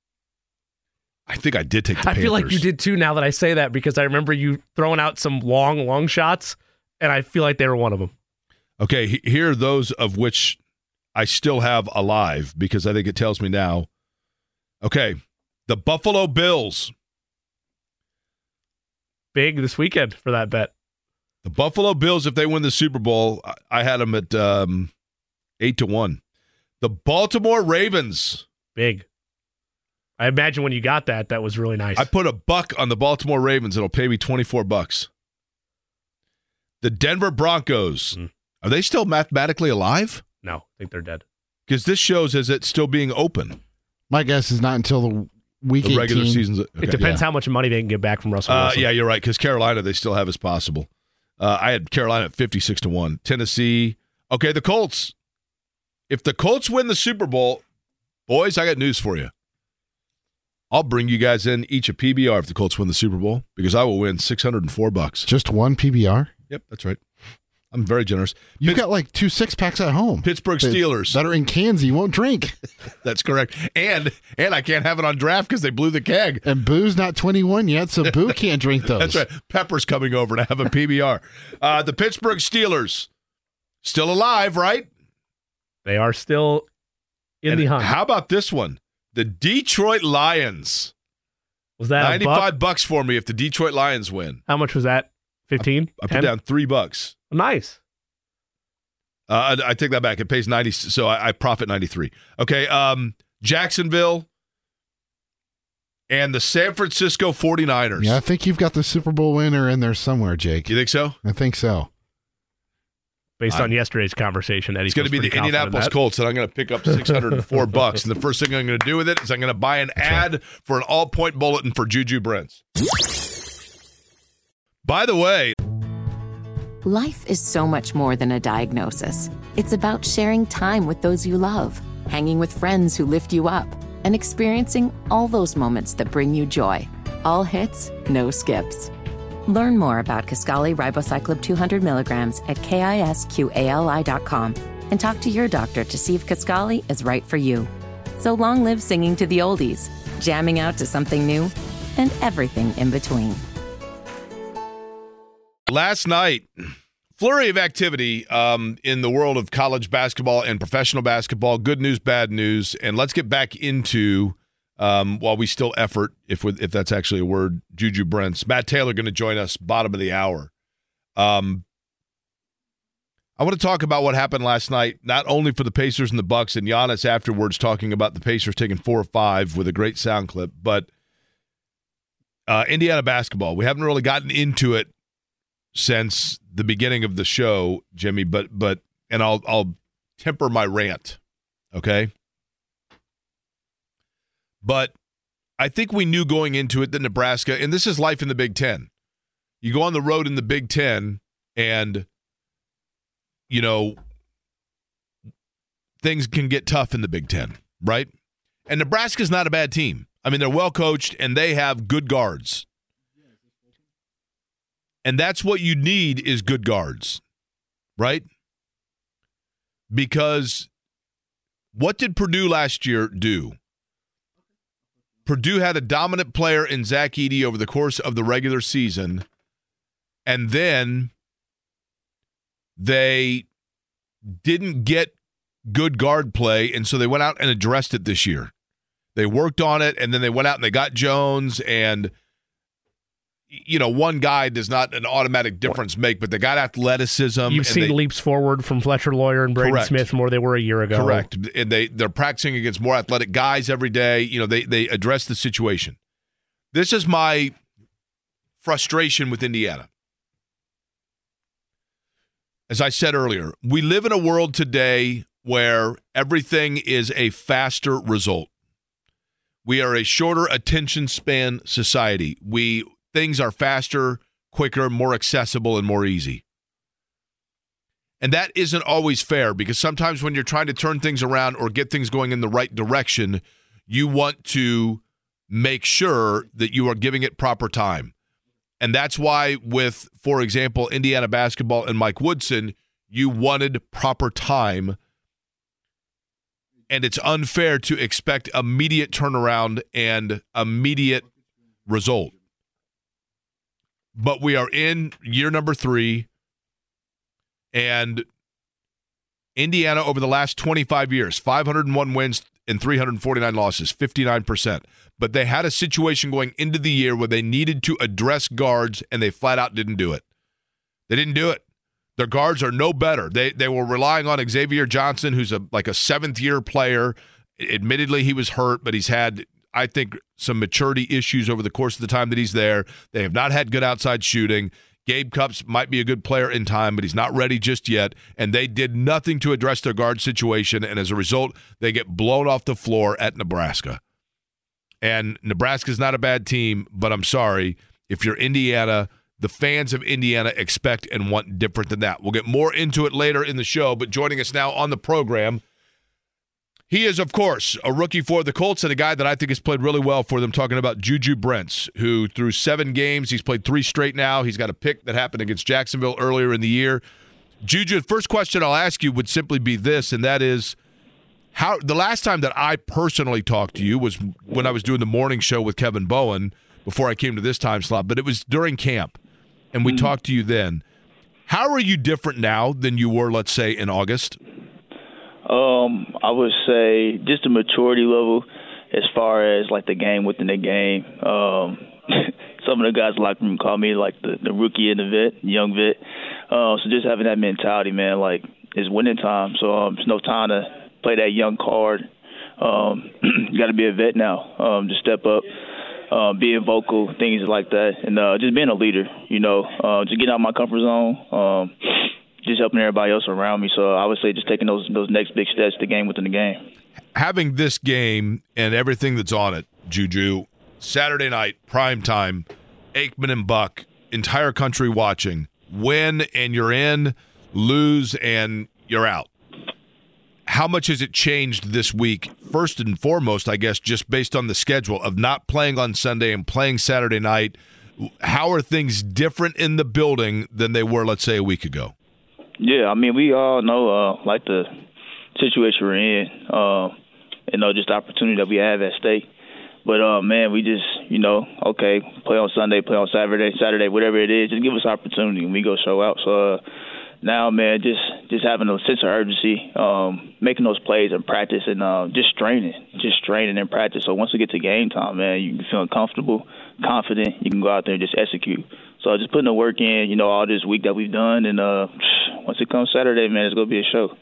I think I did take the I feel like you did too. Now that I say that, because I remember you throwing out some long, long shots, and I feel like they were one of them. Okay, he- here are those of which I still have alive because I think it tells me now. Okay, the Buffalo Bills. Big this weekend for that bet. The Buffalo Bills, if they win the Super Bowl, I- I had them at um, eight to one. The Baltimore Ravens. Big. I imagine when you got that, that was really nice. I put a buck on the Baltimore Ravens. It'll pay me twenty four bucks. The Denver Broncos. Mm. Are they still mathematically alive? no, I think they're dead. Because this shows is it still being open. My guess is not until the week The regular 18. season's. it okay. depends how much money they can get back from Russell Uh, Wilson. yeah, you're right. Because Carolina, they still have as possible. Uh, I had Carolina at 56 to 1. Tennessee. Okay, the Colts. If the Colts win the Super Bowl, Boys, I got news for you. I'll bring you guys in each a PBR if the Colts win the Super Bowl because I will win 604 bucks. Just one PBR? Yep, that's right. I'm very generous. You've Pitts- got like two six packs at home. Pittsburgh that- Steelers. that are in cans you won't drink. That's correct. And and I can't have it on draft because they blew the keg. And Boo's not 21 yet, so Boo can't drink those. That's right. Pepper's coming over to have a PBR. Uh, the Pittsburgh Steelers still alive, right? They are still in And the hunt. How about this one? The Detroit Lions. was that a 95 buck? bucks for me if the Detroit Lions win. How much was that? 15? I put down three bucks. Nice. Uh, I, I take that back. It pays 90, so I, I profit 93. Okay. Um, Jacksonville and the San Francisco 49ers. Yeah, I think you've got the Super Bowl winner in there somewhere, Jake. You think so? I think so. Based I'm- on yesterday's conversation, Eddie It's going to be the feels in Indianapolis. Colts, and I'm going to pick up 604 bucks. And the first thing I'm going to do with it is I'm going to buy an ad for an all point bulletin for Juju Brents. By the way, Life is so much more than a diagnosis. It's about sharing time with those you love, hanging with friends who lift you up, and experiencing all those moments that bring you joy. All hits, no skips. Learn more about Kisqali Ribociclib 200 milligrams at kisqali.com and talk to your doctor to see if Kisqali is right for you. So long live singing to the oldies, jamming out to something new, and everything in between. last night, flurry of activity um, in the world of college basketball and professional basketball. Good news, bad news, and let's get back into um, while we still effort, if we, if that's actually a word. Juju Brents, Matt Taylor, going to join us bottom of the hour. Um, I want to talk about what happened last night, not only for the Pacers and the Bucks, and Giannis afterwards talking about the Pacers taking four or five with a great sound clip, but uh, Indiana basketball. We haven't really gotten into it since the beginning of the show, Jimmy, but but and I'll I'll temper my rant, okay? But I think we knew going into it that Nebraska, and this is life in the Big Ten. You go on the road in the Big Ten, and you know things can get tough in the Big Ten, right? And Nebraska's not a bad team. I mean, they're well coached and they have good guards. And that's what you need is good guards, right? Because what did Purdue last year do? Purdue had a dominant player in Zach Edey over the course of the regular season, and then they didn't get good guard play, and so they went out and addressed it this year. They worked on it, and then they went out and they got Jones, and you know, one guy does not an automatic difference make, but they got athleticism. You've seen they- leaps forward from Fletcher Loyer and Braden Correct. Smith from where they were a year ago. Correct. And they they're practicing against more athletic guys every day. You know, they they address the situation. This is my frustration with Indiana. As I said earlier, we live in a world today where everything is a faster result. We are a shorter attention span society. We things are faster, quicker, more accessible and more easy. And that isn't always fair because sometimes when you're trying to turn things around or get things going in the right direction, you want to make sure that you are giving it proper time. And that's why, with, for example, Indiana basketball and Mike Woodson, you wanted proper time. And it's unfair to expect immediate turnaround and immediate result. But we are in year number three. And Indiana over the last 25 years, 501 wins and 349 losses, 59%. But they had a situation going into the year where they needed to address guards and they flat out didn't do it. They didn't do it. Their guards are no better. They they were relying on Xavier Johnson, who's a like a seventh year player. Admittedly, he was hurt, but he's had, I think, some maturity issues over the course of the time that he's there. They have not had good outside shooting. Gabe Cupps might be a good player in time, but he's not ready just yet. And they did nothing to address their guard situation. And as a result, they get blown off the floor at Nebraska. And Nebraska's not a bad team, but I'm sorry. If you're Indiana, the fans of Indiana expect and want different than that. We'll get more into it later in the show, but joining us now on the program, He is, of course, a rookie for the Colts and a guy that I think has played really well for them. Talking about Juju Brents, who through seven games, he's played three straight now. He's got a pick that happened against Jacksonville earlier in the year. Juju, the first question I'll ask you would simply be this, and that is how the last time that I personally talked to you was when I was doing the morning show with Kevin Bowen before I came to this time slot, but it was during camp, and we mm-hmm. talked to you then. How are you different now than you were, let's say, in August? Um, I would say just the maturity level as far as like the game within the game. Um, some of the guys like me call me like the, the rookie in the vet, young vet. Uh, so just having that mentality, man, like it's winning time. So um, it's no time to play that young card. Um, you got to be a vet now. Um, to step up, uh, being vocal, things like that, and uh, just being a leader. You know, uh, just getting out of my comfort zone. Um, just helping everybody else around me. So I would say just taking those those next big steps to game within the game. Having this game and everything that's on it, Juju, Saturday night, prime time, Aikman and Buck, entire country watching. Win and you're in, lose and you're out. How much has it changed this week? First and foremost, I guess, just based on the schedule of not playing on Sunday and playing Saturday night. How are things different in the building than they were, let's say, a week ago? Yeah, I mean, we all know uh, like the situation we're in. Uh, you know, just the opportunity that we have at stake. But uh, man, we just you know, okay, play on Sunday, play on Saturday, Saturday, whatever it is, just give us opportunity and we go show out. So uh, now, man, just just having a sense of urgency, um, making those plays in practice, and uh, just training, just training in practice. So once we get to game time, man, you feeling comfortable, confident, you can go out there and just execute. So just putting the work in, you know, all this week that we've done, and uh, once it comes Saturday, man, it's gonna be a show.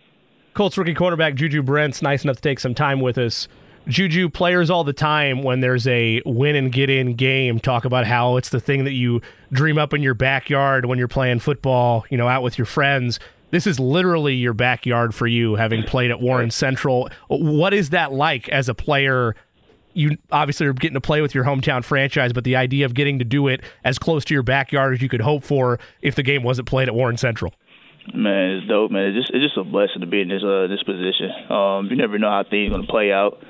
Colts rookie cornerback Juju Brents, nice enough to take some time with us. Juju players all the time when there's a win and get in game talk about how it's the thing that you dream up in your backyard when you're playing football, you know, out with your friends. This is literally your backyard for you, having played at Warren Central. What is that like as a player? You obviously are getting to play with your hometown franchise, but the idea of getting to do it as close to your backyard as you could hope for if the game wasn't played at Warren Central. Man, it's dope, man. It's just it's just a blessing to be in this uh, this position. Um, you never know how things are gonna play out.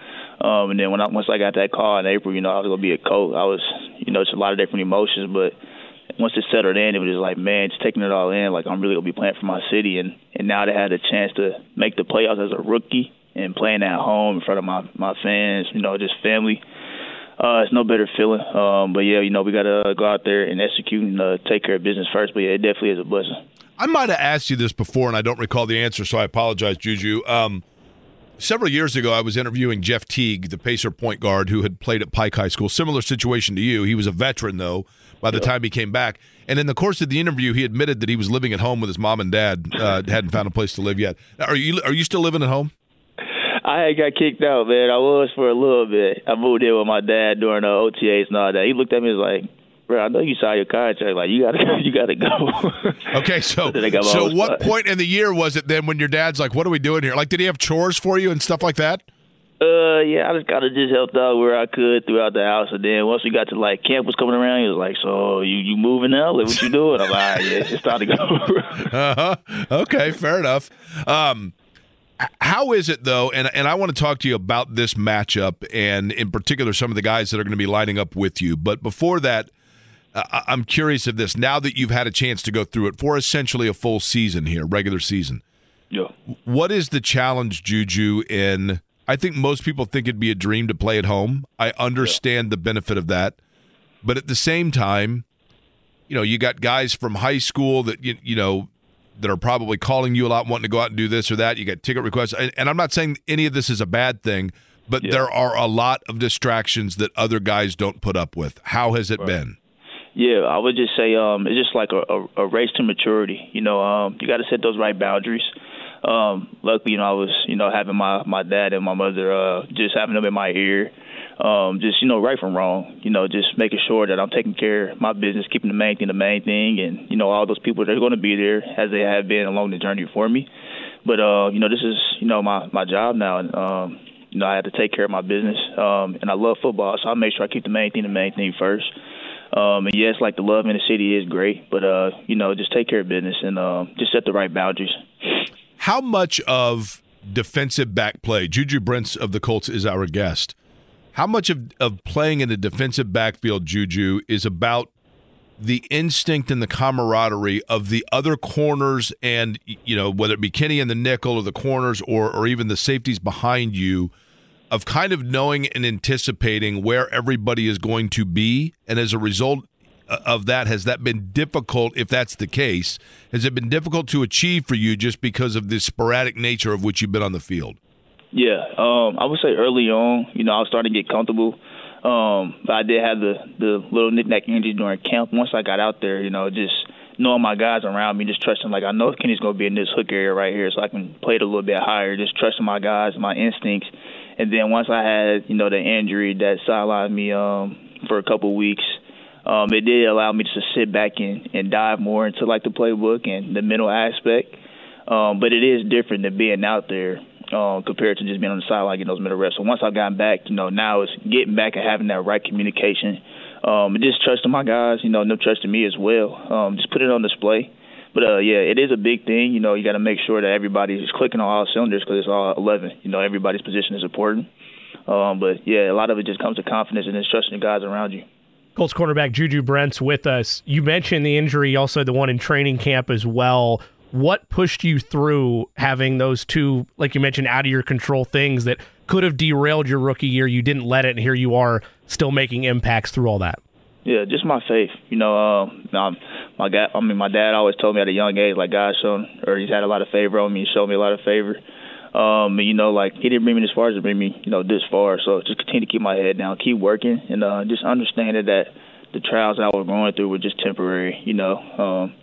Um, and then when I once I got that call in April, you know, I was gonna be a coach. I was, you know, it's a lot of different emotions, but once it settled in, it was just like, man, just taking it all in. Like I'm really gonna be playing for my city, and and now to have a chance to make the playoffs as a rookie and playing at home in front of my my fans, you know, just family. Uh, it's no better feeling. Um, but yeah, you know, we gotta go out there and execute and uh, take care of business first. But yeah, it definitely is a blessing. I might have asked you this before, and I don't recall the answer, so I apologize, Juju. Um, several years ago, I was interviewing Jeff Teague, the Pacer point guard who had played at Pike High School. Similar situation to you. He was a veteran, though, by the time he came back. And in the course of the interview, he admitted that he was living at home with his mom and dad. Uh, hadn't found a place to live yet. Are you Are you still living at home? I had got kicked out, man. I was for a little bit. I moved in with my dad during the OTAs and all that. He looked at me and was like, bro, I know you saw your contract. Like, you gotta, you gotta go. Okay, so Then I got my so what spot. point in the year was it then when your dad's like, "What are we doing here?" Like, did he have chores for you and stuff like that? Uh, yeah, I just kind of just helped out where I could throughout the house, and then once we got to like camp was coming around, he was like, "So you you moving out? Like, what you doing?" I'm like, "All right, yeah, it's time to go." Uh-huh. Okay, fair enough. Um, how is it though? And and I want to talk to you about this matchup, and in particular, some of the guys that are going to be lining up with you. But before that, uh, I'm curious of this. Now that you've had a chance to go through it for essentially a full season here, regular season, yeah. what is the challenge, Juju? In I think most people think it'd be a dream to play at home. I understand the benefit of that, but at the same time, you know, you got guys from high school that you you know that are probably calling you a lot, wanting to go out and do this or that. You got ticket requests, and, and I'm not saying any of this is a bad thing, but there are a lot of distractions that other guys don't put up with. How has it been? Yeah, I would just say um, it's just like a, a, a race to maturity. You know, um, you got to set those right boundaries. Um, luckily, you know, I was, you know, having my my dad and my mother uh, just having them in my ear, um, just you know, right from wrong. You know, just making sure that I'm taking care of my business, keeping the main thing the main thing, and you know, all those people that are going to be there as they have been along the journey for me. But uh, you know, this is you know my my job now, and um, you know, I have to take care of my business, um, and I love football, so I make sure I keep the main thing the main thing first. Um, and yes, like the love in the city is great, but uh, you know, just take care of business and uh, just set the right boundaries. How much of defensive back play. Juju Brents of the Colts is our guest. How much of, of playing in a defensive backfield, Juju, is about the instinct and the camaraderie of the other corners and you know whether it be Kenny in the nickel or the corners or or even the safeties behind you of kind of knowing and anticipating where everybody is going to be? And as a result uh, of that has that been difficult if that's the case has it been difficult to achieve for you just because of the sporadic nature of which you've been on the field yeah um, i would say early on you know i was starting to get comfortable um, but I did have the the little knickknack injury during camp. Once I got out there, you know, just knowing my guys around me, just trusting like I know Kenny's gonna be in this hook area right here, so I can play it a little bit higher. Just trusting my guys, my instincts. And then once I had you know the injury that sidelined me um, for a couple weeks, um, it did allow me to sit back and, and dive more into like the playbook and the mental aspect. Um, but it is different than being out there uh, compared to just being on the sideline getting those middle reps. So once I've gotten back, you know, now it's getting back and having that right communication. Um, and just trusting my guys, you know, them trusting me as well. Um, just put it on display. But uh, yeah, it is a big thing. You know, you got to make sure that everybody is clicking on all cylinders because it's all 11. You know, everybody's position is important. Um, but yeah, a lot of it just comes to confidence and just trusting the guys around you. Colts cornerback Juju Brents with us. You mentioned the injury, also the one in training camp as well what pushed you through having those two, like you mentioned, out of your control things that could have derailed your rookie year? You didn't let it, and here you are still making impacts through all that. Yeah, just my faith. You know, um, my dad. I mean, my dad always told me at a young age, like God showed, or He's had a lot of favor on me. He showed me a lot of favor. Um, you know, like He didn't bring me this far as to bring me, you know, this far. So just continue to keep my head down, keep working, and uh, just understanding that the trials I was going through were just temporary. You know, um,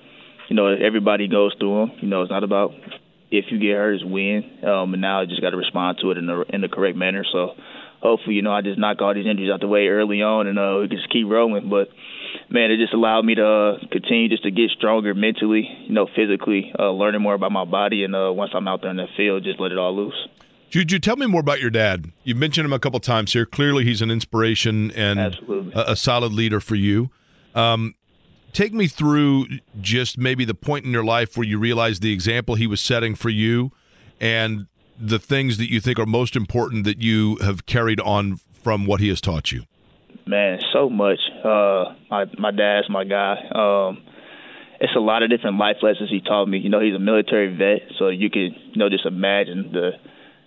you know, everybody goes through them. You know, it's not about if you get hurt, it's win. Um, and now I just got to respond to it in the in the correct manner. So hopefully, you know, I just knock all these injuries out the way early on, and uh, we can just keep rolling. But man, it just allowed me to uh, continue just to get stronger mentally, you know, physically, uh, learning more about my body, and uh, once I'm out there in the field, just let it all loose. Juju, tell me more about your dad. You've mentioned him a couple times here. Clearly, he's an inspiration and a, a, solid leader for you. Um, take me through just maybe the point in your life where you realized the example he was setting for you and the things that you think are most important that you have carried on from what he has taught you. Man, so much. Uh, my my dad's my guy. Um, it's a lot of different life lessons he taught me. You know, he's a military vet, so you can you know just imagine the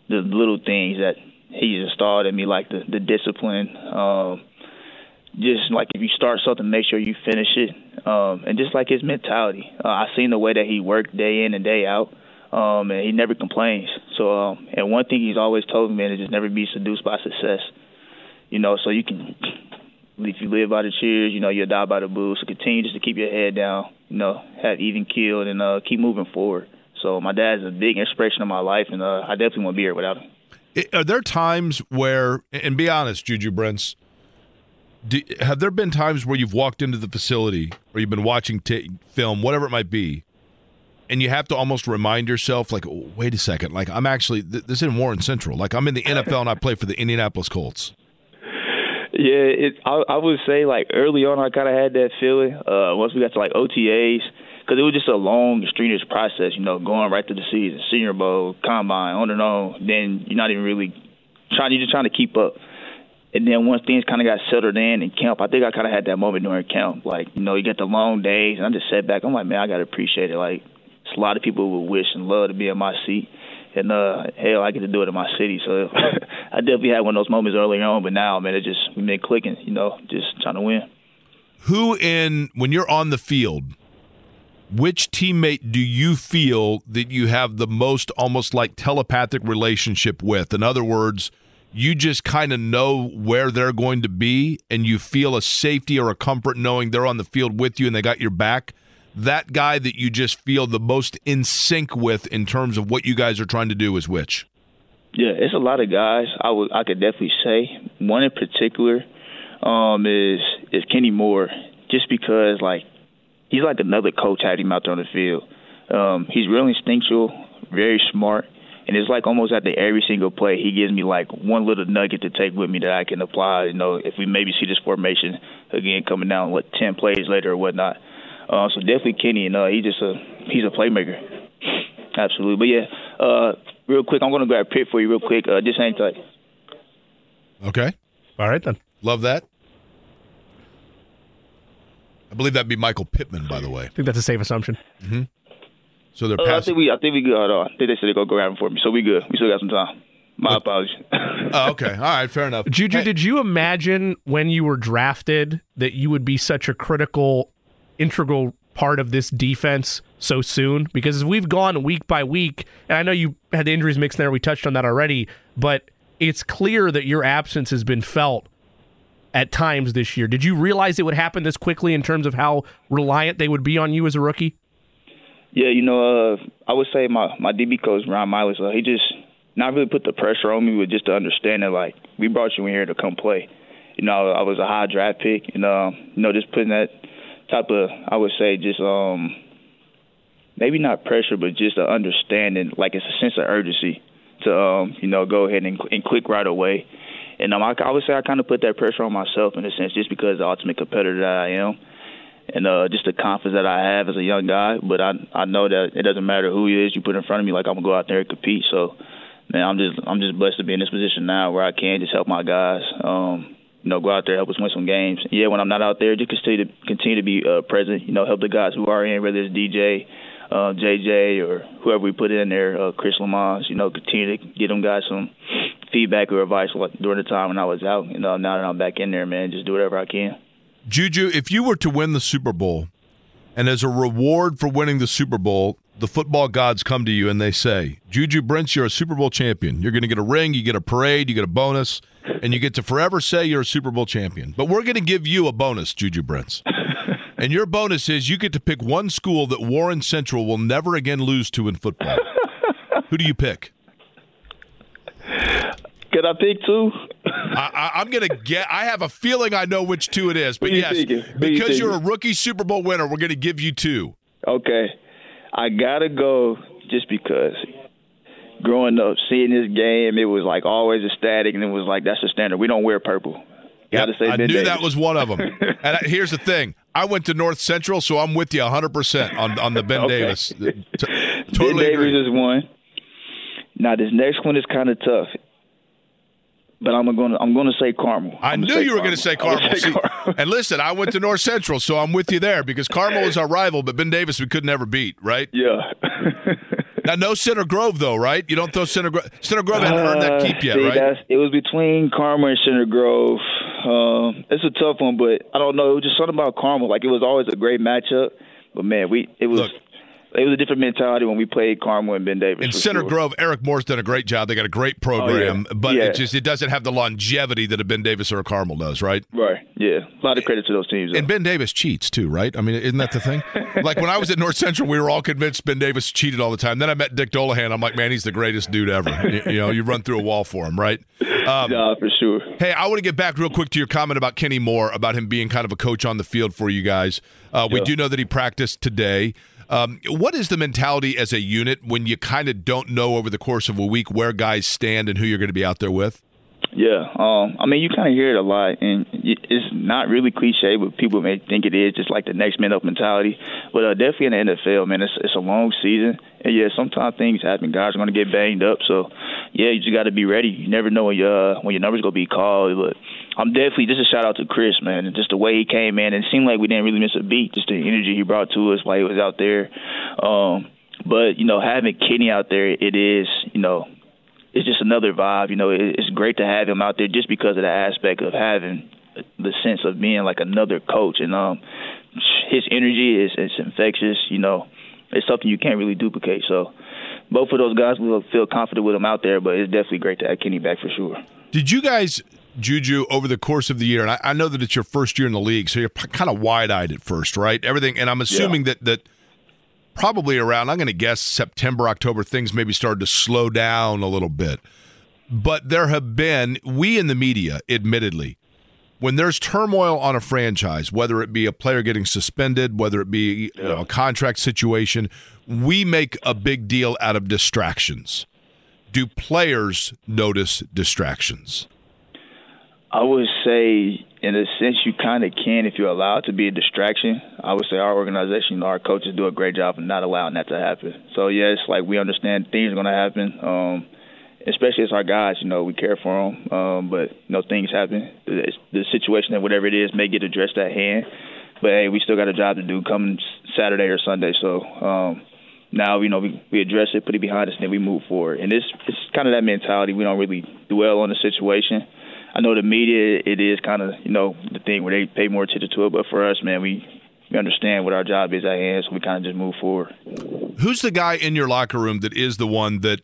the little things that he installed in me, like the the discipline. Um, just like if you start something, make sure you finish it, um, and just like his mentality. Uh, I seen the way that he worked day in and day out, um, and he never complains. So, um, and one thing he's always told me, man, is just never be seduced by success. You know, so you can, if you live by the cheers, you know, you'll die by the boo. So continue just to keep your head down, you know, have even killed, and uh, keep moving forward. So my dad's a big inspiration of my life, and uh, I definitely won't be here without him. Are there times where, and be honest, Juju Brents, do, have there been times where you've walked into the facility or you've been watching t- film, whatever it might be, and you have to almost remind yourself, like, oh, wait a second, like I'm actually th- this in Warren Central, like I'm in the NFL and I play for the Indianapolis Colts. Yeah, it. I, I would say like early on, I kind of had that feeling. Uh, once we got to like OTAs, because it was just a long, strenuous process. You know, going right through the season, Senior Bowl, Combine, on and on. Then you're not even really trying. You're just trying to keep up. And then once things kind of got settled in in camp, I think I kind of had that moment during camp. Like, you know, you get the long days, and I just sat back. I'm like, man, I got to appreciate it. Like, it's a lot of people would wish and love to be in my seat. And, uh, hell, I get to do it in my city. So I definitely had one of those moments earlier on, but now, man, it just, been clicking, you know, just trying to win. Who in, when you're on the field, which teammate do you feel that you have the most almost like telepathic relationship with? In other words, you just kind of know where they're going to be and you feel a safety or a comfort knowing they're on the field with you and they got your back that guy that you just feel the most in sync with in terms of what you guys are trying to do is which? Yeah it's a lot of guys i would i could definitely say. One in particular um is is kenny moore just because like he's like another coach had him out there on the field. Um he's real instinctual very smart and it's like almost after every single play, he gives me like one little nugget to take with me that I can apply. You know, if we maybe see this formation again coming down, what ten plays later or whatnot. Uh, so definitely Kenny, and uh, he just a he's a playmaker, absolutely. But yeah, uh, real quick, I'm gonna grab a pick for you real quick. Uh, just hang tight. Okay. All right then. Love that. I believe that'd be Michael Pittman, by the way. I think that's a safe assumption. So they're Uh, I passing. think we, I think we good. Uh, I think they said they're gonna go grab him for me, so we good. We still got some time. My apologies. Oh, okay. All right. Fair enough. Juju, Hey, did you imagine when you were drafted that you would be such a critical, integral part of this defense so soon? Because as we've gone week by week, and I know you had the injuries mixed in there, we touched on that already, but it's clear that your absence has been felt at times this year. Did you realize it would happen this quickly in terms of how reliant they would be on you as a rookie? Yeah, you know, uh, I would say my my DB coach Ron Milus, uh, he just not really put the pressure on me, but just to understand that like we brought you in here to come play. You know, I was a high draft pick, and um, you know, just putting that type of I would say just um maybe not pressure, but just an understanding, like it's a sense of urgency to um you know go ahead and, and click right away. And um, I, I would say I kind of put that pressure on myself in a sense, just because the ultimate competitor that I am and uh, just the confidence that I have as a young guy. But I I know that it doesn't matter who he is you put in front of me. Like I'm gonna go out there and compete. So man, I'm just I'm just blessed to be in this position now where I can just help my guys. Um, you know, go out there help us win some games. Yeah, when I'm not out there, just continue to continue to be uh, present. You know, help the guys who are in, whether it's DJ. Uh, JJ or whoever we put in there, uh, Chris Lammons, you know, continue to get them guys some feedback or advice during the time when I was out. You know, now that I'm back in there, man, just do whatever I can. Juju, if you were to win the Super Bowl, and as a reward for winning the Super Bowl, the football gods come to you and they say, Juju Brents, you're a Super Bowl champion. You're going to get a ring, you get a parade, you get a bonus, and you get to forever say you're a Super Bowl champion. But we're going to give you a bonus, Juju Brents. and your bonus is you get to pick one school that Warren Central will never again lose to in football. Who do you pick? Could I pick two? I, I, I'm going to get. I have a feeling I know which two it is, but you yes, you because you're a rookie Super Bowl winner, we're going to give you two. Okay. I gotta go just because growing up, seeing this game, it was like always ecstatic, and it was like that's the standard. We don't wear purple. Yep, I Ben knew Davis. that was one of them. and I, here's the thing: I went to North Central, so I'm with you 100 percent on on the Ben Okay. Davis. T- Ben totally Davis agree. is one. Now this next one is kind of tough, but I'm gonna I'm gonna say Carmel. I knew you were going to say I'm gonna Carmel. See, and listen, I went to North Central, so I'm with you there because Carmel is our rival, but Ben Davis we could never beat, right? Yeah. Now, no Center Grove though, right? You don't throw Center Grove. Center Grove hadn't earned that keep yet, Uh, See, right? It was between Carmel and Center Grove. Um, it's a tough one, but I don't know. It was just something about Carmel. Like it was always a great matchup, but man, we it was Look. It was a different mentality when we played Carmel and Ben Davis. In Center sure. Grove, Eric Moore's done a great job. They got a great program, but Oh, Yeah. it just it doesn't have the longevity that a Ben Davis or a Carmel does, right? Right. Yeah. A lot of credit to those teams. though. And Ben Davis cheats too, right? I mean, isn't that the thing? like when I was at North Central, we were all convinced Ben Davis cheated all the time. Then I met Dick Dullaghan. I'm like, man, he's the greatest dude ever. you, you know, you run through a wall for him, right? Um, yeah, for sure. Hey, I want to get back real quick to your comment about Kenny Moore, about him being kind of a coach on the field for you guys. Uh, we Yeah. do know that he practiced today. Um, what is the mentality as a unit when you kind of don't know over the course of a week where guys stand and who you're going to be out there with? Yeah, um, I mean, you kind of hear it a lot, and it's not really cliche, but people may think it is, just like the next man up mentality. But uh, definitely in the NFL, man, it's it's a long season, and yeah, sometimes things happen. Guys are going to get banged up, so yeah, you just got to be ready. You never know when your uh, when your number's going to be called. But I'm definitely just a shout out to Chris, man, and just the way he came in, it seemed like we didn't really miss a beat. Just the energy he brought to us while he was out there. Um, but you know, having Kenny out there, it is you know it's just another vibe. You know, it, it's great to have him out there just because of the aspect of having the sense of being like another coach, and um, his energy is it's infectious. You know, it's something you can't really duplicate. So, both of those guys will feel confident with him out there, but it's definitely great to have Kenny back for sure. Did you guys, Juju, over the course of the year, and I, I know that it's your first year in the league, so you're p- kind of wide eyed at first, right? Everything, and I'm assuming that that probably around, I'm going to guess September, October, things maybe started to slow down a little bit. But there have been, we in the media, admittedly, when there's turmoil on a franchise, whether it be a player getting suspended, whether it be you know, a contract situation, we make a big deal out of distractions. Do players notice distractions? I would say, in a sense, you kind of can if you're allowed to be a distraction. I would say our organization, our coaches do a great job of not allowing that to happen. So yes, like we understand things are going to happen. Um, especially as our guys, you know, we care for them. Um, but you know, things happen. The, the situation and whatever it is may get addressed at hand. But hey, we still got a job to do come Saturday or Sunday. So um, now you know we, we address it, put it behind us, and then we move forward. And it's it's kind of that mentality. We don't really dwell on the situation. I know the media, it is kind of you know the thing where they pay more attention to it, but for us, man, we we understand what our job is at hand, so we kind of just move forward. Who's the guy in your locker room that is the one that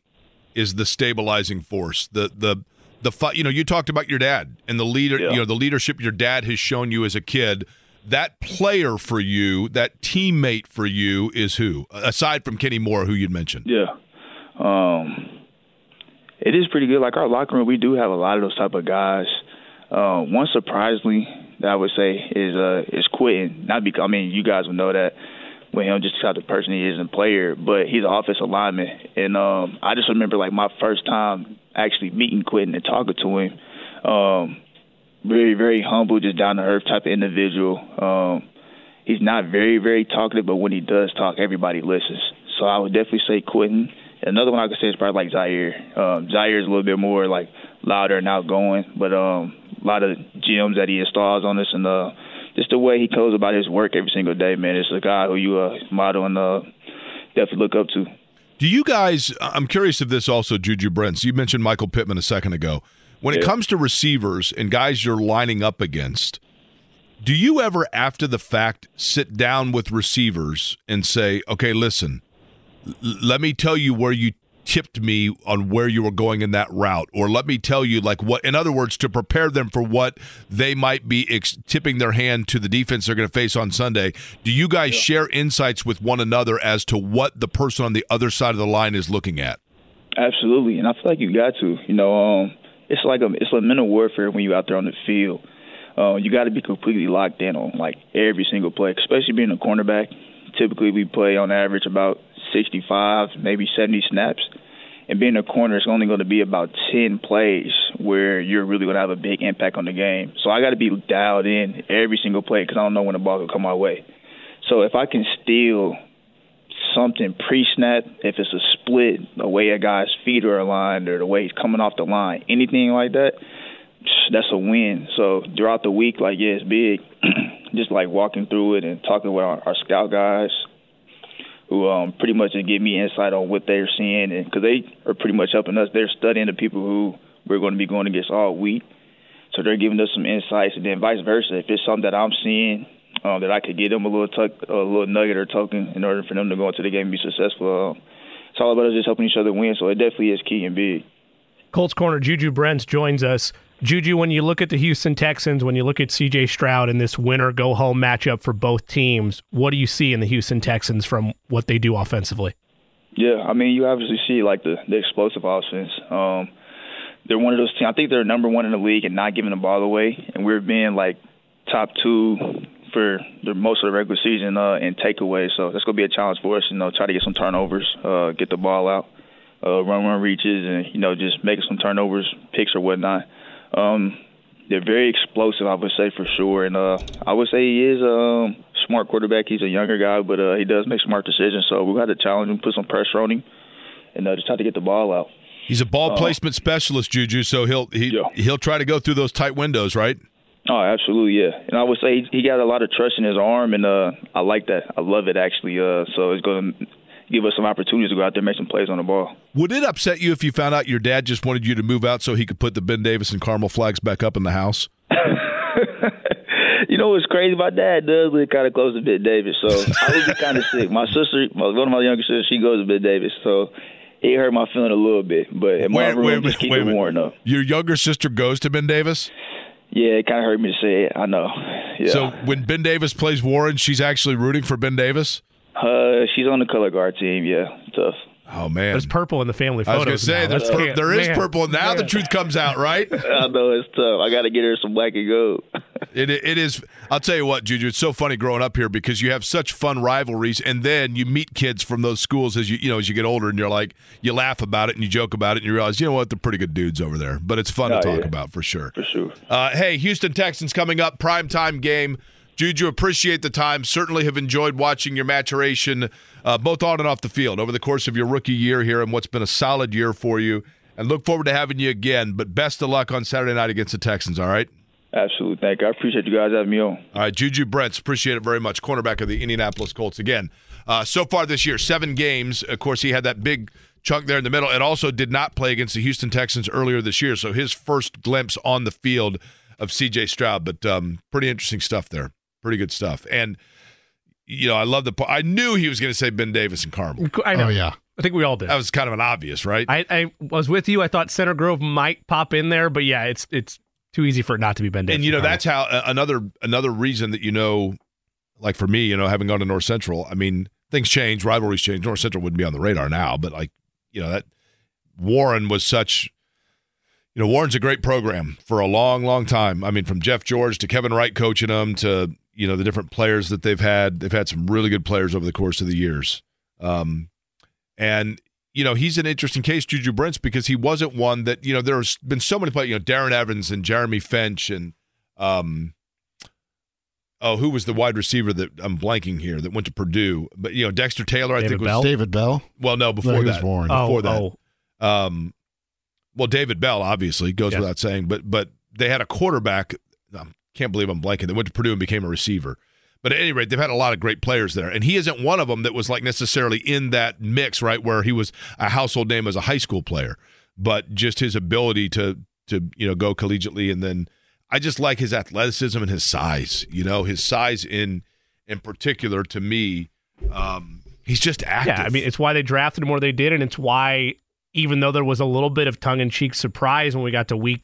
is the stabilizing force? The the the you know you talked about your dad and the leader Yeah. you know the leadership your dad has shown you as a kid. That player for you, that teammate for you, is who? Aside from Kenny Moore, who you'd mentioned. Yeah. Um, it is pretty good. Like our locker room, we do have a lot of those type of guys. Uh, one surprisingly that I would say is uh is Quenton. Not because I mean you guys would know that with him just how the person he is and player, but he's an offensive lineman. And um I just remember like my first time actually meeting Quenton and talking to him. Um very, very humble, just down to earth type of individual. Um he's not very, very talkative, but when he does talk, everybody listens. So I would definitely say Quenton. Another one I could say is probably like Zaire. Um, Zaire is a little bit more like louder and outgoing, but um, a lot of gems that he installs on us, and uh, just the way he goes about his work every single day, man. It's a guy who you uh, model and uh, definitely look up to. Do you guys? I'm curious of this also, Juju Brents. You mentioned Michael Pittman a second ago. When it comes to receivers and guys you're lining up against, do you ever, after the fact, sit down with receivers and say, "Okay, listen, let me tell you where you tipped me on where you were going in that route or let me tell you like what in other words to prepare them for what they might be ex- tipping their hand to the defense they're going to face on Sunday do you guys share insights with one another as to what the person on the other side of the line is looking at Absolutely, and I feel like you got to. You know, um, it's like a it's like mental warfare when you're out there on the field. Uh, you got to be completely locked in on like every single play, especially being a cornerback. Typically, we play on average about 65, maybe 70 snaps. And being a corner, it's only going to be about 10 plays where you're really going to have a big impact on the game. So I got to be dialed in every single play because I don't know when the ball will come my way. So if I can steal something pre-snap, if it's a split, the way a guy's feet are aligned or the way he's coming off the line, anything like that, that's a win. So throughout the week, like yeah, it's big. just like walking through it and talking with our, our scout guys, who um, pretty much give me insight on what they're seeing, and because they are pretty much helping us, they're studying the people who we're going to be going against all week. So they're giving us some insights, and then vice versa. If it's something that I'm seeing um, that I could give them a little tuck, a little nugget or token in order for them to go into the game and be successful. Um, it's all about us just helping each other win. So it definitely is key and big. Colts corner Juju Brents joins us. Juju, when you look at the Houston Texans, when you look at CJ Stroud in this winner go home matchup for both teams, what do you see in the Houston Texans from what they do offensively? Yeah, I mean, you obviously see like the the explosive offense. Um, they're one of those teams. I think they're number one in the league and not giving the ball away, and we're being like top two for the most of the regular season uh, in takeaways. So that's gonna be a challenge for us. You know, try to get some turnovers, uh, get the ball out, uh, run run reaches, and you know just making some turnovers, picks or whatnot. Um, they're very explosive, I would say for sure, and uh, I would say he is a um, smart quarterback. He's a younger guy, but uh, he does make smart decisions. So we got to challenge him, put some pressure on him, and uh, just try to get the ball out. He's a ball Oh. placement specialist, Juju. So he'll he Yeah. he'll try to go through those tight windows, right? Oh, absolutely, yeah. And I would say he, he got a lot of trust in his arm, and uh, I like that. I love it actually. Uh, so it's going to give us some opportunities to go out there and make some plays on the ball. Would it upset you if you found out your dad just wanted you to move out so he could put the Ben Davis and Carmel flags back up in the house? you know what's crazy? My dad does live kind of close to Ben Davis, so I would be kind of sick. My sister, one of my younger sisters, she goes to Ben Davis, so it hurt my feeling a little bit. But in my Wait- room, wait just keep wait it warm up. Your younger sister goes to Ben Davis. Yeah, it kind of hurt me to say it. I know. Yeah. So when Ben Davis plays Warren, she's actually rooting for Ben Davis. Uh, she's on the color guard team. Yeah, tough. Oh man, There's purple in the family photos. I was going to say now. there's That's pur- can't- there is man, purple. Now the truth comes out, right? I know it's tough. I got to get her some black and gold. It it is. I'll tell you what, Juju. It's so funny growing up here because you have such fun rivalries, and then you meet kids from those schools as you you know as you get older, and you're like you laugh about it and you joke about it, and you realize you know what they're pretty good dudes over there. But it's fun Oh, to talk yeah. about for sure. For sure. Uh, hey, Houston Texans coming up, prime time game. Juju, appreciate the time. Certainly have enjoyed watching your maturation, uh, both on and off the field, over the course of your rookie year here and what's been a solid year for you. And look forward to having you again. But best of luck on Saturday night against the Texans, all right? Absolutely. Thank you. I appreciate you guys having me on. All right, Juju Brents, appreciate it very much. Cornerback of the Indianapolis Colts again. Uh, so far this year, seven games. Of course, he had that big chunk there in the middle, and also did not play against the Houston Texans earlier this year. So his first glimpse on the field of C.J. Stroud, but um, pretty interesting stuff there. Pretty good stuff. And you know, I love the. I knew he was going to say Ben Davis and Carmel. I know. Oh yeah. I think we all did. That was kind of an obvious, right? I, I was with you. I thought Center Grove might pop in there, but yeah, it's it's too easy for it not to be Ben Davis. and you know Carmel. that's how uh, another another reason that you know like for me you know having gone to north central i mean things change rivalries change north central wouldn't be on the radar now but like you know that warren was such you know warren's a great program for a long long time i mean from jeff george to kevin wright coaching them to you know the different players that they've had they've had some really good players over the course of the years um and you know, he's an interesting case, Juju Brents, because he wasn't one that, you know, there's been so many players, you know, Darren Evans and Jeremy Finch and, um, oh, who was the wide receiver that I'm blanking here that went to Purdue? But, you know, Dexter Taylor, I David think was, David Bell. well, no, before he was that. Warren. oh, before that. oh, Um, well, David Bell obviously goes Yes. without saying, but but they had a quarterback. I can't believe I'm blanking. They went to Purdue and became a receiver. But at any rate, they've had a lot of great players there, and he isn't one of them that was like necessarily in that mix, right? Where he was a household name as a high school player, but just his ability to to you know go collegiately, and then I just like his athleticism and his size. You know, his size in in particular to me, um, he's just active. yeah. I mean, it's why they drafted him where they did, and it's why even though there was a little bit of tongue in cheek surprise when we got to week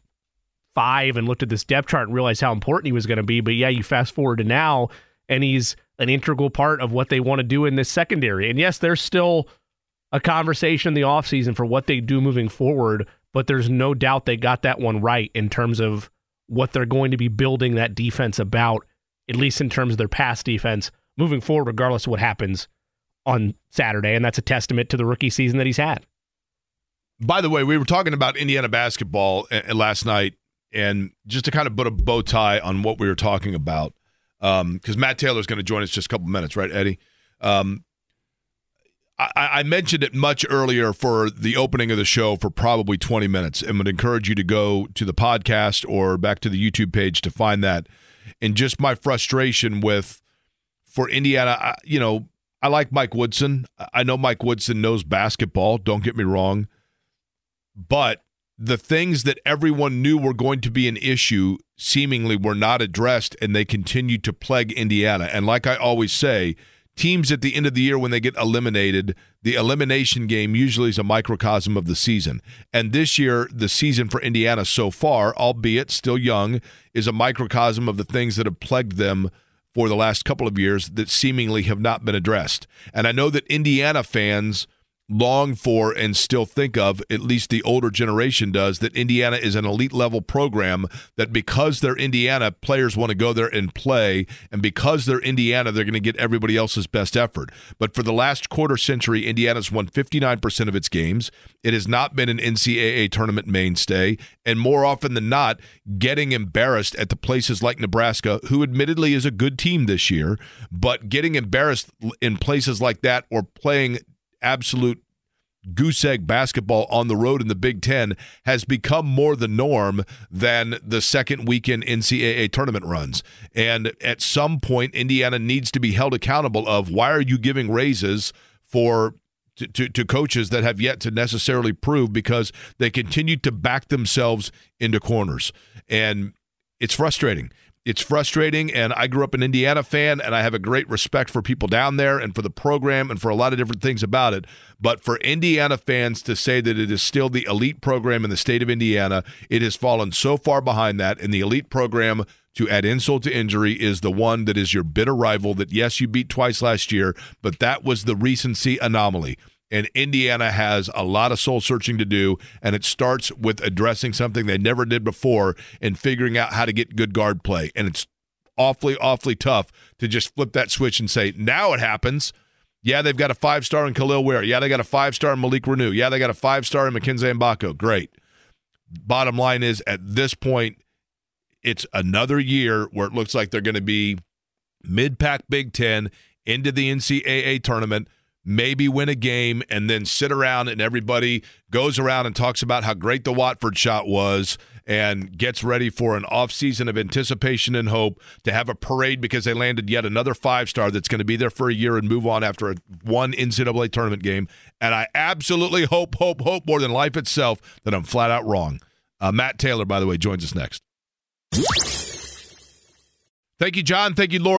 five and looked at this depth chart and realized how important he was going to be, but yeah, you fast forward to now, and he's an integral part of what they want to do in this secondary. And yes, there's still a conversation in the offseason for what they do moving forward, but there's no doubt they got that one right in terms of what they're going to be building that defense about, at least in terms of their pass defense moving forward, regardless of what happens on Saturday. And that's a testament to the rookie season that he's had. By the way, we were talking about Indiana basketball uh, last night, and just to kind of put a bow tie on what we were talking about, because Matt Taylor's going to join us just a couple minutes, right, Eddie? Um, I, I mentioned it much earlier for the opening of the show for probably 20 minutes, and would encourage you to go to the podcast or back to the YouTube page to find that. And just my frustration with for Indiana, I, you know, I like Mike Woodson. I know Mike Woodson knows basketball. Don't get me wrong but the things that everyone knew were going to be an issue seemingly were not addressed and they continued to plague Indiana. And like I always say, teams at the end of the year when they get eliminated, the elimination game usually is a microcosm of the season. And this year, the season for Indiana so far, albeit still young, is a microcosm of the things that have plagued them for the last couple of years that seemingly have not been addressed. And I know that Indiana fans long for and still think of, at least the older generation does, that Indiana is an elite level program, that because they're Indiana, players want to go there and play. And because they're Indiana, they're going to get everybody else's best effort. But for the last quarter century, Indiana's won 59% of its games. It has not been an NCAA tournament mainstay. And more often than not, getting embarrassed at the places like Nebraska, who admittedly is a good team this year, but getting embarrassed in places like that or playing absolute goose egg basketball on the road in the Big Ten has become more the norm than the second weekend NCAA tournament runs. And at some point, Indiana needs to be held accountable of why are you giving raises for to, to, to coaches that have yet to necessarily prove because they continue to back themselves into corners. And it's frustrating. It's frustrating, and I grew up an Indiana fan, and I have a great respect for people down there and for the program and for a lot of different things about it. But for Indiana fans to say that it is still the elite program in the state of Indiana, it has fallen so far behind that. And the elite program, to add insult to injury, is the one that is your bitter rival that, yes, you beat twice last year, but that was the recency anomaly. And Indiana has a lot of soul searching to do, and it starts with addressing something they never did before and figuring out how to get good guard play. And it's awfully, awfully tough to just flip that switch and say, now it happens. Yeah, they've got a five star in Kel'el Ware. Yeah, they got a five star in Malik Reneau. Yeah, they got a five star in Mackenzie Mgbako. Great. Bottom line is, at this point, it's another year where it looks like they're going to be mid pack Big Ten into the NCAA tournament, maybe win a game, and then sit around and everybody goes around and talks about how great the Watford shot was and gets ready for an offseason of anticipation and hope to have a parade because they landed yet another five star that's going to be there for a year and move on after a one NCAA tournament game. And I absolutely hope, hope, hope more than life itself that I'm flat out wrong. Uh, Matt Taylor, by the way, joins us next. Thank you, John. Thank you, Laura.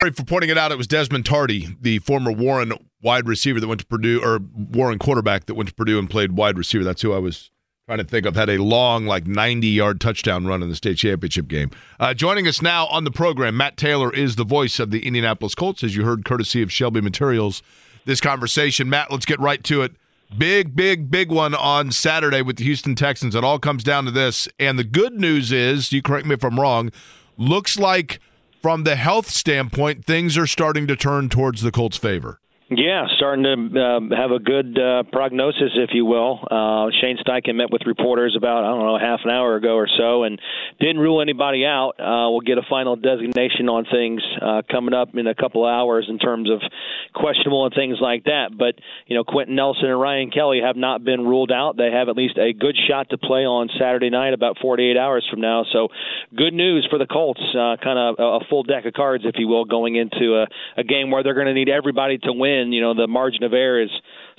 Sorry for pointing it out. It was Desmond Tardy, the former Warren wide receiver that went to Purdue, or Warren quarterback that went to Purdue and played wide receiver. That's who I was trying to think of. Had a long, like 90 yard touchdown run in the state championship game. Uh, joining us now on the program, Matt Taylor is the voice of the Indianapolis Colts, as you heard, courtesy of Shelby Materials. This conversation, Matt. Let's get right to it. Big, big, big one on Saturday with the Houston Texans. It all comes down to this. And the good news is, you correct me if I'm wrong, looks like from the health standpoint, things are starting to turn towards the Colts' favor. Yeah, starting to uh, have a good uh, prognosis, if you will. Uh, Shane Steichen met with reporters about I don't know half an hour ago or so, and didn't rule anybody out. Uh, we'll get a final designation on things uh, coming up in a couple of hours in terms of questionable and things like that. But you know, Quenton Nelson and Ryan Kelly have not been ruled out. They have at least a good shot to play on Saturday night, about 48 hours from now. So, good news for the Colts. Uh, kind of a full deck of cards, if you will, going into a, a game where they're going to need everybody to win You know, the margin of error is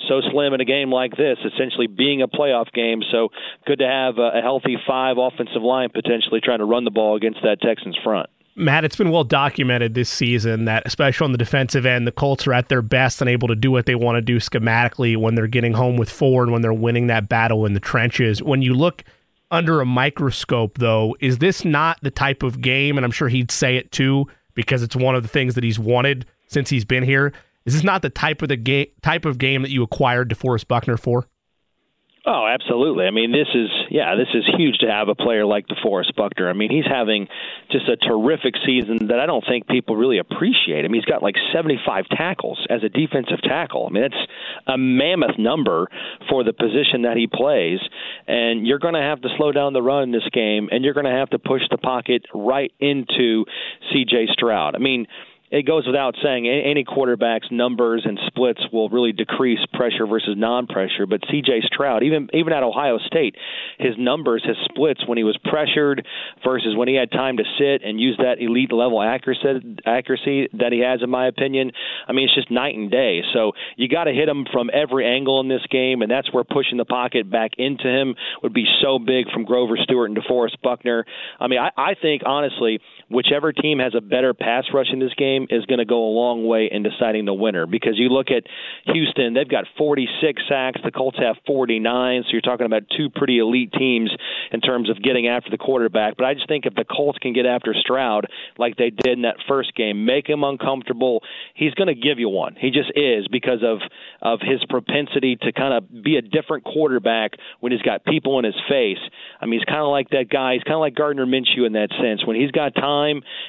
so slim in a game like this, essentially being a playoff game. So good to have a healthy five offensive line potentially trying to run the ball against that Texans front. Matt, it's been well documented this season that, especially on the defensive end, the Colts are at their best and able to do what they want to do schematically when they're getting home with four and when they're winning that battle in the trenches. When you look under a microscope, though, is this not the type of game, and I'm sure he'd say it too, because it's one of the things that he's wanted since he's been here, is this not the type of the game type of game that you acquired DeForest Buckner for? Oh, absolutely. I mean, this is yeah, this is huge to have a player like DeForest Buckner. I mean, he's having just a terrific season that I don't think people really appreciate. I mean, he's got like 75 tackles as a defensive tackle. I mean, that's a mammoth number for the position that he plays. And you're going to have to slow down the run in this game, and you're going to have to push the pocket right into C.J. Stroud. I mean it goes without saying any quarterback's numbers and splits will really decrease pressure versus non-pressure. But C.J. Stroud, even even at Ohio State, his numbers, his splits when he was pressured versus when he had time to sit and use that elite level accuracy accuracy that he has, in my opinion. I mean, it's just night and day. So you got to hit him from every angle in this game, and that's where pushing the pocket back into him would be so big from Grover Stewart and DeForest Buckner. I mean, I, I think honestly, whichever team has a better pass rush in this game is going to go a long way in deciding the winner because you look at Houston, they've got 46 sacks, the Colts have 49, so you're talking about two pretty elite teams in terms of getting after the quarterback. But I just think if the Colts can get after Stroud like they did in that first game, make him uncomfortable, he's going to give you one. He just is because of of his propensity to kind of be a different quarterback when he's got people in his face. I mean, he's kind of like that guy. He's kind of like Gardner Minshew in that sense. When he's got time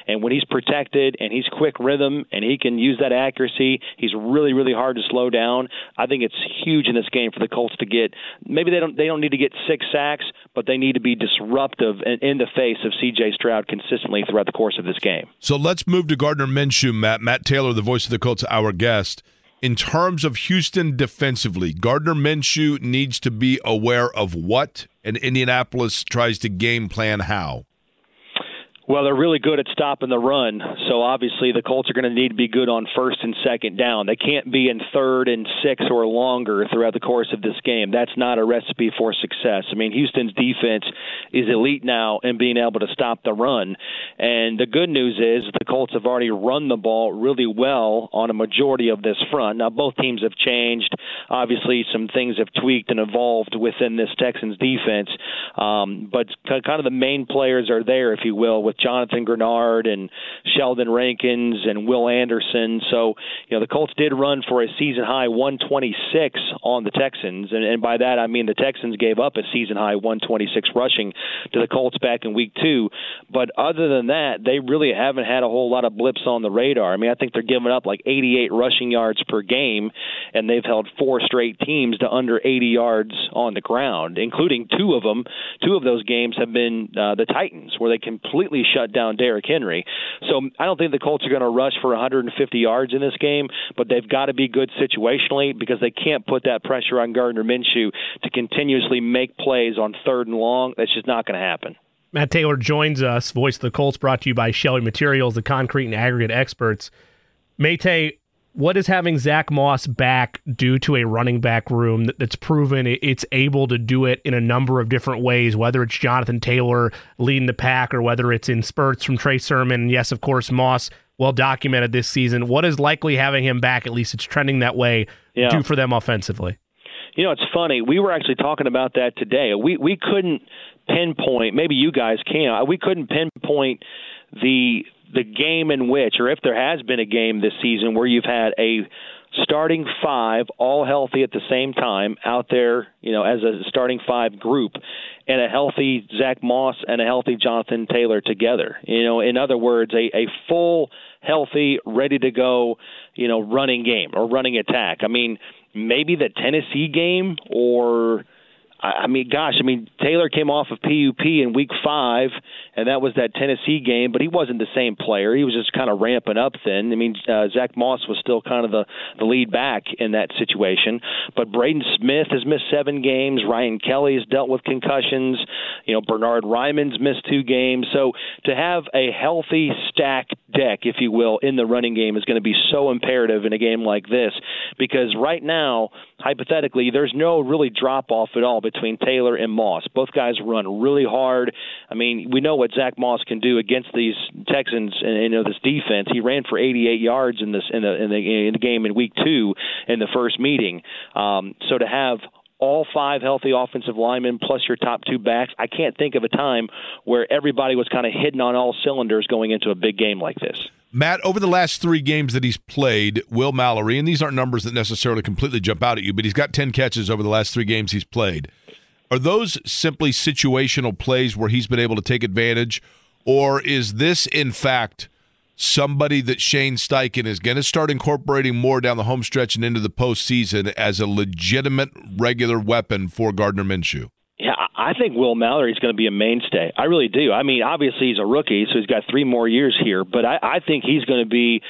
and when he's protected and he's quick rhythm and he can use that accuracy. He's really really hard to slow down. I think it's huge in this game for the Colts to get. Maybe they don't they don't need to get six sacks, but they need to be disruptive in, in the face of C.J. Stroud consistently throughout the course of this game. So let's move to Gardner Minshew, Matt. Matt Taylor, the voice of the Colts, our guest. In terms of Houston defensively, Gardner Minshew needs to be aware of what, and Indianapolis tries to game plan how. Well, they're really good at stopping the run. So obviously, the Colts are going to need to be good on first and second down. They can't be in third and six or longer throughout the course of this game. That's not a recipe for success. I mean, Houston's defense is elite now in being able to stop the run. And the good news is the Colts have already run the ball really well on a majority of this front. Now, both teams have changed. Obviously, some things have tweaked and evolved within this Texans defense. Um, but kind of the main players are there, if you will, with Jonathan Greenard and Sheldon Rankins and Will Anderson. So, you know, the Colts did run for a season high 126 on the Texans, and, and by that I mean the Texans gave up a season high 126 rushing to the Colts back in week two. But other than that, they really haven't had a whole lot of blips on the radar. I mean, I think they're giving up like 88 rushing yards per game, and they've held four straight teams to under 80 yards on the ground, including two of them. Two of those games have been uh, the Titans, where they completely shut down Derrick Henry. So I don't think the Colts are going to rush for 150 yards in this game, but they've got to be good situationally because they can't put that pressure on Gardner Minshew to continuously make plays on third and long. That's just not going to happen. Matt Taylor joins us, voice of the Colts, brought to you by Shelby Materials, the concrete and aggregate experts. Mate, what is having Zack Moss back do to a running back room that's proven it's able to do it in a number of different ways, whether it's Jonathan Taylor leading the pack or whether it's in spurts from Trey Sermon. And yes, of course, Moss well documented this season. What is likely having him back, at least it's trending that way, yeah. do for them offensively? You know, it's funny. We were actually talking about that today. We we couldn't pinpoint. Maybe you guys can. Uh, we couldn't pinpoint the the game in which, or if there has been a game this season where you've had a starting five all healthy at the same time out there, you know, as a starting five group, and a healthy Zack Moss and a healthy Jonathan Taylor together. You know, in other words, a, a full, healthy, ready to go, you know, running game or running attack. I mean, maybe the Tennessee game or I mean, gosh, I mean, Taylor came off of PUP in week five, and that was that Tennessee game, but he wasn't the same player. He was just kind of ramping up then. I mean, uh, Zack Moss was still kind of the, the lead back in that situation. But Braden Smith has missed seven games. Ryan Kelly has dealt with concussions. You know, Bernard Raimann's missed two games. So to have a healthy stack deck, if you will, in the running game is going to be so imperative in a game like this because right now, hypothetically, there's no really drop off at all between Taylor and Moss. Both guys run really hard. I mean, we know what Zack Moss can do against these Texans and you know this defense. He ran for 88 yards in this in the in the, in the game in week two in the first meeting. Um, so to have all five healthy offensive linemen plus your top two backs. I can't think of a time where everybody was kind of hitting on all cylinders going into a big game like this. Matt, over the last three games that he's played, Will Mallory, and these aren't numbers that necessarily completely jump out at you, but he's got 10 catches over the last three games he's played. Are those simply situational plays where he's been able to take advantage, or is this, in fact, somebody that Shane Steichen is going to start incorporating more down the home stretch and into the postseason as a legitimate regular weapon for Gardner Minshew? Yeah, I think Will Mallory is going to be a mainstay. I really do. I mean, obviously he's a rookie, so he's got three more years here, but I, I think he's going to be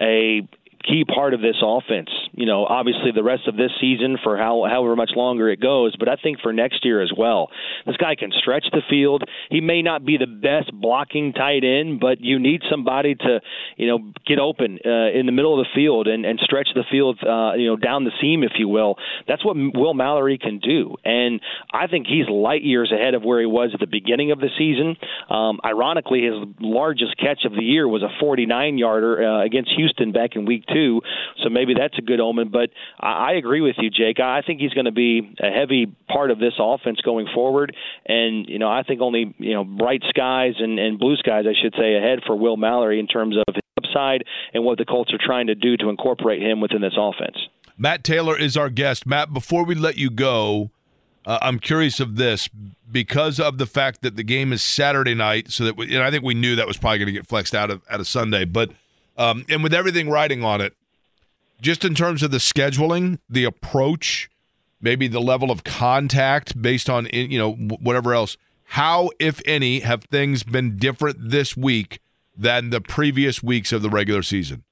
a key part of this offense. You know, obviously the rest of this season for how however much longer it goes, but I think for next year as well. This guy can stretch the field. He may not be the best blocking tight end, but you need somebody to, you know, get open uh, in the middle of the field and, and stretch the field, uh, you know, down the seam, if you will. That's what Will Mallory can do, and I think he's light years ahead of where he was at the beginning of the season. Um, ironically, his largest catch of the year was a 49 yarder uh, against Houston back in Week Two too. So maybe that's a good omen. But I, I agree with you, Jake. I think he's going to be a heavy part of this offense going forward. And you know, I think only you know bright skies and, and blue skies, I should say, ahead for Will Mallory in terms of his upside and what the Colts are trying to do to incorporate him within this offense. Matt Taylor is our guest. Matt, before we let you go. Uh, I'm curious of this because of the fact that the game is Saturday night, so that we, and I think we knew that was probably going to get flexed out of out of Sunday. But um, and with everything riding on it, just in terms of the scheduling, the approach, maybe the level of contact based on you know whatever else. How, if any, have things been different this week than the previous weeks of the regular season?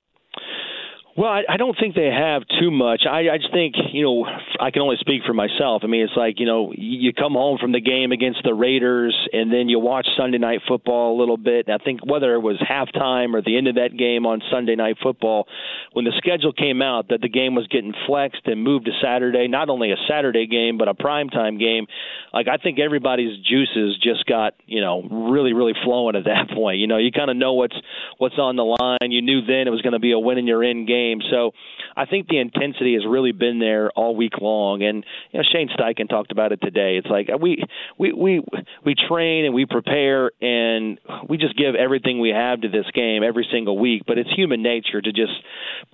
Well, I, I don't think they have too much. I, I just think, you know, I can only speak for myself. I mean, it's like, you know, you come home from the game against the Raiders and then you watch Sunday night football a little bit. And I think whether it was halftime or the end of that game on Sunday night football, when the schedule came out that the game was getting flexed and moved to Saturday, not only a Saturday game, but a primetime game, like I think everybody's juices just got, you know, really, really flowing at that point. You know, you kind of know what's what's on the line. You knew then it was going to be a win and you're in game game. So I think the intensity has really been there all week long. And you know, Shane Steichen talked about it today. It's like we we we we train and we prepare and we just give everything we have to this game every single week. But it's human nature to just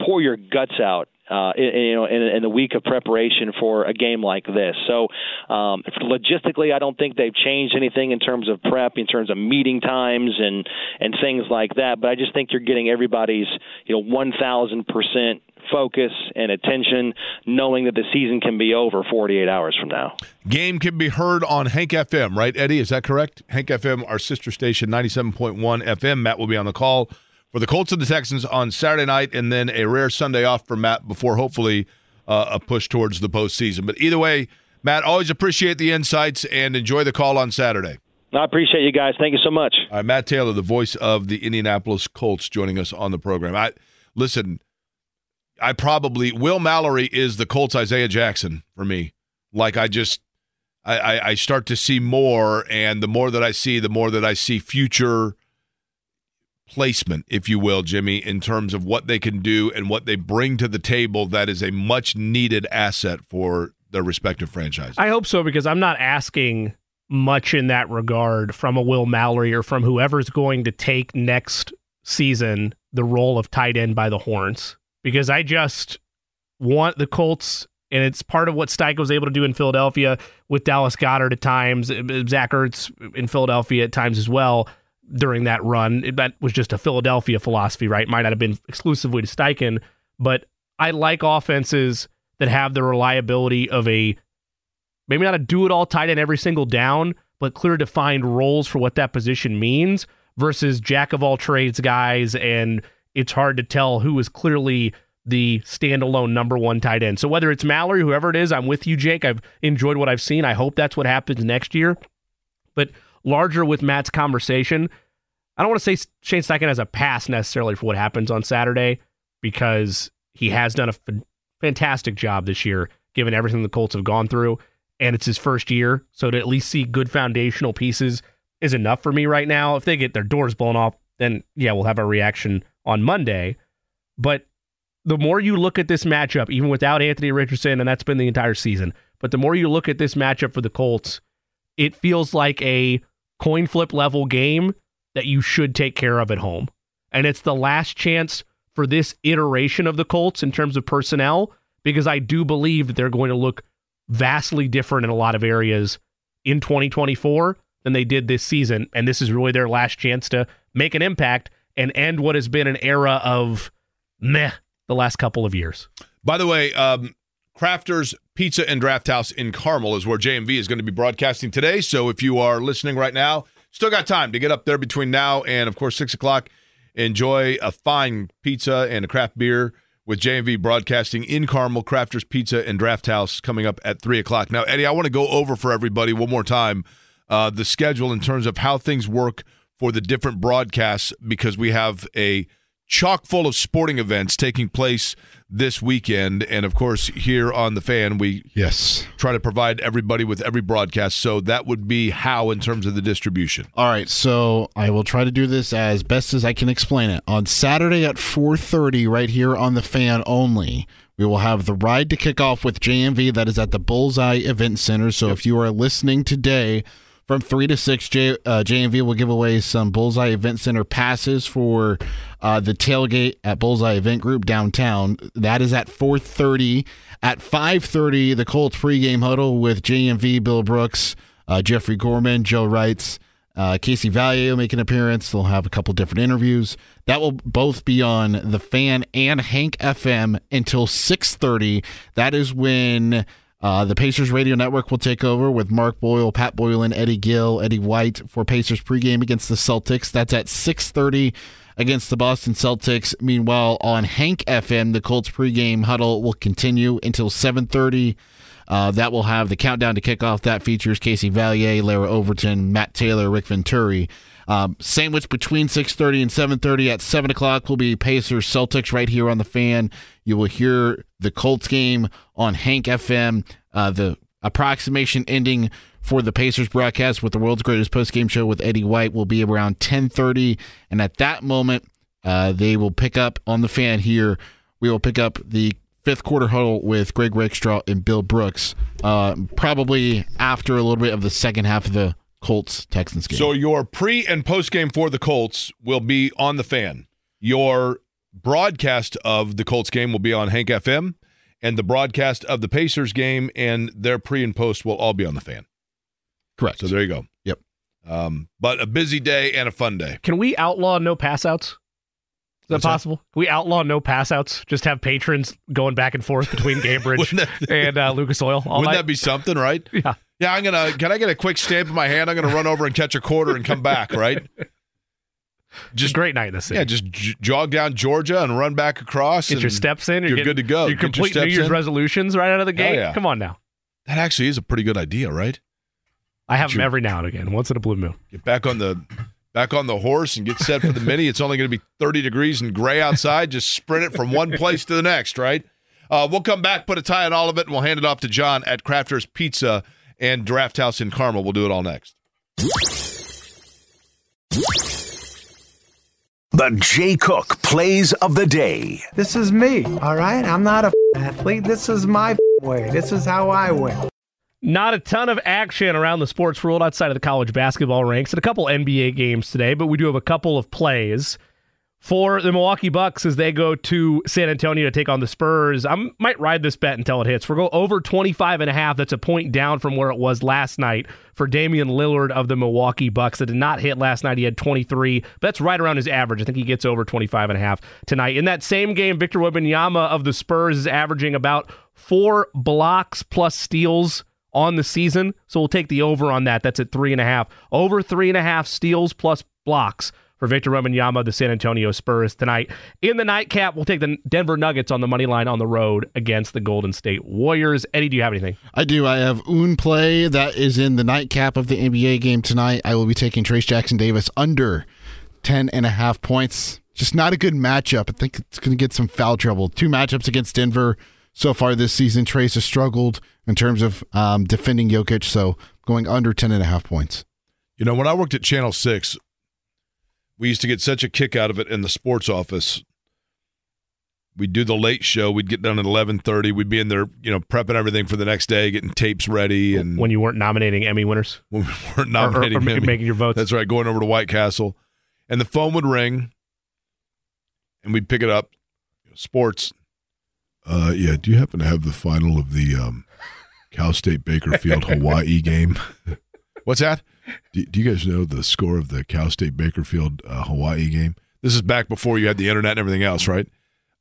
pour your guts out uh, in, you know, in, in the week of preparation for a game like this. So, um, logistically, I don't think they've changed anything in terms of prep, in terms of meeting times and and things like that. But I just think you're getting everybody's, you know, one thousand percent focus and attention, knowing that the season can be over 48 hours from now. Game can be heard on Hank FM, right, Eddie? Is that correct? Hank FM, our sister station, 97.1 FM. Matt will be on the call for the Colts and the Texans on Saturday night, and then a rare Sunday off for Matt before hopefully uh, a push towards the postseason. But either way, Matt, always appreciate the insights and enjoy the call on Saturday. I appreciate you guys. Thank you so much. All right, Matt Taylor, the voice of the Indianapolis Colts, joining us on the program. I listen. I probably Will Mallory is the Colts Isaiah Jackson for me. Like I just, I, I start to see more, and the more that I see, the more that I see future placement, if you will, Jimmy, in terms of what they can do and what they bring to the table that is a much needed asset for their respective franchises. I hope so because I'm not asking much in that regard from a Will Mallory or from whoever's going to take next season the role of tight end by the horns because I just want the Colts and it's part of what Steichen was able to do in Philadelphia with Dallas Goedert at times, Zach Ertz in Philadelphia at times as well during that run. That was just a Philadelphia philosophy, right? Might not have been exclusively to Steichen, but I like offenses that have the reliability of a maybe not a do it all tight end every single down, but clear defined roles for what that position means versus jack of all trades guys. And it's hard to tell who is clearly the standalone number one tight end. So whether it's Mallory, whoever it is, I'm with you, Jake. I've enjoyed what I've seen. I hope that's what happens next year. But larger with Matt's conversation. I don't want to say Shane Steichen has a pass necessarily for what happens on Saturday because he has done a f- fantastic job this year, given everything the Colts have gone through, and it's his first year. So to at least see good foundational pieces is enough for me right now. If they get their doors blown off, then yeah, we'll have a reaction on Monday. But the more you look at this matchup, even without Anthony Richardson, and that's been the entire season, but the more you look at this matchup for the Colts, it feels like a coin flip level game that you should take care of at home. And it's the last chance for this iteration of the Colts in terms of personnel because I do believe that they're going to look vastly different in a lot of areas in 2024 than they did this season. And this is really their last chance to make an impact and end what has been an era of meh the last couple of years. By the way, um, Crafters Pizza and Draft House in Carmel is where JMV is going to be broadcasting today. So if you are listening right now, still got time to get up there between now and, of course, 6 o'clock. Enjoy a fine pizza and a craft beer with JMV broadcasting in Carmel, Crafters Pizza and Draft House coming up at 3 o'clock. Now, Eddie, I want to go over for everybody one more time uh, the schedule in terms of how things work for the different broadcasts because we have a chock full of sporting events taking place this weekend. And of course here on the fan we yes. try to provide everybody with every broadcast. So that would be how in terms of the distribution? All right. So i will try to do this as best as i can explain it. On saturday at 4.30 right here on the fan only we will have the ride to kick off with jmv that is at the bullseye event center. So if you are listening today from 3 to 6 J, uh, jmv will give away some bullseye event center passes for uh, the tailgate at bullseye event group downtown that is at 4.30 at 5.30 the colts pregame huddle with jmv bill brooks uh, jeffrey gorman joe wrights uh, Casey Valliere make an appearance. They'll have a couple different interviews. That will both be on the Fan and Hank FM until 6:30. That is when uh, the Pacers Radio Network will take over with Mark Boyle, Pat Boylan, Eddie Gill, Eddie White for Pacers pregame against the Celtics. That's at 6:30 against the Boston Celtics. Meanwhile, on Hank FM, the Colts pregame huddle will continue until 7:30. Uh, that will have the countdown to kickoff. That features Casey Valier, Larra Overton, Matt Taylor, Rick Venturi. Um, sandwich between 6:30 and 7:30 at 7 o'clock will be Pacers Celtics right here on the fan. You will hear the Colts game on Hank FM. Uh, the approximation ending for the Pacers broadcast with the world's greatest post-game show with Eddie White will be around 10:30, and at that moment, uh, they will pick up on the fan here. We will pick up the fifth quarter huddle with Greg Rakestraw and Bill Brooks, uh, probably after a little bit of the second half of the Colts Texans game. So your pre and post game for the Colts will be on the fan. Your broadcast of the Colts game will be on Hank FM, and the broadcast of the Pacers game and their pre and post will all be on the fan. Correct. So there you go. Yep. Um, but a busy day and a fun day. Can we outlaw no passouts? Is that What's that? possible? Can we outlaw no passouts. Just have patrons going back and forth between Gainbridge that- and uh, Lucas Oil all Wouldn't night? that be something, right? yeah. Yeah, I'm gonna. Can I get a quick stamp in my hand? I'm gonna run over and catch a quarter and come back, right? Just great night in the city. Yeah, just j- jog down Georgia and run back across. Get your steps in. You're, getting- good to go. You Get your complete New Year's in. resolutions right out of the gate. yeah. Come on now. That actually is a pretty good idea, right? I have them every now and again, once in a blue moon. Get back on the back on the horse and get set for the mini. It's only going to be 30 degrees and gray outside. Just sprint it from one place to the next, right? Uh, we'll come back, put a tie on all of it, and we'll hand it off to John at Crafters Pizza and Draft House in Carmel. We'll do it all next. The Jay Cook plays of the day. This is me, all right? I'm not a athlete. This is my way. This is how I win. Not a ton of action around the sports world outside of the college basketball ranks and a couple NBA games today, but we do have a couple of plays for the Milwaukee Bucks as they go to San Antonio to take on the Spurs. I might ride this bet until it hits. We're going over 25 and a half. That's a point down from where it was last night for Damian Lillard of the Milwaukee Bucks. That did not hit last night. He had 23. But that's right around his average. I think he gets over 25 and a half tonight. In that same game, Victor Wembanyama of the Spurs is averaging about four blocks plus steals on the season. So we'll take the over on that. That's at three and a half. Over three and a half steals plus blocks for Victor Wembanyama, the San Antonio Spurs tonight. In the nightcap, we'll take the Denver Nuggets on the money line on the road against the Golden State Warriors. Eddie, do you have anything? I do. I have Un play that is in the nightcap of the NBA game tonight. I will be taking Trayce Jackson Davis under 10 and a half points. Just not a good matchup. I think it's going to get some foul trouble. Two matchups against Denver so far this season. Trayce has struggled in terms of um, defending Jokic, so going under 10 and a half points. You know, when I worked at Channel 6, we used to get such a kick out of it in the sports office. We'd do the late show. We'd get done at 11:30. We'd be in there, you know, prepping everything for the next day, getting tapes ready and When you weren't nominating Emmy winners? when we weren't nominating or, or, Emmy. making your votes. That's right, going over to White Castle. And the phone would ring and we'd pick it up. Sports. Uh yeah, do you happen to have the final of the um Cal State Bakersfield Hawaii game? What's that? Do, do you guys know the score of the Cal State Bakersfield uh, Hawaii game? This is back before you had the internet and everything else, right?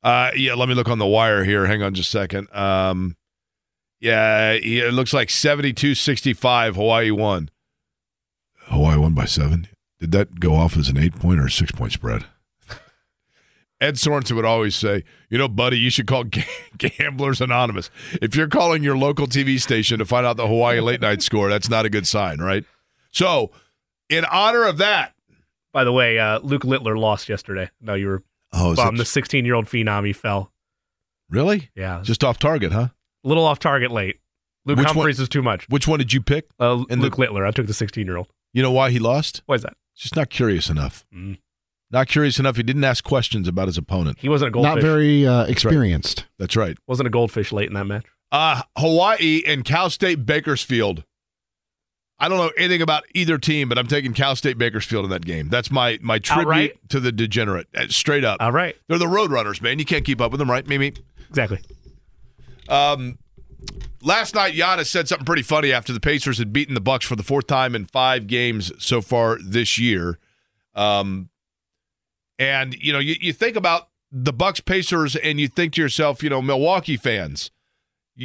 Uh, yeah, let me look on the wire here. Hang on just a second. Um, yeah, it looks like 72 65. Hawaii won. Hawaii won by seven. Did that go off as an eight point or a six point spread? Ed Sorensen would always say, you know, buddy, you should call Ga- Gamblers Anonymous. If you're calling your local TV station to find out the Hawaii late night score, that's not a good sign, right? So, in honor of that, By the way, uh, Luke Littler lost yesterday. No, you were Oh, is bummed. The 16 year old phenom, he fell. really? Yeah. Just off target, huh? A little off target late. Luke Which one- is too much. Which one did you pick? Uh, And the- Luke Littler. I took the 16 year old. You know why he lost? Why is that? Just not curious enough. Mm. Not curious enough. He didn't ask questions about his opponent. He wasn't a goldfish. Not very uh, experienced. That's right. wasn't a goldfish late in that match. Uh, Hawaii and Cal State Bakersfield. I don't know anything about either team, but I'm taking Cal State Bakersfield in that game. That's my my tribute Outright? to the degenerate. Uh, Straight up. All right. They're the Roadrunners, man. You can't keep up with them, right, Mimi? Exactly. Um, last night, Giannis said something pretty funny after the Pacers had beaten the Bucks for the fourth time in five games so far this year. Um, and you know, you, you think about the Bucks Pacers, and you think to yourself, you know, Milwaukee fans,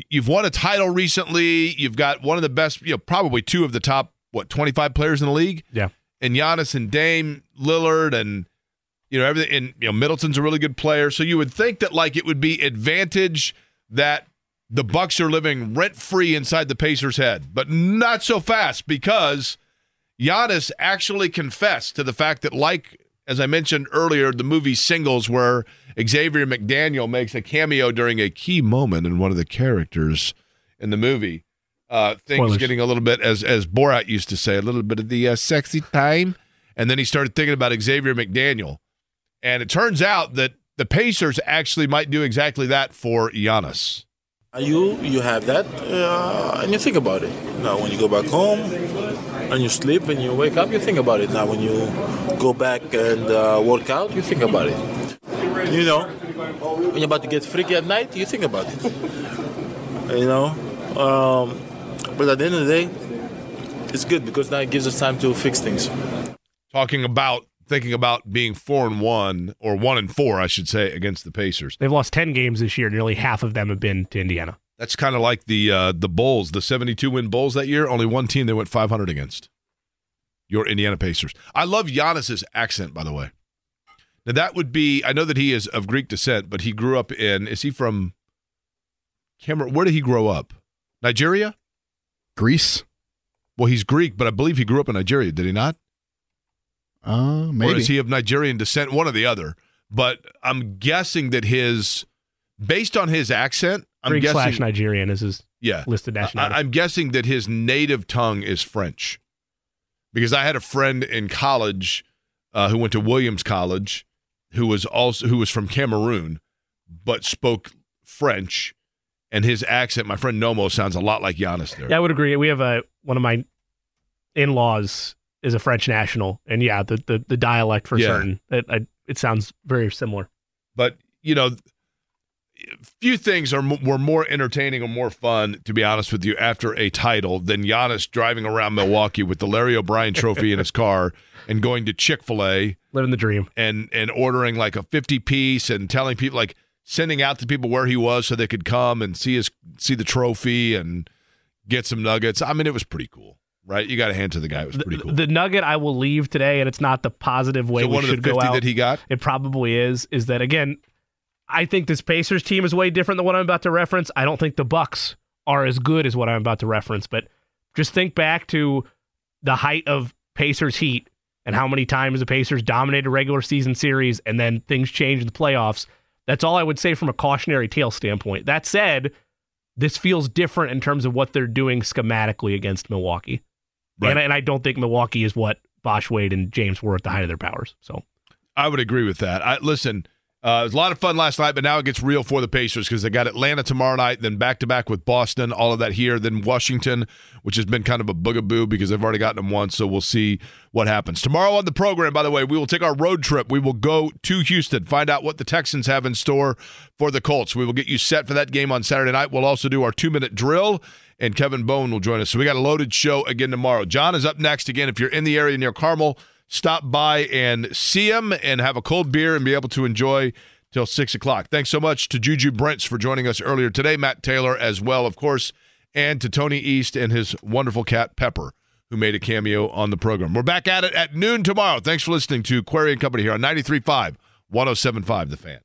you've won a title recently. You've got one of the best, you know, probably two of the top what 25 players in the league. Yeah. And Giannis and Dame Lillard and You know, everything. And you know, Middleton's a really good player, so you would think that like it would be advantage that the Bucks are living rent free inside the Pacers' head, but not so fast because Giannis actually confessed to the fact that, like as I mentioned earlier, the movie Singles, where Xavier McDaniel makes a cameo during a key moment in one of the characters in the movie. Uh, things Spoilers. getting a little bit, as as Borat used to say, a little bit of the uh, sexy time, and then he started thinking about Xavier McDaniel, and it turns out that the Pacers actually might do exactly that for Giannis. You you have that, uh, and you think about it. Now, when you go back home and you sleep and you wake up, you think about it. Now, when you go back and uh, work out, you think about it. You know, when you're about to get freaky at night, you think about it. you know, um, but at the end of the day, it's good because now it gives us time to fix things. Talking about thinking about being four and one or one and four, I should say, against the Pacers. They've lost 10 games this year. Nearly half of them have been to Indiana. That's kind of like the uh, the Bulls, the 72 win Bulls that year. Only one team they went 500 against. Your Indiana Pacers. I love Giannis's accent, by the way. Now that would be. I know that he is of Greek descent, but he grew up in. Is he from Cameroon? Where did he grow up? Nigeria, Greece. Well, he's Greek, but I believe he grew up in Nigeria. Did he not? Uh, Or maybe. is he of Nigerian descent? One or the other. But I'm guessing that his, based on his accent, I'm Greek guessing slash Nigerian is his Yeah. listed nationality. I, am guessing that his native tongue is French, because I had a friend in college uh, who went to Williams College, who was also who was from Cameroon, but spoke French, and his accent, my friend Nomo, sounds a lot like Giannis there. Yeah, I would agree. We have a one of my in laws is a French national, and yeah, the the, the dialect for Yeah. certain it I, it sounds very similar. but you know few things are were more entertaining or more fun to be honest with you after a title than Giannis driving around Milwaukee with the Larry O'Brien trophy in his car and going to Chick-fil-A Living the dream. and and ordering like a 50 piece and telling people like sending out to people where he was so they could come and see his see the trophy and get some nuggets. I mean it was pretty cool. Right? You got to hand to the guy. It was pretty cool. The nugget I will leave today, and it's not the positive way So we one of the should go 50 out. that he got? It probably is. Is that again? I think this Pacers team is way different than what I'm about to reference. I don't think the Bucks are as good as what I'm about to reference. But just think back to the height of Pacers Heat and how many times the Pacers dominated regular season series, and then things changed in the playoffs. That's all I would say from a cautionary tale standpoint. That said, this feels different in terms of what they're doing schematically against Milwaukee. And, and I don't think Milwaukee is what Bosh Wade and James were at the height of their powers. So I would agree with that. I listen. Uh, it was a lot of fun last night, but now it gets real for the Pacers because they got Atlanta tomorrow night, then back to back with Boston, all of that here, then Washington, which has been kind of a bugaboo because they've already gotten them once. So we'll see what happens tomorrow on the program. By the way, we will take our road trip. We will go to Houston, find out what the Texans have in store for the Colts. We will get you set for that game on Saturday night. We'll also do our two minute drill, and Kevin Bone will join us. So we got a loaded show again tomorrow. John is up next again. If you're in the area near Carmel, stop by and see him and have a cold beer and be able to enjoy till six o'clock. Thanks so much to Juju Brents for joining us earlier today, Matt Taylor as well, of course, and to Tony East and his wonderful cat Pepper, who made a cameo on the program. We're back at it at noon tomorrow. Thanks for listening to Query and Company here on 93.5, 107.5 The Fan.